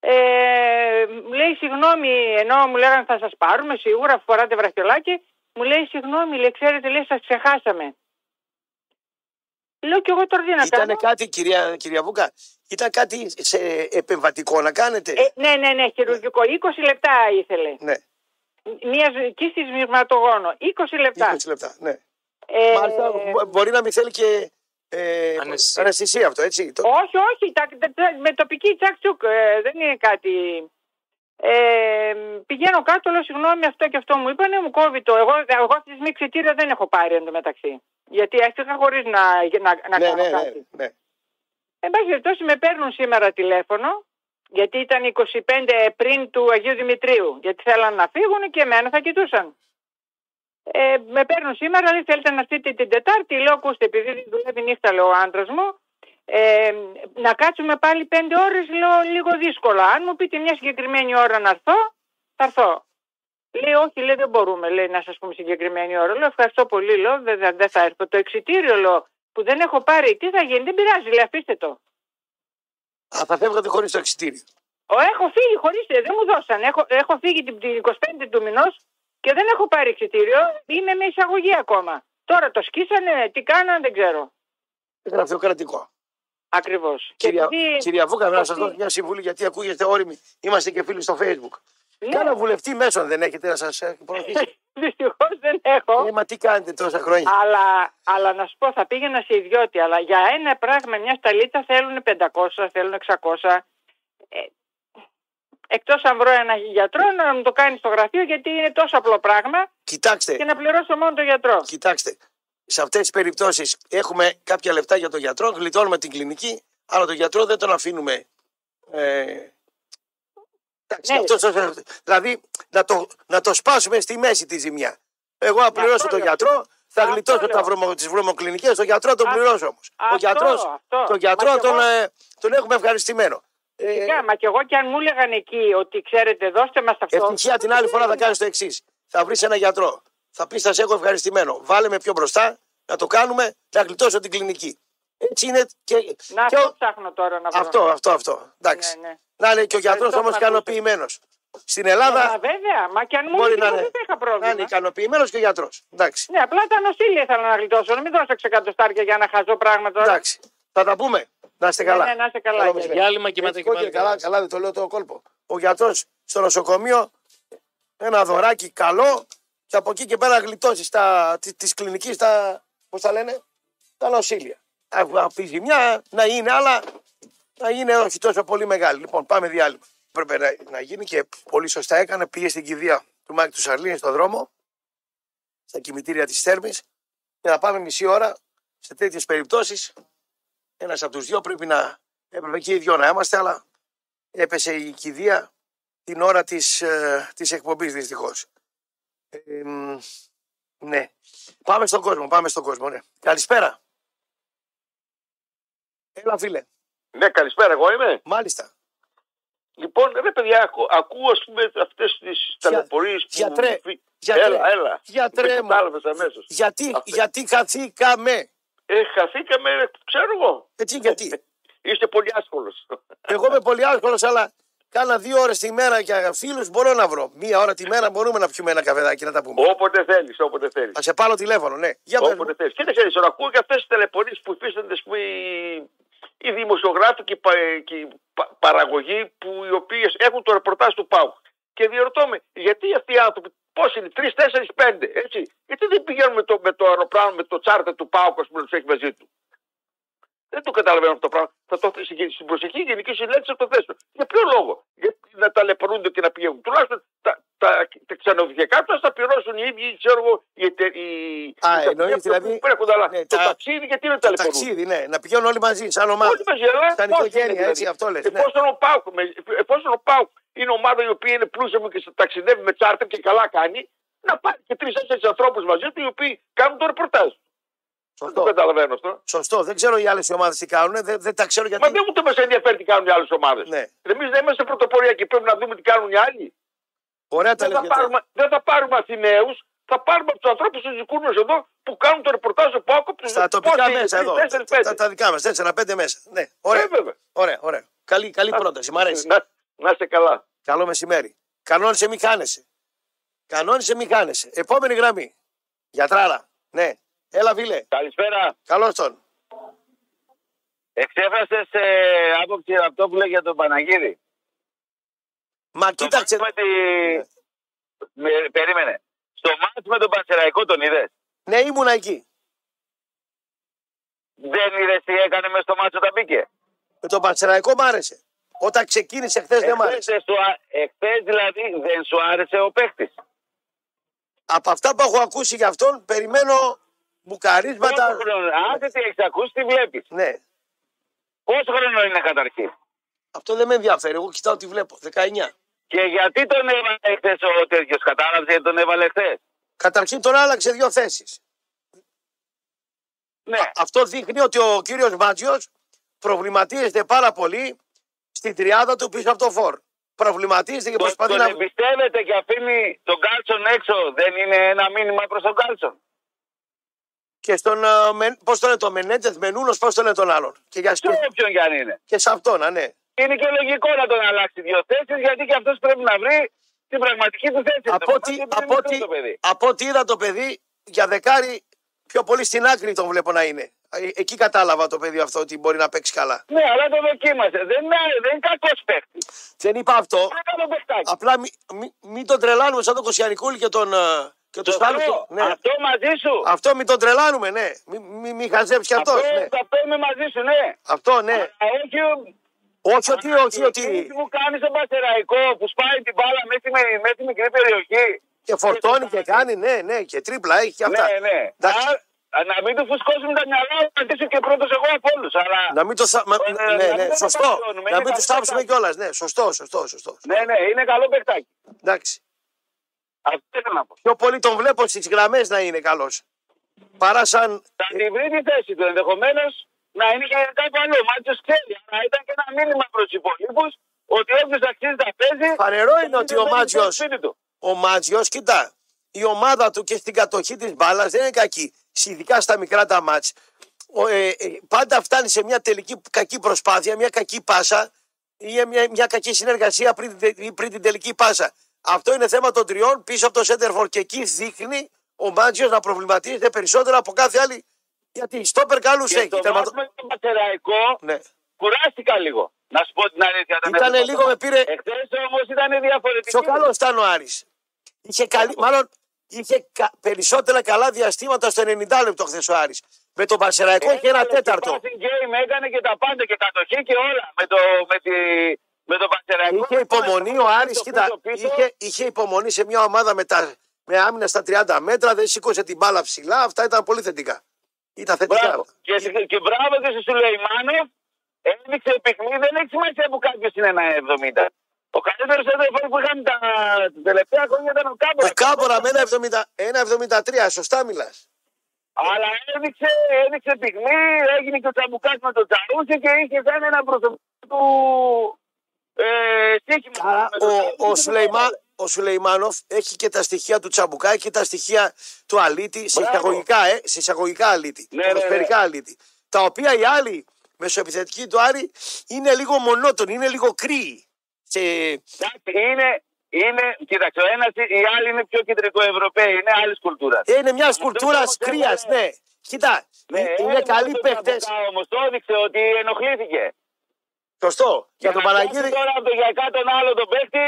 Ε, μου λέει συγγνώμη, ενώ μου λέγανε θα σας πάρουμε σίγουρα αφού φοράτε βραχιολάκι, μου λέει συγγνώμη, λέει ξέρετε, λέει σας ξεχάσαμε. Λέω και εγώ τώρα τι να κάνω. Ήταν κάτι, κυρία, κυρία Βούκα, ήταν κάτι σε επεμβατικό να κάνετε; Ε, ναι, ναι, ναι, χειρουργικό. 20 λεπτά ήθελε. ναι, Μία κίστη σμιγματογόνο. 20 λεπτά. 20 λεπτά. Ναι. Ε, Μάλιστα, μπο- μπορεί να μην θέλει και ε, Αναισθησία. αναισθησία αυτό, έτσι. Το- όχι, όχι, τα, τα- τα- με τοπική τσακ-τσουκ. ε, δεν είναι κάτι. Ε, πηγαίνω κάτω, λέω συγγνώμη, αυτό και αυτό μου είπανε, μου κόβει το. Εγώ, εγώ αυτή τη στιγμή ξητήριο δεν έχω πάρει εντωμεταξύ. Γιατί έφυγα χωρίς να, να, να ναι, κάνω ναι, κάτι. ναι, ναι. Εν πάση περιπτώσει, με παίρνουν σήμερα τηλέφωνο, γιατί ήταν 25 πριν του Αγίου Δημητρίου. Γιατί θέλαν να φύγουν και εμένα θα κοιτούσαν. Ε, με παίρνουν σήμερα, λέει θέλετε να έρθετε την Τετάρτη. Λέω, ακούστε, επειδή δουλεύει νύχτα, λέω ο άντρας μου, ε, να κάτσουμε πάλι πέντε ώρες, λέω λίγο δύσκολα. Αν μου πείτε μια συγκεκριμένη ώρα να έρθω, θα έρθω. Λέει, όχι, λέει, δεν μπορούμε, λέει, να σας πούμε συγκεκριμένη ώρα. Λέω, ευχαριστώ πολύ, λέω, δεν δεν- δεν θα έρθω. Το εξητήριο, λέω, που δεν έχω πάρει, τι θα γίνει, δεν πειράζει, λέει, αφήστε το. Α, θα φεύγατε χωρίς το εξητήριο. Ο, έχω φύγει χωρίς, δεν μου δώσαν. Έχω, έχω φύγει την, την 25 του μηνός και δεν έχω πάρει εξητήριο. Είμαι με εισαγωγή ακόμα. Τώρα το σκίσανε, τι κάνανε, δεν ξέρω. Γραφειοκρατικό. Ακριβώς. Κυρία, κυρία Βούκα, να σας επειδή- δώσω μια συμβουλή γιατί ακούγεστε όριμοι. Είμαστε και φίλοι στο facebook. Ναι. Κάνα βουλευτή μέσων δεν έχετε να σας προωθήσει. Δυστυχώς δεν έχω. Ε, μα τι κάνετε τόσα χρόνια. Αλλά, αλλά να σου πω, θα πήγαινα σε ιδιώτη. Αλλά για ένα πράγμα, μια σταλίτσα θέλουν 500, θέλουν 600. Ε, Εκτός αν βρω ένα γιατρό να μου το κάνει στο γραφείο, γιατί είναι τόσο απλό πράγμα Κοιτάξτε, και να πληρώσω μόνο τον γιατρό. κοιτάξτε. Σε αυτές τις περιπτώσεις έχουμε κάποια λεφτά για τον γιατρό, γλιτώνουμε την κλινική, αλλά τον γιατρό δεν τον αφήνουμε. Ε, εντάξει, Ναι. αυτός, δηλαδή να το, να το σπάσουμε στη μέση τη ζημιά. Εγώ να πληρώσω αυτό τον λέω. γιατρό, θα Αυτό γλιτώσω λέω. τα βρωμο, τις βρωμοκλινικές, τον γιατρό τον Α- πληρώσω όμως. Ο αυτό, γιατρός, αυτό. τον γιατρό Μα κι τον, εγώ- ε, τον έχουμε ευχαριστημένο. Ε, Φυσικά, μα και εγώ και αν μου έλεγαν εκεί ότι ξέρετε, δώστε μας αυτό. Ευτυχία την άλλη φορά θα κάνεις το εξής. Θα βρεις ένα γιατρό. Θα πεις: Θα σε έχω ευχαριστημένο. Βάλε με πιο μπροστά να το κάνουμε, να γλιτώσω την κλινική. Έτσι είναι και. Να και αυτό ο- ψάχνω τώρα να βρω. αυτό, αυτό, αυτό. Εντάξει. Ναι, ναι. Να είναι και ο γιατρός Ευχαριστώ όμως που με ακούσατε. ικανοποιημένος. Στην Μα Ελλάδα βέβαια, μα και αν μου μπορεί έλεγε να εγώ είναι, δεν θα είχα να είναι πρόβλημα. ικανοποιημένος και ο γιατρός. Εντάξει. Ναι, απλά τα νοσήλια ήθελα να γλιτώσω. Να μην δώσω ξεκατοστάρια για ένα χαζό πράγμα τώρα. Εντάξει. Θα τα πούμε. Να είστε Ναι, καλά. ναι, να είστε καλά, Καλό κύριε. μεσημέρι. Διάλειμμα και μετά Έτσι, και πάλι. κόκκινε, καλά, καλά, δεν το λέω το κόλπο. Ο γιατρός στο νοσοκομείο ένα δωράκι καλό και από εκεί και πέρα να γλιτώσει τη της κλινικής τα. Πώς τα λένε, τα νοσήλια. Αυτή η ζημιά να είναι, αλλά να είναι όχι τόσο πολύ μεγάλη. Λοιπόν, πάμε διάλειμμα. Πρέπει να, να γίνει και πολύ σωστά έκανε. Πήγε στην κηδεία του Μάκη του Σαρλίνη στον δρόμο, στα κημητήρια της Θέρμης, και να πάμε μισή ώρα σε τέτοιες περιπτώσεις. Ένας από τους δύο πρέπει να. Έπρεπε και οι δυο να είμαστε, αλλά έπεσε η κηδεία την ώρα της, ε, της εκπομπής δυστυχώς. Ε, μ, ναι. Πάμε στον κόσμο, πάμε στον κόσμο, ναι. Καλησπέρα. Έλα φίλε. Ναι, καλησπέρα, εγώ είμαι. Μάλιστα. Λοιπόν, ρε παιδιά, ακού, ακούω ας πούμε αυτές τις ταλαιπωρίες που... γιατρέ, φυ- γιατρέ, έλα, έλα. γιατρέ Με μου. κατάλαβες αμέσως. Γιατί, Αυτές. γιατί χαθήκαμε. Ε, χαθήκαμε, ρε, ξέρω εγώ. Έτσι γιατί; Είστε πολύ άσχολος. Εγώ είμαι πολύ άσχολος, αλλά κάνα δύο ώρες τη μέρα για φίλους μπορώ να βρω. Μία ώρα τη μέρα μπορούμε να πιούμε ένα καφεδάκι να τα πούμε. όποτε θέλεις, όποτε θέλεις. Θα σε πάρω τηλέφωνο, ναι. Για πες μου. Όποτε θέλεις. Κοίταξε, τώρα ακούω και αυτές τις ταλαιπωρίες που υφίστανται, ας πούμε, οι, οι δημοσιογράφοι και οι, πα- και οι πα- παραγωγοί που οι οποίες έχουν το ρεπορτάζ του ΠΑΟΚ. Και διερωτώ με, γιατί αυτοί οι άνθρωποι, πώς είναι, τρεις, τέσσερις, πέντε, έτσι. Γιατί δεν πηγαίνουν με το, με το αεροπλάνο, με το τσάρτερ του ΠΑΟΚ, ας πούμε, να τους έχει μαζί του. Δεν το καταλαβαίνω αυτό το πράγμα. Θα το στην στην προσεχή γενική συνέλευση θα το θέσω. Για ποιο λόγο; Γιατί να ταλαιπωρούνται και να πηγαίνουν. Τουλάχιστον τα, τα, τα ξενοδοχειακά του θα πληρώσουν οι ίδιοι, ξέρω εγώ, οι εταιρείε. Α, εννοείς δηλαδή- αλλά ναι, το τα- ταξίδι γιατί δεν Το ταλαιπωρούν. ταξίδι, ναι. Να πηγαίνουν όλοι μαζί, σαν ομάδα. Όλοι μαζί, αλλά Σαν πώς οικογένεια, είναι δηλαδή; έτσι, αυτό λες, ναι. Εφόσον ο Πάουκ, με- εφόσον ο Πάουκ είναι ομάδα η οποία είναι πλούσια μου και σε ταξιδεύει με τσάρτερ και καλά κάνει, να πάρει και τρει-τέσσερι ανθρώπους μαζί του οι οποίοι κάνουν το ρεπορτάζ. Δεν το Σωστό. καταλαβαίνω αυτό. Σωστό. Δεν ξέρω οι άλλες ομάδες τι κάνουν. Δεν, δεν τα ξέρω γιατί. Μα δεν ούτε μα ενδιαφέρει τι κάνουν οι άλλες ομάδες. Ναι. Εμείς δεν είμαστε πρωτοπορία και πρέπει να δούμε τι κάνουν οι άλλοι. Ωραία τα Δεν θα, λες γιατί. πάρουμε, δεν θα πάρουμε Αθηναίους, θα πάρουμε τους ανθρώπους του δικούς μας εδώ που κάνουν το ρεπορτάζ από άκου του Στα τοπικά μέσα εδώ. Τα, τα, τα δικά μας. Τέσσερα-πέντε μέσα. Ναι. Ωραία. βέβαια. Ωραία, ωραία. Καλή, καλή πρόταση. Μ' αρέσει. Να, να είστε καλά. Καλό μεσημέρι. Κανόνισε μη χάνεσαι. Κανόνισε μη χάνεσαι. Επόμενη γραμμή. Γιατράρα. Ναι. Έλα, φίλε. Καλησπέρα. Καλώς τον. Εξέφρασες ε, άποψη από αυτό που λέει για τον Παναγίδη. Μα κοίταξε. Το μάτς με τη... με... Περίμενε. Στο μάτς με τον Πανσεραϊκό τον είδες; Ναι, ήμουνα εκεί. Δεν είδες τι έκανε μέσα στο μάτς όταν μπήκε. Με τον Πανσεραϊκό μ' άρεσε. Όταν ξεκίνησε χθες δεν μ' άρεσε. Εχθές, σου α- εχθές δηλαδή δεν σου άρεσε ο παίχτης. Από αυτά που έχω ακούσει για αυτόν, περιμένω μπουκαρίσματα. Πόσο χρόνο, άσε τι έχεις ακούσει, τι βλέπεις. Ναι. Πόσο χρόνο είναι καταρχήν; Αυτό δεν με ενδιαφέρει. Εγώ κοιτάω τι βλέπω. 19. Και γιατί τον έβαλε χθες ο τέτοιος, κατάλαβες γιατί τον έβαλε χθες; Καταρχήν τον άλλαξε δύο θέσεις. Ναι, Αυτό δείχνει ότι ο κύριος Μάτζιος προβληματίζεται πάρα πολύ στην τριάδα του πίσω από το φόρ. Προβληματίζεται και τον, προσπαθεί τον να... εμπιστεύεται και αφήνει τον Κάλτσον έξω. Δεν είναι ένα μήνυμα προς τον Κάλτσον. Και στον, ε, με- πώς τον είναι το Μενέντεθ, Μενούνος, πώς τον είναι τον άλλον. Και, για... Και όποιον κι αν είναι. και σε αυτόν, α, ναι. Είναι και λογικό να τον αλλάξει δύο θέσεις γιατί και αυτός πρέπει να βρει την πραγματική του θέση. Από Το ό,τι, παιδί είναι από, μικρό ό,τι, το παιδί. από ό,τι είδα το παιδί, για δεκάρι πιο πολύ στην άκρη τον βλέπω να είναι. Ε, Εκεί κατάλαβα το παιδί αυτό ότι μπορεί να παίξει καλά. Ναι, αλλά το δοκίμασε. Δεν είναι, δεν είναι κακός παίχτη. Δεν είπα αυτό. Είναι καλό παιχτάκι. Απλά μην μη, μην τον τρελάνουμε σαν τον Κοσιανικούλη και τον, ε, Και τους Σωστό. άλλου. Ναι. Αυτό μαζί σου. Αυτό μην τον τρελάνουμε, ναι. Μην μη, μη χαζέψει αυτό. αυτός, Ναι. αυτό είμαι μαζί σου, ναι. Αυτό, ναι. Αλλά όχι Όχι ότι, όχι Τι ότι. μου κάνεις τον Πασεραϊκό που σπάει την μπάλα μέσα στη, μέσα στη μικρή περιοχή. Και φορτώνει και κάνεις, ναι, ναι. Και τρίπλα έχει και αυτά. Ναι, ναι. Εντάξει. Α, να μην του φουσκώσουμε τα μυαλά, να ζήσω και πρώτος εγώ από όλους. Αλλά... Να μην το. θα- μα- Ε, Ναι, να μην ναι, το σωστό. καταφέρνουμε, Να είναι μην τους καλό θάψουμε παιχνίδι. κιόλας. Ναι, σωστό, σωστό, σωστό. Ναι, ναι, είναι καλό παιχτάκι. Εντάξει. Αυτό ήθελα να πω. Πιο πολύ τον βλέπω στις γραμμές να είναι καλός. Παρά σαν. Θα την βρει τη θέση του ενδεχομένως να είναι και κάπου αλλού. Ο Μάτσο ξέρει, αλλά ήταν και ένα μήνυμα προς τους υπολείπους ότι όποιος αξίζει τα παίζει. Φανερό είναι ότι ο δεν Μάτζιο. στο σπίτι του. Ο Μάτζιος, κοιτά, η ομάδα του και στην κατοχή της μπάλας δεν είναι κακή. Ειδικά στα μικρά τα μάτς. Ο, ε, ε, πάντα φτάνει σε μια τελική κακή προσπάθεια, μια κακή πάσα ή μια, μια κακή συνεργασία πριν, την τε- ή πριν την τελική πάσα. Αυτό είναι θέμα των τριών πίσω από το Σέντερφορ και εκεί δείχνει ο Μάτζιο να προβληματίζεται περισσότερο από κάθε άλλη. Γιατί στόπερ καλού Και έχει. στο τερματο- μάτς με τον Πατεραϊκό Ναι. κουράστηκα λίγο. Να σου πω την αλήθεια. τα Ήτανε μέσα λίγο με πήρε- Εχθές όμως ήταν διαφορετική. Πιο καλός ήταν ο Άρης. Είχε καλή, μάλλον είχε κα- περισσότερα καλά διαστήματα στο 90 λεπτό χθες ο Άρης. Με τον Πασεραϊκό είχε ένα Έκανε τέταρτο. και passing game, έκανε και τα πάντα και κατοχή και όλα με, το, με, τη, με τον Πατεραϊκό. Είχε υπομονή ο Άρης, Πίσω, κοίτα, πίσω, πίσω. είχε, είχε υπομονή σε μια ομάδα με, τα, με άμυνα στα 30 μέτρα, δεν σήκωσε την μπάλα ψηλά, αυτά ήταν πολύ θετικά. Ήταν θετικά. Μπράβο. Και, και μπράβο και στο Σουλεϊμάνοφ έδειξε πυγμή. Δεν έχει σημασία που κάποιος είναι ένα 70. Ο καλύτερος έδερφο που είχαν τα, τα τελευταία χρόνια ήταν ο Κάμπορα. Ο Κάμπορα με ένα 70 ένα 73, σωστά μιλάς. Αλλά έδειξε, έδειξε πυγμή, έγινε και ο τσαμπουκάς με τον Τσαρούσι και είχε σαν ένα προσωπικό του ε, στοίχημα. Άρα, Με τον ο, Τσαρούσι ο, και Σουλεϊμά, τον ο Σουλεϊμάνοφ έχει και τα στοιχεία του τσαμπουκά και τα στοιχεία του Αλίτη, σε Μπράβο. εισαγωγικά, ε, σε εισαγωγικά Αλίτη, Ναι, ναι, ποδοσφαιρικά Αλίτη. Τα οποία οι άλλοι μεσοεπιθετικοί του Άρη είναι λίγο μονότονοι, είναι λίγο κρύοι. Σε... Εντάξει, είναι, είναι, κοίταξε, ο ένας, οι άλλοι είναι πιο κεντρικοευρωπαίοι, είναι άλλης κουλτούρας. Ε, Είναι μιας Αυτό κουλτούρας όμως κρύας, έβαλε- ναι. Κοίτα, Ναι, είναι έβαλε καλοί τον παίχτε. Τσαμπουκά Όμως το έδειξε ότι ενοχλήθηκε. Σωστό. Για τον να Παναγίδη. πιάσει Τώρα από το γιακά τον άλλο τον παίχτη,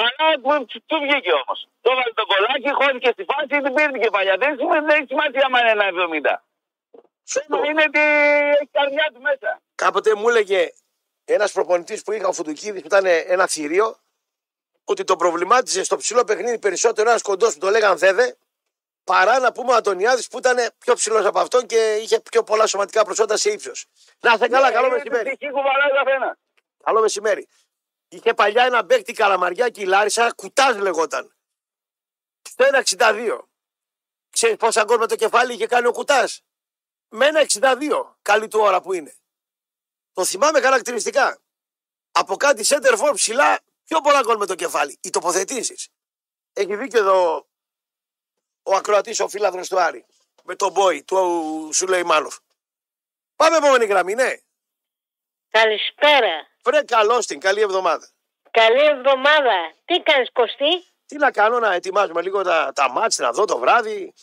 αλλά του, του βγήκε όμως. Το έβαλε το κολλάκι, χώθηκε στη φάση, την πήρε και παλιά. Δεν σημαίνει δεν έχει σημασία αν είναι ένα 70. Σωστό. Θέμα είναι ότι έχει καρδιά του μέσα. Κάποτε μου έλεγε ένας προπονητής που είχα ο Φουτουκίδη που ήταν ένα θηρίο ότι τον προβλημάτιζε στο ψηλό παιχνίδι περισσότερο ένας κοντός που το λέγαν Δέδε παρά να πούμε ο Αντωνιάδης που ήταν πιο ψηλός από αυτόν και είχε πιο πολλά σωματικά προσόντα σε ύψος. Να είστε καλά, καλό Είναι μεσημέρι. την ψυχή κουβαλάει ο καθένας. Καλό μεσημέρι. Είχε παλιά ένα μπέκτη καλαμαριά και η Λάρισα, κουτά λεγόταν. Στο 1,62. Ξέρεις πόσα γκολ με το κεφάλι είχε κάνει ο κουτά. Με ένα 62. Καλή του ώρα που είναι. Το θυμάμαι χαρακτηριστικά. Από κάτι center for ψηλά, πιο πολλά γκολ με το κεφάλι. Οι τοποθετήσεις. Έχει δίκιο εδώ ο ακροατής, ο φίλαδρο του Άρη. Με τον boy του Σουλεϊμάνοφ. Πάμε επόμενη γραμμή, ναι. Καλησπέρα. Βρε καλώς την, καλή εβδομάδα. Καλή εβδομάδα. Τι κάνεις Κωστή; Τι να κάνω, να ετοιμάζουμε λίγο τα, τα μάτς, να δω το βράδυ.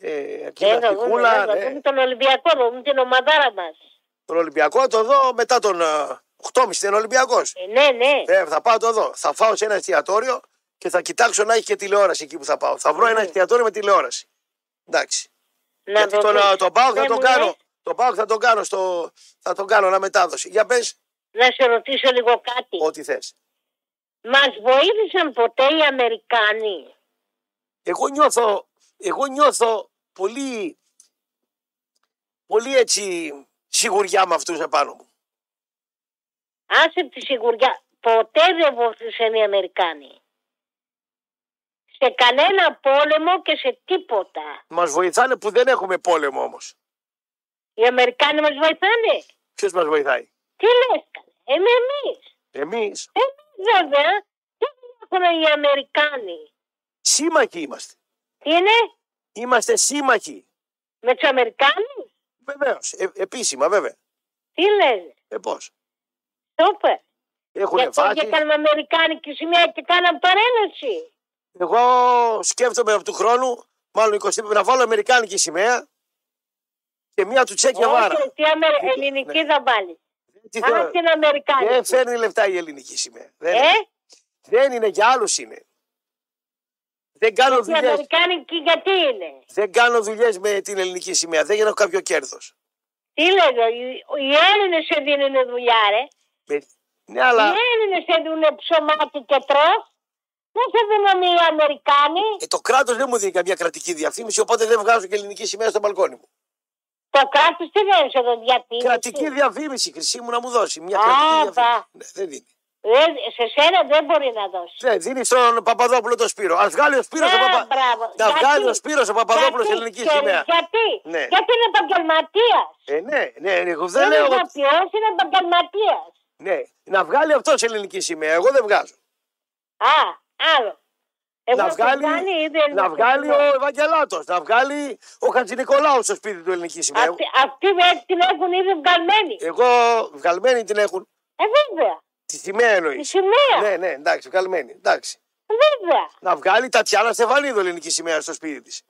Ε, εκεί Ε, να θα δούμε, φικούλα, θα ναι. δούμε τον Ολυμπιακό, θα δούμε την ομαδάρα μας. Τον Ολυμπιακό το δω μετά τον ε, 8.30 είναι Ολυμπιακός. Ε, ναι, ναι. Ε, θα πάω το δω. Θα φάω σε ένα εστιατόριο και θα κοιτάξω να έχει και τηλεόραση εκεί που θα πάω. Θα βρω ένα εστιατόριο με τηλεόραση. Εντάξει. Να Γιατί το τον, δεις. ε, τον Πάοκ θα Δεν τον μου κάνω. λες, Τον Πάοκ θα τον κάνω στο. Θα τον κάνω αναμετάδοση. Για πες Να σε ρωτήσω λίγο κάτι. ό,τι θες. Μας βοήθησαν ποτέ οι Αμερικάνοι; Εγώ νιώθω, εγώ νιώθω πολύ, πολύ έτσι σιγουριά με αυτούς επάνω μου. Άσε τη σιγουριά. Ποτέ δεν βοήθησαν οι Αμερικάνοι. Σε κανένα πόλεμο και σε τίποτα. Μας βοηθάνε που δεν έχουμε πόλεμο όμως. Οι Αμερικάνοι μας βοηθάνε. Ποιος μας βοηθάει; Τι λες καλέ. Ε, με εμείς. Εμείς Εμείς βέβαια. Τι έχουν οι Αμερικάνοι; σύμμαχοι είμαστε. Τι είναι; Είμαστε σύμμαχοι. Με τους Αμερικάνους; Βεβαίως. Ε, επίσημα βέβαια. Τι λες; Ε, πώς; Σούπερ. Έχουν Γιατί βάσεις. και κάναμε Αμερικάνικη σημαία και κάναμε παρέλαση. Εγώ σκέφτομαι από του χρόνου, μάλλον 20, να βάλω Αμερικάνικη σημαία και μία του Τσέκια Βάρα. Όχι, τι Αμε... Δίκιο, ελληνική ναι. θα βάλεις. Τι Α, θέλω- την Αμερικάνικη. Δεν φέρνει λεφτά η ελληνική σημαία. Δεν, Ε, δεν είναι για άλλους είναι. Δεν κάνω Η δουλειές. Αμερικάνικη γιατί είναι; Δεν κάνω δουλειές με την ελληνική σημαία. Δεν έχω κάποιο κέρδος. Τι λέω, οι, οι Έλληνες σε δίνουν δουλειά, ρε. Ναι, αλλά Οι Έλληνες σε δίνουν ψωμάτι και τρως. Δεν σε δίνουν οι Αμερικάνοι. ε, το κράτος δεν μου δίνει καμία κρατική διαφήμιση, οπότε δεν βγάζω και ελληνική σημαία στο μπαλκόνι μου. Το κράτος τι δεν σε το διατηρήσει. Κρατική διαφήμιση, χρυσή μου να μου δώσει. Μια Α, κρατική πα. διαφήμιση. Ναι, δεν δίνει. Δεν- σε σένα δεν μπορεί να δώσει. Ναι, δίνει στον Παπαδόπουλο το Σπύρο. Α βγάλει ο Σπύρος ο, Ε, Παπα... μπράβο. να Γιατί; βγάλει ο Σπύρος ο Παπαδόπουλος Γιατί; ελληνική Και- σημαία. Γιατί, Ναι. γιατί είναι επαγγελματίας; Ε, ναι, ναι, ναι, εγώ δεν Δεν λέω. είναι ότι- ηθοποιός, είναι επαγγελματίας. Ναι, να βγάλει αυτός ελληνική σημαία. Εγώ δεν βγάζω. Α, άλλο. Εγώ να το βγάλει, κάνει, ή δεν να το βγάλει κάνει. ο Ευαγγελάτος, να βγάλει ο Χατζη Νικολάου στο σπίτι του ελληνικής σημαία. Αυτοί, αυτοί δεν την έχουν ήδη βγαλμένη. Εγώ βγαλμένη την έχουν. Ε, βέβαια. Τη σημαία Τη εννοεί. σημαία. Ναι, ναι, εντάξει, βγαλμένη. Εντάξει. Βέβαια. Να βγάλει Τατιάνα Στεφανίδου ελληνική σημαία στο σπίτι της.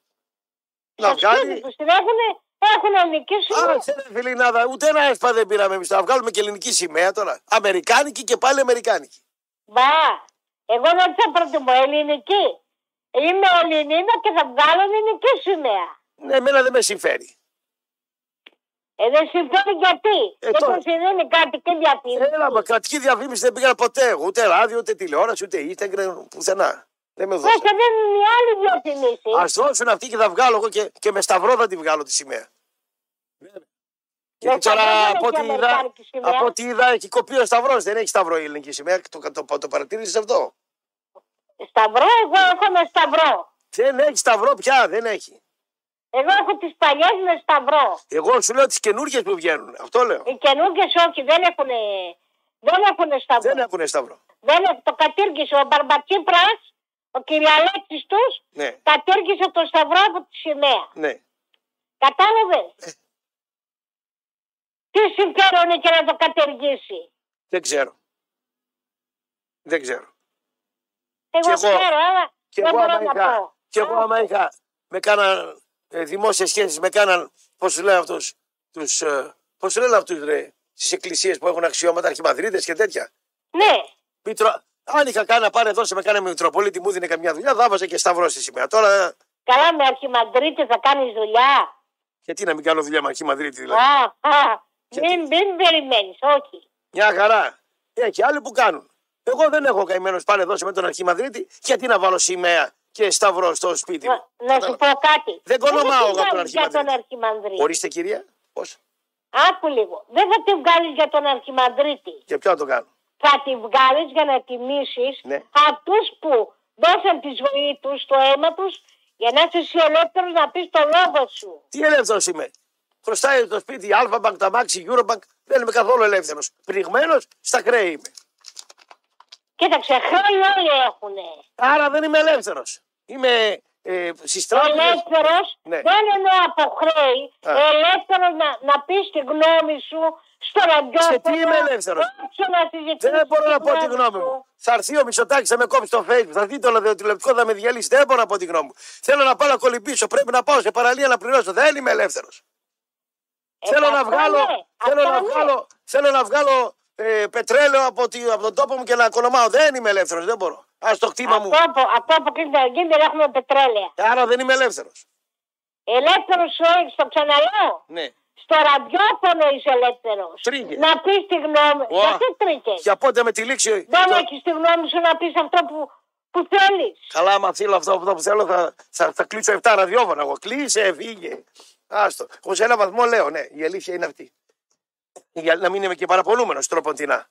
Να Στο σπίτι βγάλει. τους την έχουν, έχουν ελληνική σημαία. Α, σε ρε φιλινάδα, ούτε ένα έσπα δεν πήραμε εμείς. Να βγάλουμε και ελληνική σημαία τώρα. Αμερικάνικη και πάλι Αμερικάνικη. Μπα, εγώ δεν θα προτιμώ ελληνική. Είμαι Ελληνίδα και θα βγάλω ελληνική σημαία. Ναι, εμένα δεν με συμφέρει. Ε, δεν συμφέρει γιατί; Ε, δεν τώρα- τους δίνει κάτι και διαφήμιση. Έλα, μα κρατική διαφήμιση δεν πήγα ποτέ εγώ. Ούτε ράδιο, ούτε τηλεόραση, ούτε Instagram, πουθενά. Δεν με Πώς δώσαν. σε δίνουν οι άλλοι διαφημίσεις. Α δώσουν αυτή και θα βγάλω εγώ και, και με σταυρό θα τη βγάλω τη σημαία. Γιατί σταυρό τώρα δεν από έχει ό,τι είδα, αμερικάνικη σημαία. από ό,τι είδα έχει κοπεί ο σταυρός. Δεν έχει σταυρό η ελληνική σημαία. Το, το, το, το παρατήρησες αυτό; Σταυρό, εγώ έχω με σταυρό. Δεν έχει σταυρό πια, δεν έχει. Εγώ έχω τις παλιές με σταυρό. Εγώ σου λέω τις καινούργιες που βγαίνουν. Αυτό λέω. Οι καινούργιες όχι, δεν έχουν, δεν έχουν σταυρό. Δεν έχουν σταυρό. Δεν έχουν- το κατήργησε ο Μπαρμπατσίπρας, ο κυριαλέξης τους, Ναι, κατήργησε το σταυρό από τη σημαία. ναι. Κατάλαβες; Τι συμφέρον είναι και να το κατεργήσει. Δεν ξέρω. Δεν ξέρω. Εγώ, Κι εγώ- ξέρω, αλλά Και δεν εγώ, μπορώ άμα να είχα, πω. και εγώ άμα είχα, με κάναν ε, δημόσιες σχέσεις, με κάναν, πώς τους λένε αυτούς, τους, ε, πώς τους λένε αυτούς ρε, στις εκκλησίες που έχουν αξιώματα, αρχιμαδρίτες και τέτοια. Ναι, Μητρο... Αν είχα κάνει να πάρει εδώ σε με κάνει με Μητροπολίτη, μου δίνει καμιά δουλειά, θα βάζα και σταυρό στη σημαία. Τώρα, καλά με αρχιμαντρίτη θα κάνεις δουλειά. γιατί να μην κάνω δουλειά με Αρχιμαδρίτη δηλαδή; Α, α, Γιατί; μην, μην περιμένεις, όχι. Μια χαρά. Έχει άλλοι που κάνουν. Εγώ δεν έχω καημένο πάλι εδώ σε με τον Αρχιμαδρίτη, γιατί να βάλω σημαία και σταυρό στο σπίτι μου; Να, να σου πω κάτι. Δεν κονομάω θα εγώ τη τον βγάλεις για τον Αρχιμανδρίτη. Αρχιμανδρίτη. Ορίστε κυρία, πώς; Άκου λίγο. Δεν θα τη βγάλεις για τον Αρχιμανδρίτη. και ποιο να το κάνω; Θα τη βγάλεις για να τιμήσεις Ναι. αυτούς που δώσαν τη ζωή τους, το αίμα τους, για να είσαι εσύ ελεύθερος να πεις το λόγο σου. Τι ελεύθερος είμαι. Χρωστάει το σπίτι η Αλφα τα Μάξι, Eurobank. Δεν είμαι καθόλου ελεύθερος. Πνιγμένος στα χρέη είμαι. Κοίταξε, χρέη όλοι έχουνε. Άρα δεν είμαι ελεύθερος. Είμαι ε, στι τράπεζε. Ελεύθερος Ναι. δεν εννοώ από χρέη. Α. Ελεύθερος να, να πεις τη γνώμη σου στο ραδιόφωνο. Σε τι είμαι ελεύθερος; όποιο να συζητήσεις Δεν μπορώ να πω τη γνώμη σου. μου. Θα έρθει ο Μισοτάκη, θα με κόψει στο Facebook, θα δει το ραδιοτηλεοπτικό, θα με διαλύσει. Δεν μπορώ να πω τη γνώμη μου. Θέλω να πάω να κολυμπήσω. Πρέπει να πάω σε παραλία να πληρώσω. Δεν είμαι ελεύθερος. Ε, θέλω να αυτό βγάλω, ναι, θέλω αυτό να ναι. βγάλω, θέλω να βγάλω ε, πετρέλαιο από, τη, από τον τόπο μου και να κονομάω. Δεν είμαι ελεύθερος. Δεν μπορώ. Α το κτήμα μου. Αυτό, που- αυτό που κλείνει να γίνει δεν έχουμε πετρέλαια. Άρα δεν είμαι ελεύθερος. Ελεύθερος σου έχεις, το ξαναλέω. Ναι. Στο ραδιόφωνο είσαι ελεύθερος. Τρίγε. Να πεις τη γνώμη Ω. Γιατί τρίκε. Για πότε με τη λήξη. Δεν το- έχεις τη γνώμη σου να πεις αυτό που, που θέλεις. Καλά, άμα θέλω αυτό, αυτό που θέλω, θα, θα, θα κλείσω 7 ραδιόφωνα. Εγώ κλείσε, φύγε. Άστο. Εγώ σε ένα βαθμό λέω, ναι, η αλήθεια είναι αυτή. Για να μην είμαι και παραπονούμενος τροποντινά.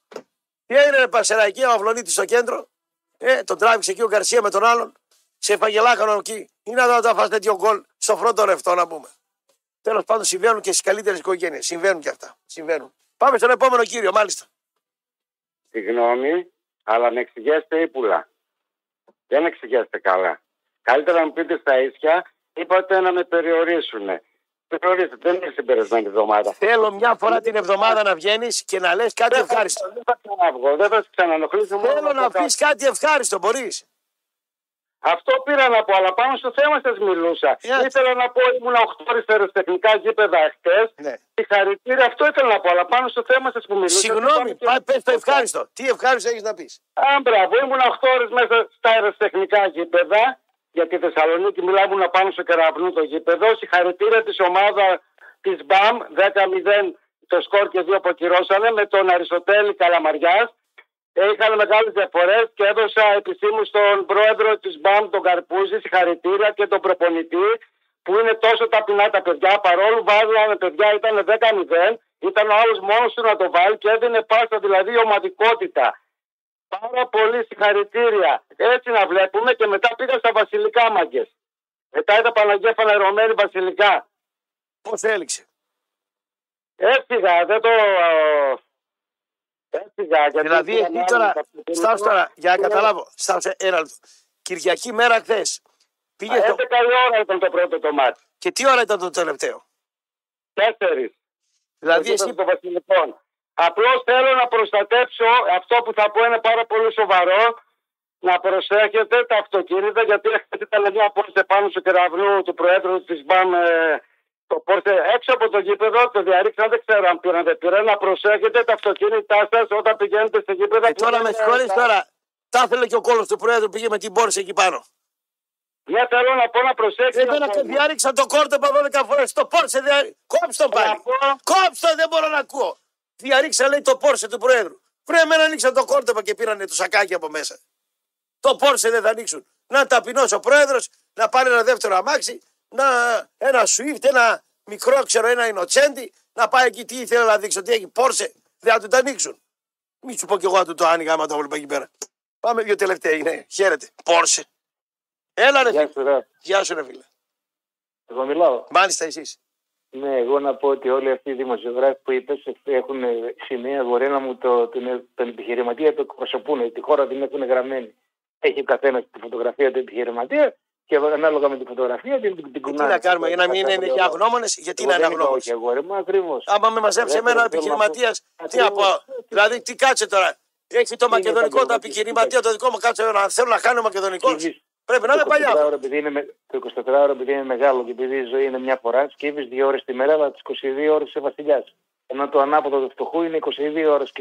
Τι έγινε, ρε Πασεραϊκή, ο Αυλονίτης στο κέντρο. Ε, τον τράβηξε εκεί ο Γκαρσία με τον άλλον. Σε φαγελάχανο εκεί. Είναι να τα φας τέτοιο γκολ στο φρόντο ρευτό να πούμε. Τέλος πάντων συμβαίνουν και στις καλύτερες οικογένειες. Συμβαίνουν και αυτά. Συμβαίνουν. Πάμε στον επόμενο κύριο, μάλιστα. Συγγνώμη, αλλά με εξηγέστε ύπουλα. Δεν εξηγέστε καλά. Καλύτερα να μου πείτε στα ίσια, είπατε να με περιορίσουν. Περιορίστε, δεν είναι την περασμένη εβδομάδα. Θέλω μια φορά την εβδομάδα να βγαίνεις και να λες κάτι Δεν θα- ευχάριστο. Δεν θα ξαναβγώ, δεν θα σα ξανανοχλήσω. μόνο Θέλω να πω πεις κάτι ευχάριστο, μπορείς. Αυτό πήρα να πω, αλλά πάνω στο θέμα σας μιλούσα. Για- Ήθελα να πω, ήμουν 8 ώρε στα αεροτεχνικά γήπεδα εχθέ. Ναι. Συγχαρητήρια, αυτό ήθελα να πω, αλλά πάνω στο θέμα σας που μιλούσα. Συγγνώμη, πες το ευχάριστο. Τι ευχάριστο έχεις να πεις. Α, μπράβο, ήμουν 8 ώρες μέσα στα αεροτεχνικά γήπεδα για τη Θεσσαλονίκη μιλάμε να πάνω στο κεραυνού το γήπεδο. Συγχαρητήρια της ομάδα της ΜΠΑΜ 10-0 το σκορ και δύο που ακυρώσανε με τον Αριστοτέλη Καλαμαριάς. Είχαν μεγάλες διαφορές και έδωσα επισήμου στον πρόεδρο της ΜΠΑΜ, τον Καρπούζη, συγχαρητήρια και τον προπονητή που είναι τόσο ταπεινά τα παιδιά. Παρόλο που βάζανε παιδιά ήταν 10-0, ήταν ο άλλος μόνος του να το βάλει και έδινε πάσα δηλαδή ομαδικότητα. Πάρα πολύ συγχαρητήρια. Έτσι να βλέπουμε και μετά πήγα στα βασιλικά μαγκε. Μετά είδα Παναγία φανερωμένη βασιλικά. Πώς έληξε; Έφυγα, δεν το. Έφυγα. Γιατί Δηλαδή, πήγα εσύ να τώρα, τα αυτοκίνητα. στάψε τώρα, για να Ναι. καταλάβω. Στάψε ένα λεπτό. Κυριακή μέρα χθες. Πήγε στο... 11 η ώρα ήταν το πρώτο το μάτι. Και τι ώρα ήταν το τελευταίο; Τέσσερις. Δηλαδή, εσύ των Βασιλικών. Απλώς θέλω να προστατέψω αυτό που θα πω είναι πάρα πολύ σοβαρό. Να προσέχετε τα αυτοκίνητα γιατί έχετε ήταν μια πόρσε πάνω στο κεραυνού του Προέδρου της ΜΠΑΜ. ε, Το πόρσε έξω από το γήπεδο, το διαρρήξαν, δεν ξέρω αν πήραν δεν πήραν. Να προσέχετε τα αυτοκίνητά σας όταν πηγαίνετε στο γήπεδο. Και τώρα με συγχωρείς τώρα. Τα ήθελε και ο κόλος του Προέδρου πήγε με την πόρση εκεί πάνω. Ναι, θέλω να πω να προσέξετε. Εμένα και διάρρηξα το κόρτεπα 12 φορές. Το πόρσε διάρρηξα. Κόψτε τον πάλι. Κόψτε τον, δεν μπορώ να ακούω. Διαρρήξα λέει το πόρσε του Προέδρου. Πριν εμένα ανοίξαν το κόρτεπα και πήρανε το σακάκι από μέσα. Το πόρσε δεν θα ανοίξουν. Να ταπεινό ο Πρόεδρος, να πάρει ένα δεύτερο αμάξι, να, ένα Swift, ένα μικρό ξέρω, ένα Ινοτσέντι, να πάει εκεί τι ήθελε να δείξω, τι έχει πόρσε. Δεν θα του τα ανοίξουν. Μη σου πω κι εγώ να του το άνοιγα άμα το βλέπω εκεί πέρα. Πάμε δύο τελευταίοι, ναι. Χαίρετε. Πόρσε. Έλα ρε φίλε. Γεια σου, ρε. Γεια σου ρε φίλε. Εγώ μιλάω. Μάλιστα εσείς. Ναι, εγώ να πω ότι όλοι αυτοί οι δημοσιογράφοι που είπες έχουν σημαία μπορεί να μου το, τον, τον επιχειρηματία το εκπροσωπούν. Τη χώρα την έχουν γραμμένη. Έχει ο καθένας τη φωτογραφία του επιχειρηματία και ανάλογα με τη φωτογραφία την, την Τι κουνάνε. να κάνουμε για να μην είναι και αγνώμονες, γιατί να είναι αγνώμονες; Όχι, εγώ ρε, μα ακριβώς. Άμα με μαζέψει Δεν εμένα ο θέλω να πω. επιχειρηματίας, τι να πω; Δηλαδή, τι κάτσε τώρα. Έχει το μακεδονικό το επαγγελματής, επιχειρηματία το δικό μου, κάτσε να θέλω να κάνω μακεδονικό. Πρέπει να είμαι Το 24 παλιά. ώρα επειδή είναι, με- το 24 ώρα επειδή είναι μεγάλο και επειδή η ζωή είναι μια φορά, σκύβεις δύο ώρες τη μέρα, αλλά τις 22 ώρες είσαι βασιλιάς. Ενώ το ανάποδο του φτωχού είναι 22 ώρες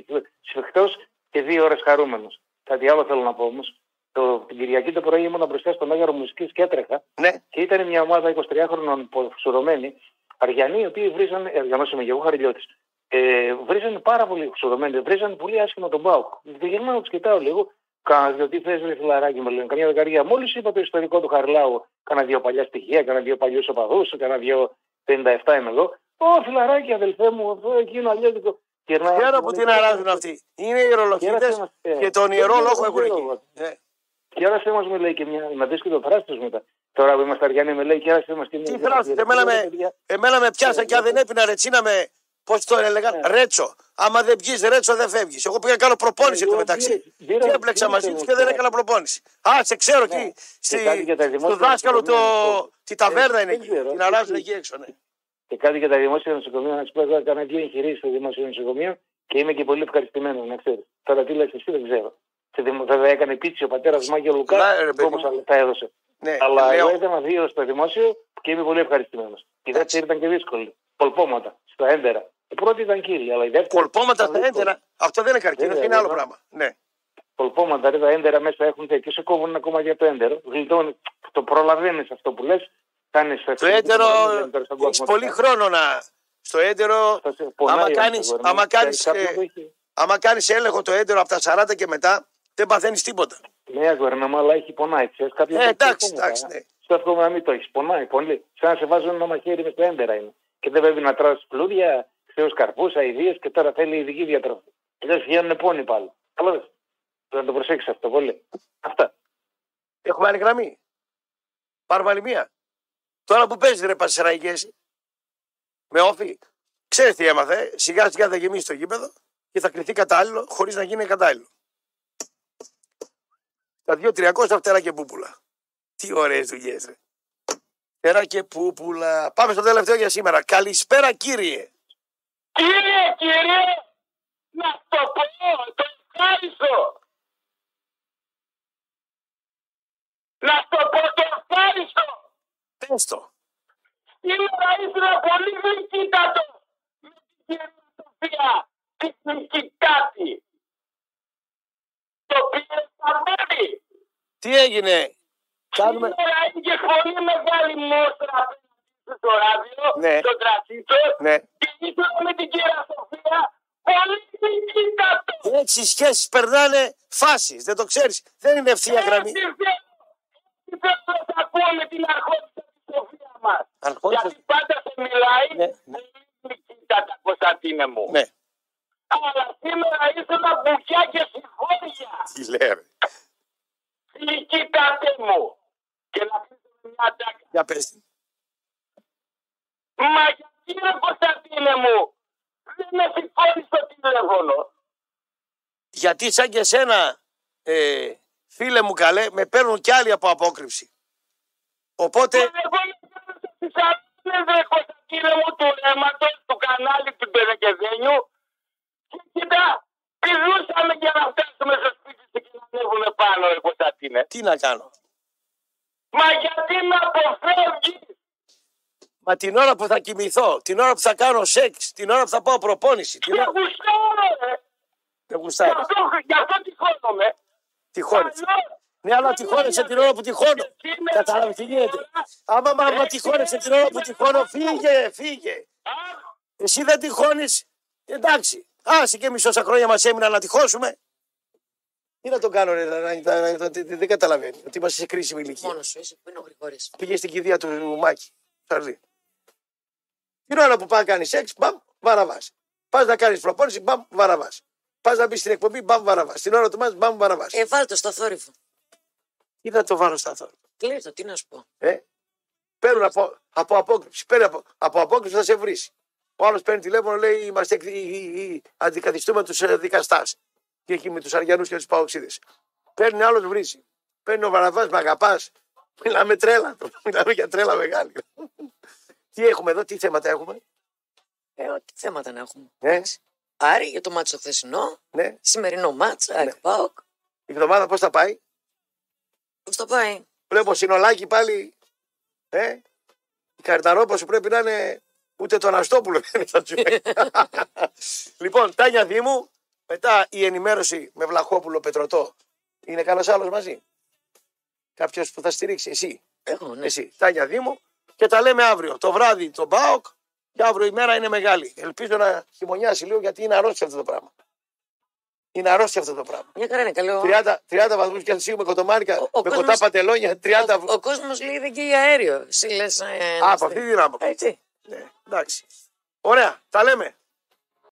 σφιχτός και δύο ώρες χαρούμενος. Κάτι άλλο θέλω να πω όμως. Το, την Κυριακή το πρωί ήμουν μπροστά στο Μέγαρο Μουσική και έτρεχα Ναι. και ήταν μια ομάδα 23χρονων φουσουρωμένοι, Αριανοί, οι οποίοι βρίζανε, Αριανός είμαι και εγώ, Χαριλιώτης. Ε, βρίζανε πάρα πολύ φουσουρωμένοι, βρίζανε πολύ άσχημα τον Μπάουκ. Γυρνάω, τους κοιτάω λίγο, Κάνα δύο τι θες ρε φιλαράκι μου λένε, καμιά δεκαετία. Μόλις είπα το ιστορικό του Χαρλάου, κάνα δύο παλιά στοιχεία, κάνα δύο παλιούς οπαδούς, κάνα δύο 57 είμαι εγώ. Ω φιλαράκι, αδελφέ μου, αυτό εκείνο αλλιώτικο. Ξέρω που την αράζουν αυτοί. Είναι οι ρολογίτε και τον ιερό λόγο έχουν εκεί. Ναι. Κέρασε μας, με λέει και μια. Να δεις και το θράστο μετά. Τώρα που είμαστε Αριανοί, με λέει κέρασε μας και μια. Τι θράστος, εμένα με, εμένα με πιάσα και αν δεν έπινα ρετσίνα με. Πώς το έλεγαν, Ναι. ρέτσο. Άμα δεν πιει ρέτσο, δεν φεύγεις. Εγώ πήγα να κάνω προπόνηση Ναι, εδώ εγώ μεταξύ. μπήρα- μπήρα- Και έπλεξα μπήρα μαζί εγώ τους και δεν τώρα. έκανα προπόνηση. Α, σε ξέρω Ναι. εκεί. Και στη- κάτι για τα δημόσια Στο δάσκαλο το. νοσοκομεία, Τη ταβέρνα είναι δεν εκεί. ξέρω, Την αράζουν εκεί. εκεί έξω, ναι. Και κάτι για τα δημόσια νοσοκομεία. Να σου πω, εγώ έκανα δύο εγχειρήσεις στο δημόσιο νοσοκομείο και είμαι και πολύ ευχαριστημένος, να ξέρεις. Τώρα τι λες εσύ δεν ξέρω. Σε δημο- Βέβαια έκανε πίτσι ο πατέρας Μάγκε Ναι, Λουκά, ρε, παιδί όπω μου. τα έδωσε. Ναι, Αλλά λέω- εγώ έκανα δύο στο δημόσιο και είμαι πολύ ευχαριστημένος. Η δεύτερη ήταν και δύσκολη. Πολπόματα στα έντερα. Η πρώτη ήταν κύρια, αλλά η δεύτερη. Κολπόματα ήταν στα δύσκολη. έντερα. Αυτό δεν είναι καρκίνο, Βέβαια, είναι άλλο βέβαια. πράγμα. Ναι. Πολπόματα, ρε, τα έντερα μέσα έχουν τέτοιο. Σε κόβουν ένα κομμάτι από το έντερο. Γλιτώνει. Το προλαβαίνεις αυτό που λες. Κάνεις Το έντερο έχεις πολύ χρόνο να. Στο έντερο, άμα κάνεις, άμα κάνεις, ε, άμα κάνεις έλεγχο το έντερο από τα 40 και μετά, δεν παθαίνεις τίποτα. Ναι, αγόρνα, αλλά έχει πονάει. Ξέρεις, κάποια Ε, δεν εντάξει, έχει πονάει, εντάξει, ε. ναι. Στο εύχομαι να μην το έχεις. Πονάει πολύ. Σαν να σε βάζουν ένα μαχαίρι με το έντερα είναι. Και δεν πρέπει να τρως πλούδια, θεό καρπού, αειδίε και τώρα θέλει ειδική διατροφή. Δεν βγαίνουν πόνοι πάλι. Καλό δεν. Να το προσέξεις αυτό πολύ. Αυτά. Έχουμε άλλη γραμμή. Πάρουμε άλλη μία. Τώρα που παίζεις ρε Πασεραϊκές, με όφη, ξέρεις τι έμαθε, σιγά σιγά θα γεμίσει το γήπεδο και θα κρυθεί κατάλληλο χωρίς να γίνει κατάλληλο. Τα 2-300 φτερά και πούπουλα. Τι ωραίες δουλειές ρε. Φτερά και πούπουλα. Πάμε στο τελευταίο για σήμερα. Καλησπέρα κύριε. Κύριε, κύριε, να το πω, το ευχάριστο. Να το πω, το ευχάριστο. Πες το. Σήμερα ήθελα πολύ γλυκύτατο με την κυρία Σοφία, τη γλυκυτάτη. Το πήρε στα μέρη. Τι έγινε; Κάνουμε. Σήμερα είναι και πολύ μεγάλη μόστρα στο ράδιο, Ναι. στο τρατσίτσο. Ναι. Και ήθελα με την κυρία Σοφία πολύ νικήτατο. Έτσι οι σχέσεις περνάνε φάσεις. Δεν το ξέρεις. Δεν είναι ευθεία γραμμή. Έτσι θέλω. Έτσι θέλω να τα ακούω με την αρχότητα της Σοφίας μας. Αρχόντισσα- Γιατί πάντα σε μιλάει Ναι, ναι. πολύ νικήτατα Κωνσταντίνε μου. Ναι. Αλλά σήμερα ήθελα μπουκιά και συγχώρια. Τι λέει, ρε. Νικήτατε μου. Και να κλείσω με μια τάκα. Για πες. Μα γιατί ρε Κωνσταντίνε μου, δεν με σηκώνει στο τηλέφωνο. Γιατί σαν και σένα, ε, φίλε μου καλέ, με παίρνουν κι άλλοι από απόκρυψη. Οπότε, Μα εγώ με κάνω στις αρκές ρε Κωνσταντίνε μου του ρέματος, του κανάλι του Περεκεδένιου. Και κοίτα, πηδούσαμε για να φτάσουμε στο σπίτι σου και να ανέβουμε πάνω ρε Κωνσταντίνε. τι να κάνω; Μα γιατί με αποφεύγεις; Μα την ώρα που θα κοιμηθώ, την ώρα που θα κάνω σεξ, την ώρα που θα πάω προπόνηση, την Με ώρα... γουστάρω ρε. Δεν Γι' γουστάρει. αυτό, γι' αυτό τυχώνομαι. Τυχώνεσαι. Αλλιώς, Ναι, αλλά τυχώνεσαι την ώρα που τυχώνω. Κατάλαβε τι γίνεται. Άμα μα, άμα τυχώνεσαι την ώρα που τυχώνω, φύγε, φύγε. Αχ, Εσύ δεν τυχώνει, εντάξει. Άσε και εμεί όσα χρόνια μας έμειναν να τυχώσουμε. Τι να τον κάνω, ρε, να- να- να- να- δεν καταλαβαίνει ότι είμαστε σε κρίσιμη ηλικία. Μόνος σου είσαι που είναι ο Γρηγόρης. Πήγε στην κηδεία του Μάκη. Σαρδί. Την ώρα που πάει να κάνει σεξ, μπαμ, βαραβάς. Πας να κάνεις προπόνηση, μπαμ, βαραβάς. Πας να μπεις στην εκπομπή, μπαμ, βαραβάς. Την ώρα του μας, μπαμ, βαραβάς. Ε, βάλ το στο θόρυβο. Τι θα το βάλω στα θόρυβα. Κλείτο, τι να σου πω. Ε; Παίρνουν από, από απόκρυψη. Παίρνει από, από απόκρυψη θα σε βρεις. Ο άλλος παίρνει τηλέφωνο, λέει: Είμαστε εκ- οι- οι- οι- αντικαθιστούμε τους δικαστάς. Και εκεί με τους Αριανού και τους Παοξίδες. Παίρνει άλλος, βρίζει. Παίρνει ο Βαραβάς, με αγαπάς. Μιλάμε τρέλα. Μιλάμε για τρέλα μεγάλη. τι έχουμε εδώ, τι θέματα έχουμε; Ε, ό,τι θέματα να έχουμε. Ε, Άρη για το μάτσο χθεσινό, ναι. σημερινό μάτσο, Άρη Ναι. Πάοκ. Η εβδομάδα πώς θα πάει; Πώς το πάει; Βλέπω συνολάκι πάλι. Ε, η καρταρόπα σου πρέπει να είναι ούτε τον Αστόπουλο δεν θα του έχει. λοιπόν, Τάνια Δήμου, μετά η ενημέρωση με Βλαχόπουλο Πετρωτό. Είναι κανένα άλλος μαζί; Κάποιος που θα στηρίξει, εσύ; Εγώ, ναι. Εσύ, Τάνια Δήμου. Και τα λέμε αύριο. Το βράδυ τον Μπάοκ και αύριο η μέρα είναι μεγάλη. Ελπίζω να χειμωνιάσει λίγο γιατί είναι αρρώστια αυτό το πράγμα. Είναι αρρώστια αυτό το πράγμα. Μια χαρά είναι καλό. 30, 30 βαθμούς Κελσίου με κοτομάρικα, Ο- ο με κόσμος- κοτά παντελόνια, 30 Ο, ο κόσμος λέει δεν καίει αέριο. Εσύ λες, ε, Α, από αυτή τη δυνάμει. Έτσι. Ναι, εντάξει. Ωραία, τα λέμε.